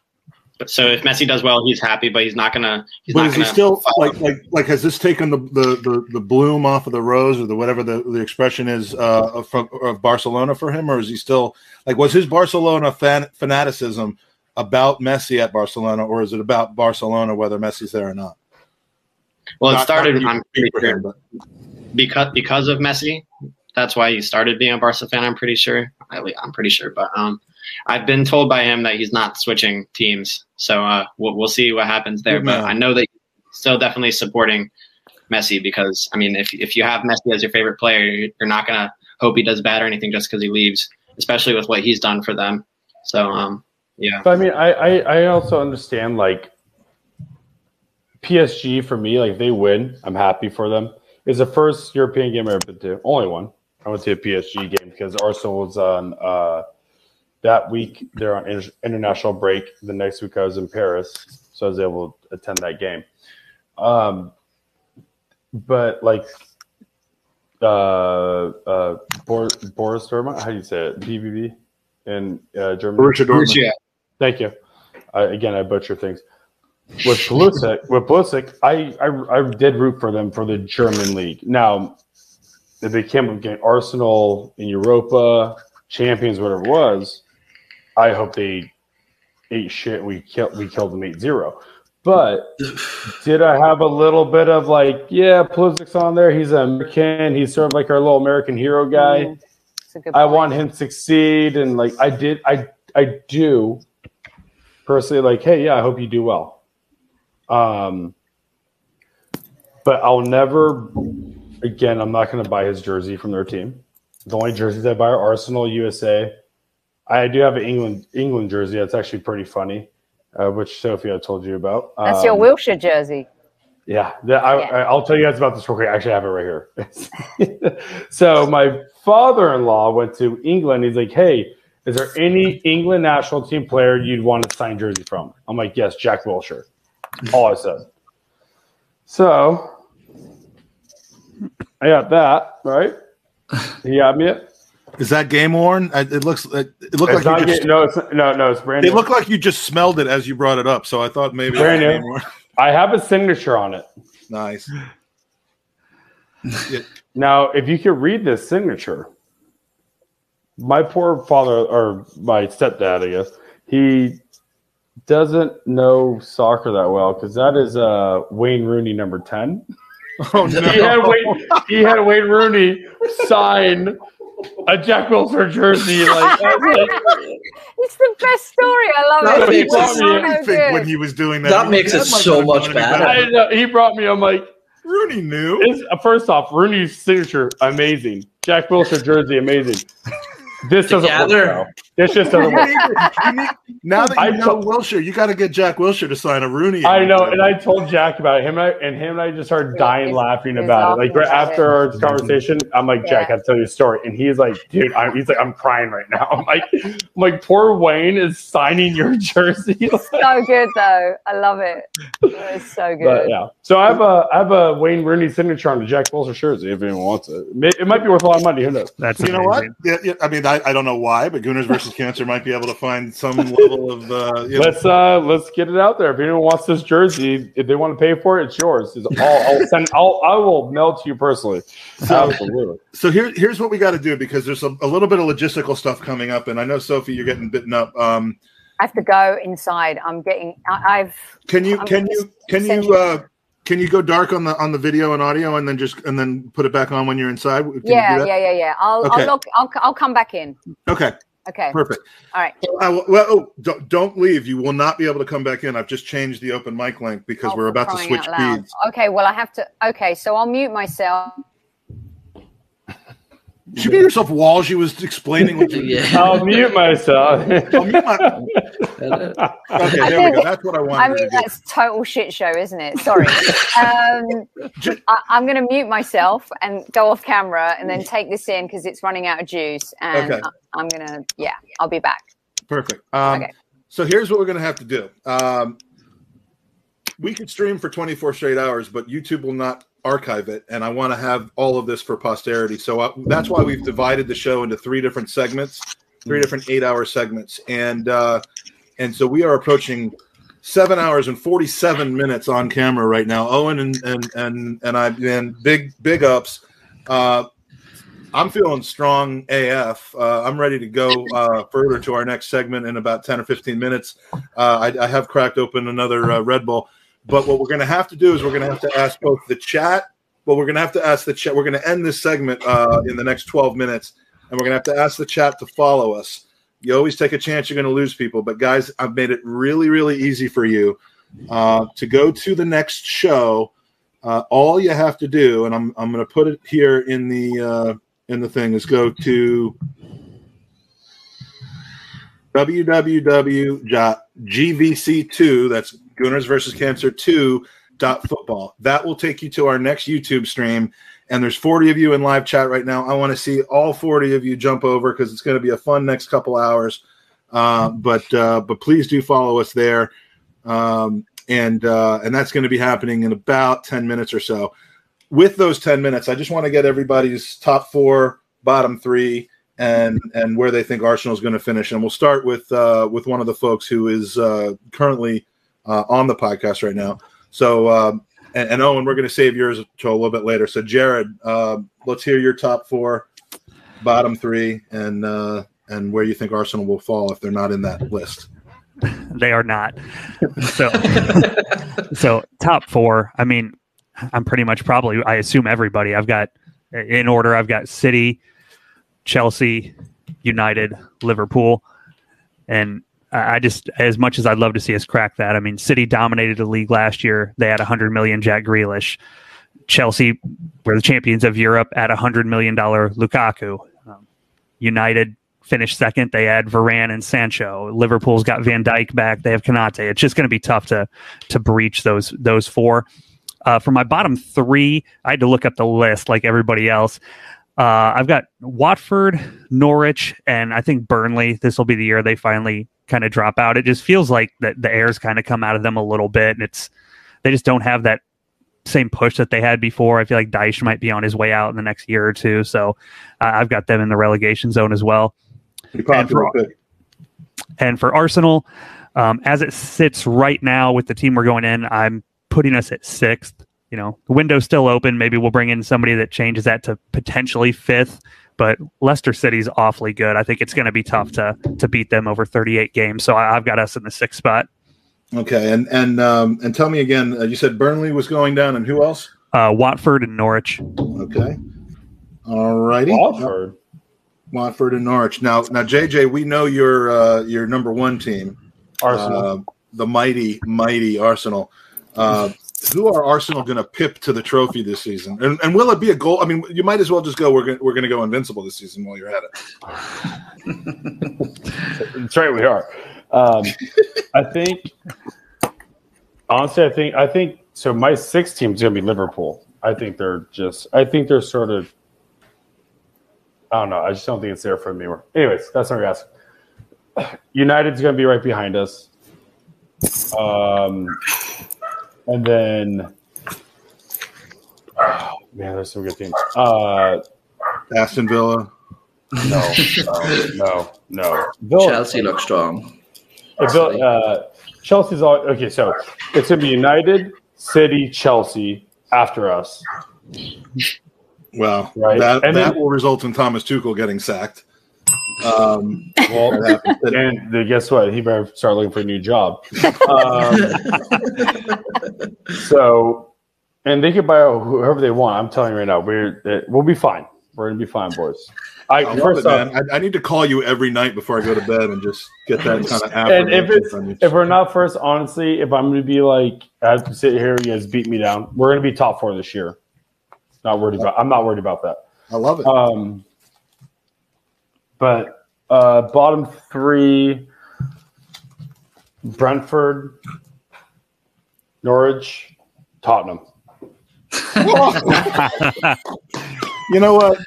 E: So if Messi does well, he's happy, but he's not gonna. He's
A: but
E: not
A: is he still like like like has this taken the, the, the, the, bloom off of the rose or the whatever the, the expression is uh, of, of Barcelona for him, or is he still like was his Barcelona fan, fanaticism about Messi at Barcelona, or is it about Barcelona whether Messi's there or not?
E: Well, it started not sure, him, because because of Messi. That's why he started being a Barca fan. I'm pretty sure. I'm pretty sure, but um, I've been told by him that he's not switching teams, so uh, we'll, we'll see what happens there. But I know that he's still definitely supporting Messi because I mean, if if you have Messi as your favorite player, you're not gonna hope he does bad or anything just because he leaves, especially with what he's done for them. So um, yeah.
H: But I mean, I, I I also understand like PSG for me, like if they win, I'm happy for them. It's the first European game I've been to, only one. I went to a PSG game because Arsenal was on. Uh, that week they're on inter- international break. The next week I was in Paris, so I was able to attend that game. Um, but like uh, uh, Bor- Boris Dortmund, how do you say it? BVB in uh, Germany.
A: Borussia Dortmund.
H: Thank you. I, again, I butcher things. With Pulisic, with Pulisic, I, I I did root for them for the German league. Now, if they came up against Arsenal in Europa, champions, whatever it was, I hope they ate shit. We killed we killed them 8-0. But did I have a little bit of like, yeah, Pulisic's on there. He's an American. He's sort of like our little American hero guy. Mm, I want him to succeed, and like I did, I I do personally like, hey, yeah, I hope you do well. Um, but I'll never. Again, I'm not going to buy his jersey from their team. The only jerseys I buy are Arsenal, USA, I do have an England England jersey. That's actually pretty funny, uh, which Sophie I told you about.
F: That's um, your Wilshere jersey.
H: Yeah, the, I, will tell you guys about this real quick. I actually have it right here. so my father-in-law went to England. He's like, "Hey, is there any England national team player you'd want to sign jersey from?" I'm like, "Yes, Jack Wilshere." All I said. So I got that right. He got me it.
A: Is that game worn? It looks. It looked it's like you just,
H: no, it's, no, no. It's brand.
A: It looked like you just smelled it as you brought it up. So I thought maybe
H: brand new. I have a signature on it.
A: Nice.
H: now, if you could read this signature, my poor father or my stepdad, I guess he doesn't know soccer that well because that is uh, Wayne Rooney number ten.
A: Oh no!
H: he, had Wayne, he had Wayne Rooney sign a Jack Wilshere jersey. Like,
F: it's the best story. I love that it.
A: Makes so when he was doing that.
B: That makes it so much better.
H: I know, he brought me. I'm like,
A: Rooney knew.
H: Uh, first off, Rooney's signature amazing. Jack Wilshere jersey amazing. This doesn't Together. work. This just doesn't work.
A: now that you I know Wilshere, you got to get Jack Wilshere to sign a Rooney.
H: I know, and I told Jack about it. him, and, I, and him and I just started dying it's, laughing it's about it. Like right after our conversation, I'm like, Jack, yeah. I have to tell you a story, and he's like, dude, I'm, he's like, I'm crying right now. I'm like, I'm like, poor Wayne is signing your jersey.
F: so good though, I love it. It's so good.
H: But, yeah. So I have a I have a Wayne Rooney signature on the Jack Wilshere jersey if anyone wants it. It might be worth a lot of money. Who knows?
A: That's you amazing. know what? Yeah, yeah, I mean, I, I don't know why, but Gooners versus Cancer might be able to find some level of. Uh,
H: let's uh, let's get it out there. If anyone wants this jersey, if they want to pay for it, it's yours. It's, I'll, I'll send. I'll I will mail to you personally.
A: So, Absolutely. So here, here's what we got to do because there's a, a, little bit of logistical stuff coming up, and I know Sophie, you're getting bitten up. Um,
F: I have to go inside. I'm getting. I, have
A: Can you? I'm can you? Can you? Uh, can you go dark on the on the video and audio, and then just and then put it back on when you're inside? Can
F: yeah, yeah, yeah, yeah. I'll okay. I'll look. I'll I'll come back in.
A: Okay.
F: Okay.
A: Perfect.
F: All right.
A: Uh, well, oh, don't, don't leave. You will not be able to come back in. I've just changed the open mic link because oh, we're about to switch feeds.
F: Okay. Well, I have to. Okay. So I'll mute myself.
A: Did you mute yourself while she was explaining what you
B: yeah.
H: I'll mute myself.
A: I'll mute my- Okay,
F: I
A: there we go. That's what I wanted
F: I
A: to
F: mean,
A: do.
F: that's total shit show, isn't it? Sorry. um, I, I'm going to mute myself and go off camera and then take this in because it's running out of juice. And
A: Okay.
F: I, am going to, yeah, I'll be back.
A: Perfect. Um,
F: Okay.
A: So here's what we're going to have to do. Um, we could stream for 24 straight hours, but YouTube will not archive it, and I want to have all of this for posterity. So uh, that's why we've divided the show into three different segments, three different eight-hour segments, and uh, and so we are approaching seven hours and 47 minutes on camera right now. Owen and and and and I and big big ups. Uh, I'm feeling strong AF. Uh, I'm ready to go uh, further to our next segment in about 10 or 15 minutes. Uh, I, I have cracked open another uh, Red Bull. But what we're going to have to do is we're going to have to ask both the chat. Well, we're going to have to ask the chat. We're going to end this segment uh, in the next 12 minutes, and we're going to have to ask the chat to follow us. You always take a chance you're going to lose people, but guys, I've made it really, really easy for you uh, to go to the next show. Uh, all you have to do, and I'm I'm going to put it here in the uh, in the thing, is go to www.gvc2 that's Gooners versus Cancer 2 dot football. That will take you to our next YouTube stream. And there's 40 of you in live chat right now. I want to see all 40 of you jump over because it's going to be a fun next couple hours. Uh, but uh, but please do follow us there. Um, and uh, and that's going to be happening in about 10 minutes or so. With those 10 minutes, I just want to get everybody's top four, bottom three, and and where they think Arsenal is going to finish. And we'll start with uh, with one of the folks who is uh, currently uh, on the podcast right now. So um, and, and Owen, we're going to save yours to a little bit later. So Jared, uh, let's hear your top four, bottom three, and uh, and where you think Arsenal will fall if they're not in that list.
D: they are not. So, so top four. I mean, I'm pretty much probably. I assume everybody. I've got in order. I've got City, Chelsea, United, Liverpool, and I just as much as I'd love to see us crack that. I mean, City dominated the league last year. They had 100 million Jack Grealish. Chelsea were the champions of Europe at a 100 million dollar Lukaku. Um, United finished second. They had Varane and Sancho. Liverpool's got Van Dijk back. They have Konaté. It's just going to be tough to to breach those those four. Uh, for my bottom three, I had to look up the list like everybody else. Uh, I've got Watford, Norwich, and I think Burnley. This will be the year they finally kind of drop out. It just feels like that the air's kind of come out of them a little bit, and it's they just don't have that same push that they had before. I feel like Dyche might be on his way out in the next year or two, so uh, I've got them in the relegation zone as well.
A: Popular pick.
D: And for Arsenal, um, as it sits right now with the team we're going in, I'm putting us at sixth. You know, the window's still open. Maybe we'll bring in somebody that changes that to potentially fifth. But Leicester City's awfully good. I think it's going to be tough to to beat them over 38 games. So I, I've got us in the sixth spot.
A: Okay, and and um, and tell me again. Uh, you said Burnley was going down, and who else?
D: Uh, Watford and Norwich.
A: Okay, all righty.
H: Watford.
A: Watford and Norwich. Now, now, JJ, we know your uh, your number one team,
H: Arsenal.
A: uh, the mighty, mighty Arsenal. Uh, who are Arsenal going to pip to the trophy this season? And, and will it be a goal? I mean, you might as well just go. We're going we're going to go invincible this season while you're at it.
H: That's right, we are. Um, I think, honestly, I think, I think so. My sixth team is going to be Liverpool. I think they're just, I think they're sort of, I don't know. I just don't think it's there for me. Anyways, that's not asking. United's going to be right behind us. Um, and then, oh, man, there's some good teams. Uh,
A: Aston Villa.
H: no, no, no, no. Villa-
B: Chelsea look strong.
H: Uh, Bill, uh, Chelsea's all okay. So it's gonna be United, City, Chelsea after us.
A: Well,
H: Right.
A: that
H: And
A: that
H: then-
A: will result in Thomas Tuchel getting sacked. Um,
H: Well, and then guess what? He better start looking for a new job. Um, so, and they can buy whoever they want. I'm telling you right now, we're it, we'll be fine. We're gonna be fine, boys. I,
A: I love
H: first
A: it,
H: off,
A: man. I, I need to call you every night before I go to bed and just get that kind of
H: and if it's if we're not first, honestly, if I'm gonna be like, I have to sit here, you guys beat me down. We're gonna be top four this year. Not worried about. I'm not worried about that.
A: I love it.
H: Um, But uh, bottom three: Brentford, Norwich, Tottenham.
A: You know what?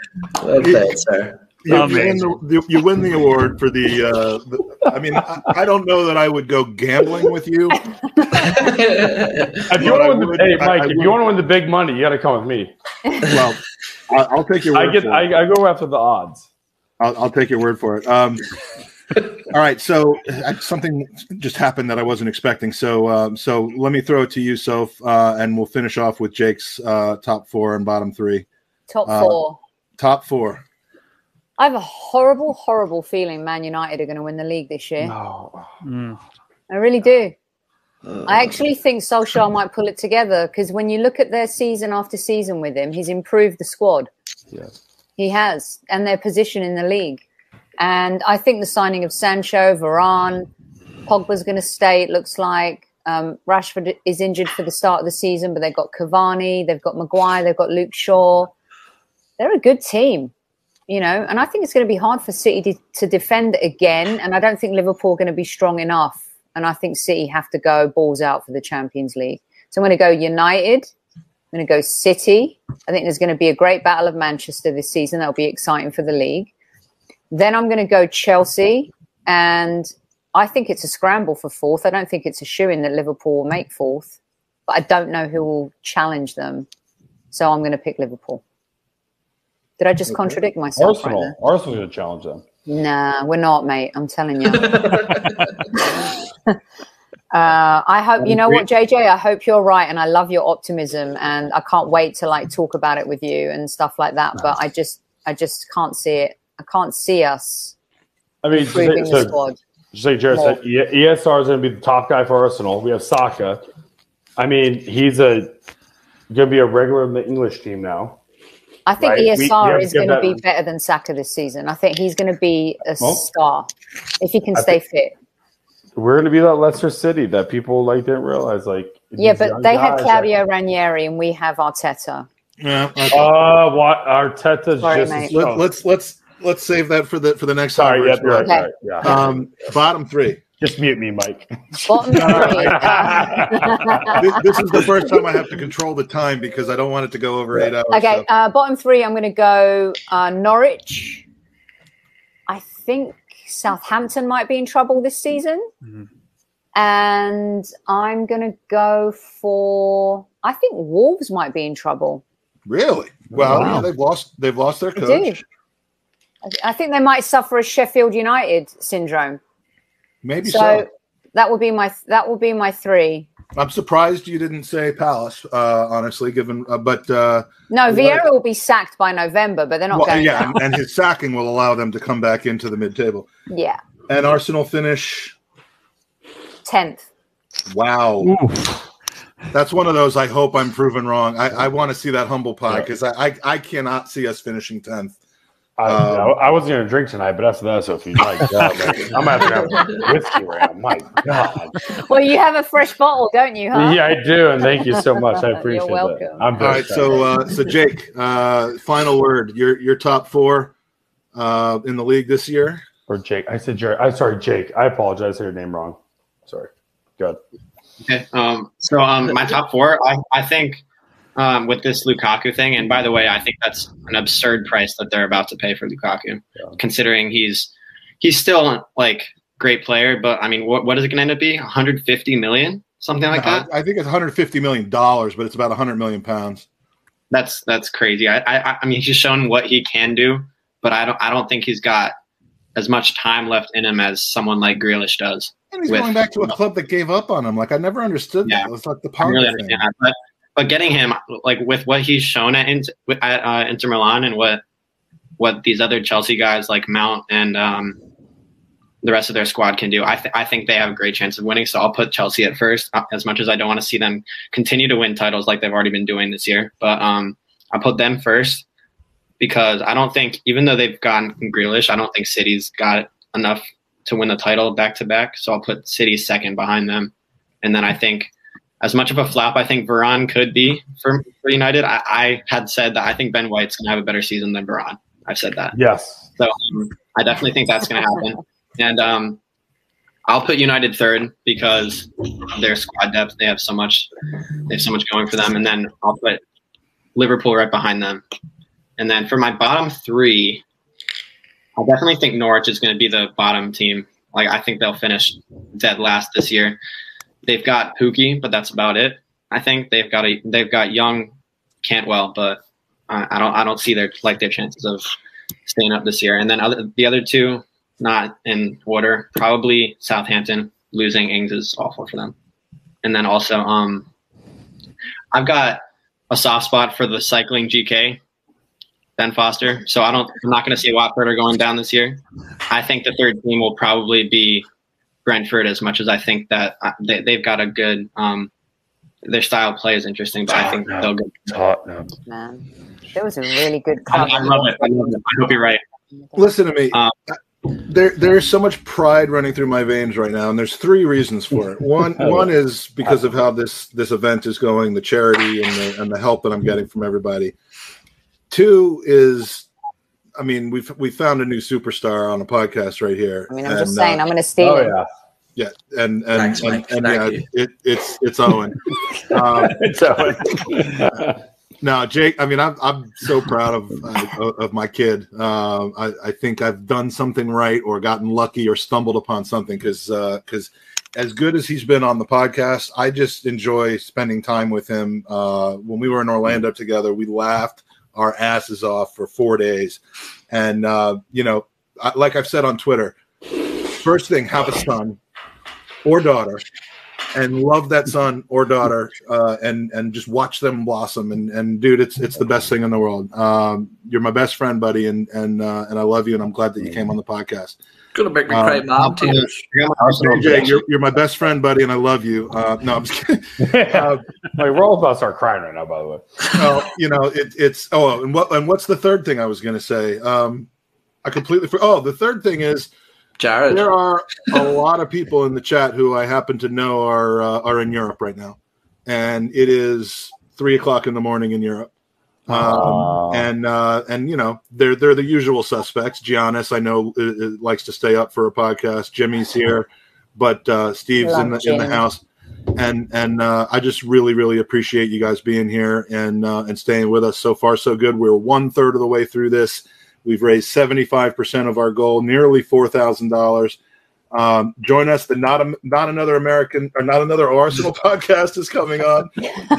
B: Well played, sir.
A: You, you, win the, you win the award for the. Uh, the I mean, I, I don't know that I would go gambling with you.
H: If you want to win,
A: would-
H: the, hey Mike,
A: I
H: if
A: would-
H: you want to win the big money, you got to come with me.
A: Well, I, I'll take your word
H: I get,
A: for it.
H: I, I go after the odds.
A: I'll, I'll take your word for it. Um, all right, so uh, something just happened that I wasn't expecting. So, um, so let me throw it to you, Soph, uh, and we'll finish off with Jake's uh, top four and bottom three.
F: Top
A: Uh,
F: four.
A: Top four.
F: I have a horrible, horrible feeling Man United are going to win the league this year.
H: No.
D: Mm.
F: I really do. I actually think Solskjaer might pull it together because when you look at their season after season with him, he's improved the squad.
H: Yes.
F: He has, and their position in the league. And I think the signing of Sancho, Varane, Pogba's going to stay. It looks like um, Rashford is injured for the start of the season, but they've got Cavani, they've got Maguire, they've got Luke Shaw. They're a good team, you know. And I think it's going to be hard for City to, to defend again. And I don't think Liverpool are going to be strong enough. And I think City have to go balls out for the Champions League. So I'm going to go United. I'm going to go City. I think there's going to be a great battle of Manchester this season. That'll be exciting for the league. Then I'm going to go Chelsea, and I think it's a scramble for fourth. I don't think it's a shoe in that Liverpool will make fourth, but I don't know who will challenge them. So I'm going to pick Liverpool. Did I just contradict myself? right
H: Arsenal.
F: there?
H: Arsenal's going to challenge them.
F: Nah, we're not, mate. I'm telling you. Uh, I hope you know what, JJ. I hope you're right, and I love your optimism, and I can't wait to like talk about it with you and stuff like that. But I just, I just can't see it. I can't see us
H: I mean, just
F: improving the
H: so,
F: squad.
H: just like Jared said, ESR is going to be the top guy for Arsenal. We have Saka. I mean, he's a going to be a regular in the English team now.
F: I think
H: right, we- we
F: ESR is going to be better than Saka this season. I think he's going to be a
H: Well,
F: star if he can
H: I
F: stay
H: think-
F: fit.
H: We're going to be that Leicester City that people like didn't realize. Like,
F: Yeah, but they have
H: guys
F: Claudio Ranieri and we have Arteta.
A: Yeah.
H: that- Uh, what Arteta's
F: Sorry,
H: just
F: mate.
A: Let,
H: strong.
A: let's let's let's save that for the for the next
H: Sorry,
A: hour
H: yep, you're right,
F: Okay.
H: right, yeah.
A: Um, bottom three.
H: Just mute me, Mike.
F: Bottom
A: No, no,
F: three.
A: This, this is the first time I have to control the time because I don't want it to go over eight hours.
F: Okay,
A: so-
F: uh, bottom three, I'm going to go uh, Norwich. I think Southampton might be in trouble this season.
D: Mhm.
F: And I'm going to go for, I think Wolves might be in trouble.
A: Really? Well,
D: Wow.
A: yeah, they've lost. They've lost their coach.
F: I- I think they might suffer a Sheffield United syndrome.
A: Maybe so.
F: So that will be my that will be my three.
A: I'm surprised you didn't say Palace. Uh, honestly, given, uh, but uh,
F: No,
A: Well,
F: Vieira will be sacked by November, but they're not
A: well,
F: going
A: yeah, and, and his sacking will allow them to come back into the mid-table.
F: Yeah,
A: And Arsenal finish.
F: tenth.
A: Wow,
D: Oof.
A: that's one of those. I hope I'm proven wrong. I, I want to see that humble pie
H: Yeah.
A: because I, I I cannot see us finishing tenth.
H: I,
A: Um,
H: I wasn't going to drink tonight, but after that, Sophie, my God, man, I'm going to have to have whiskey right. My God.
F: Well, you have a fresh bottle, don't you? Huh?
H: Yeah, I do, and thank you so much. I appreciate
F: You're
H: appreciate
F: welcome.
H: that. I'm
A: All
H: very
A: so uh, so Jake, uh, final word. Your your top four uh, in the league this year.
H: or Jake. I said Jared. I'm sorry, Jake. I apologize. I said your name wrong. Sorry. Good.
E: Okay. Um, so um, my top four, I, I think um, with this Lukaku thing, and by the way, I think that's an absurd price that they're about to pay for Lukaku,
H: Yeah.
E: considering he's he's still like great player, but I mean, what what is it going to end up being? 150 million, something like that.
A: I, I think it's 150 million dollars, but it's about 100 million pounds.
E: That's that's crazy. I, I I mean, he's shown what he can do, but I don't I don't think he's got as much time left in him as someone like Grealish does.
A: And he's
E: With-
A: going back to a club that gave up on him. Like I never understood
E: Yeah.
A: that. was like the power
E: really
A: thing.
E: But but getting him like with what he's shown at Inter, at uh, Inter Milan and what what these other Chelsea guys like Mount and um, the rest of their squad can do, I th- I think they have a great chance of winning. So I'll put Chelsea at first, uh, as much as I don't want to see them continue to win titles like they've already been doing this year. But um, I'll put them first because I don't think even though they've gotten Grealish, I don't think City's got enough to win the title back to back. So I'll put City second behind them, and then I think as much of a flop I think Varane could be for, for United, I, I had said that I think Ben White's going to have a better season than Varane. I've said that.
H: Yes.
E: So um, I definitely think that's going to happen. And um, I'll put United third because their squad depth. They have so much. They have so much going for them. And then I'll put Liverpool right behind them. And then for my bottom three, I definitely think Norwich is going to be the bottom team. Like I think they'll finish dead last this year. They've got Pukki, but that's about it. I think they've got a they've got young Cantwell, but I don't I don't see their like their chances of staying up this year. And then other, the other two, not in order, probably Southampton losing Ings is awful for them. And then also, um, I've got a soft spot for the cycling GK, Ben Foster. So I don't, I'm not going to see Watford are going down this year. I think the third team will probably be Brentford as much as I think that uh, they, they've got a good, um, their style of play is interesting, but I think they'll get
F: Tottenham. Man, that was a really good.
E: I, I love it. I love it. I hope you're right.
A: Listen to me. Um, there, there's so much pride running through my veins right now, and there's three reasons for it. One, one is because of how this this event is going, the charity and the and the help that I'm getting from everybody. Two is, I mean, we've we found a new superstar on a podcast right here.
F: I mean, I'm and, just saying, uh, I'm going to steal. Oh, yeah.
A: Yeah, and and Thanks, and, and, and yeah, it, it's it's Owen. um, it's Owen. no, Jake. I mean, I'm I'm so proud of uh, of my kid. Uh, I I think I've done something right, or gotten lucky, or stumbled upon something because because. Uh, as good as he's been on the podcast, I just enjoy spending time with him. Uh, when we were in Orlando together, we laughed our asses off for four days, and uh, you know, like I've said on Twitter, first thing, have a son or daughter and love that son or daughter uh, and and just watch them blossom. And and dude it's it's the best thing in the world. Um, you're my best friend buddy. And and uh, and I love you and I'm glad that you came on the podcast
B: gonna make me cry um, mom tears
A: Jay, you're, you're my best friend buddy and I love you. Uh, no I'm just kidding.
H: Uh, like we're all about to start crying right now by the way.
A: Well you know it, it's oh and what and what's the third thing I was gonna say? Um, I completely for, oh the third thing is
B: Jared.
A: There are a lot of people in the chat who I happen to know are uh, are in Europe right now, and it is three o'clock in the morning in Europe. Um, and uh, and you know they're they're the usual suspects. Giannis, I know, uh, uh, likes to stay up for a podcast. Jimmy's here, but uh, Steve's in the Jimmy. in the house, and and uh, I just really really appreciate you guys being here and uh, and staying with us. So far, so good. We're one third of the way through this. We've raised 75% of our goal, nearly $4,000. Um, join us. The not a, not another American or not another Arsenal podcast is coming on.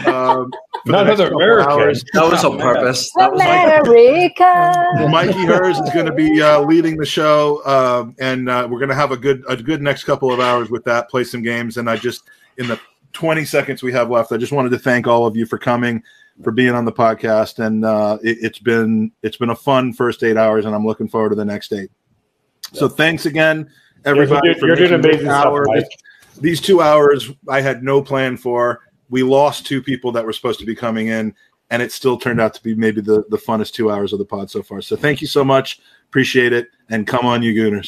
A: Um,
H: not another American. Hours.
B: That was on purpose. That was
F: America.
A: Like, Mikey Hers is going to be uh, leading the show, um, and uh, we're going to have a good a good next couple of hours with that. Play some games, and I just in the 20 seconds we have left, I just wanted to thank all of you for coming for being on the podcast, and uh, it, has been it's been a fun first eight hours, and I'm looking forward to the next eight. So thanks again, everybody.
H: You're, doing amazing stuff,
A: These two hours I had no plan for. We lost two people that were supposed to be coming in, and it still turned out to be maybe the, the funnest two hours of the pod so far. So thank you so much. Appreciate it. And come on, you Gooners.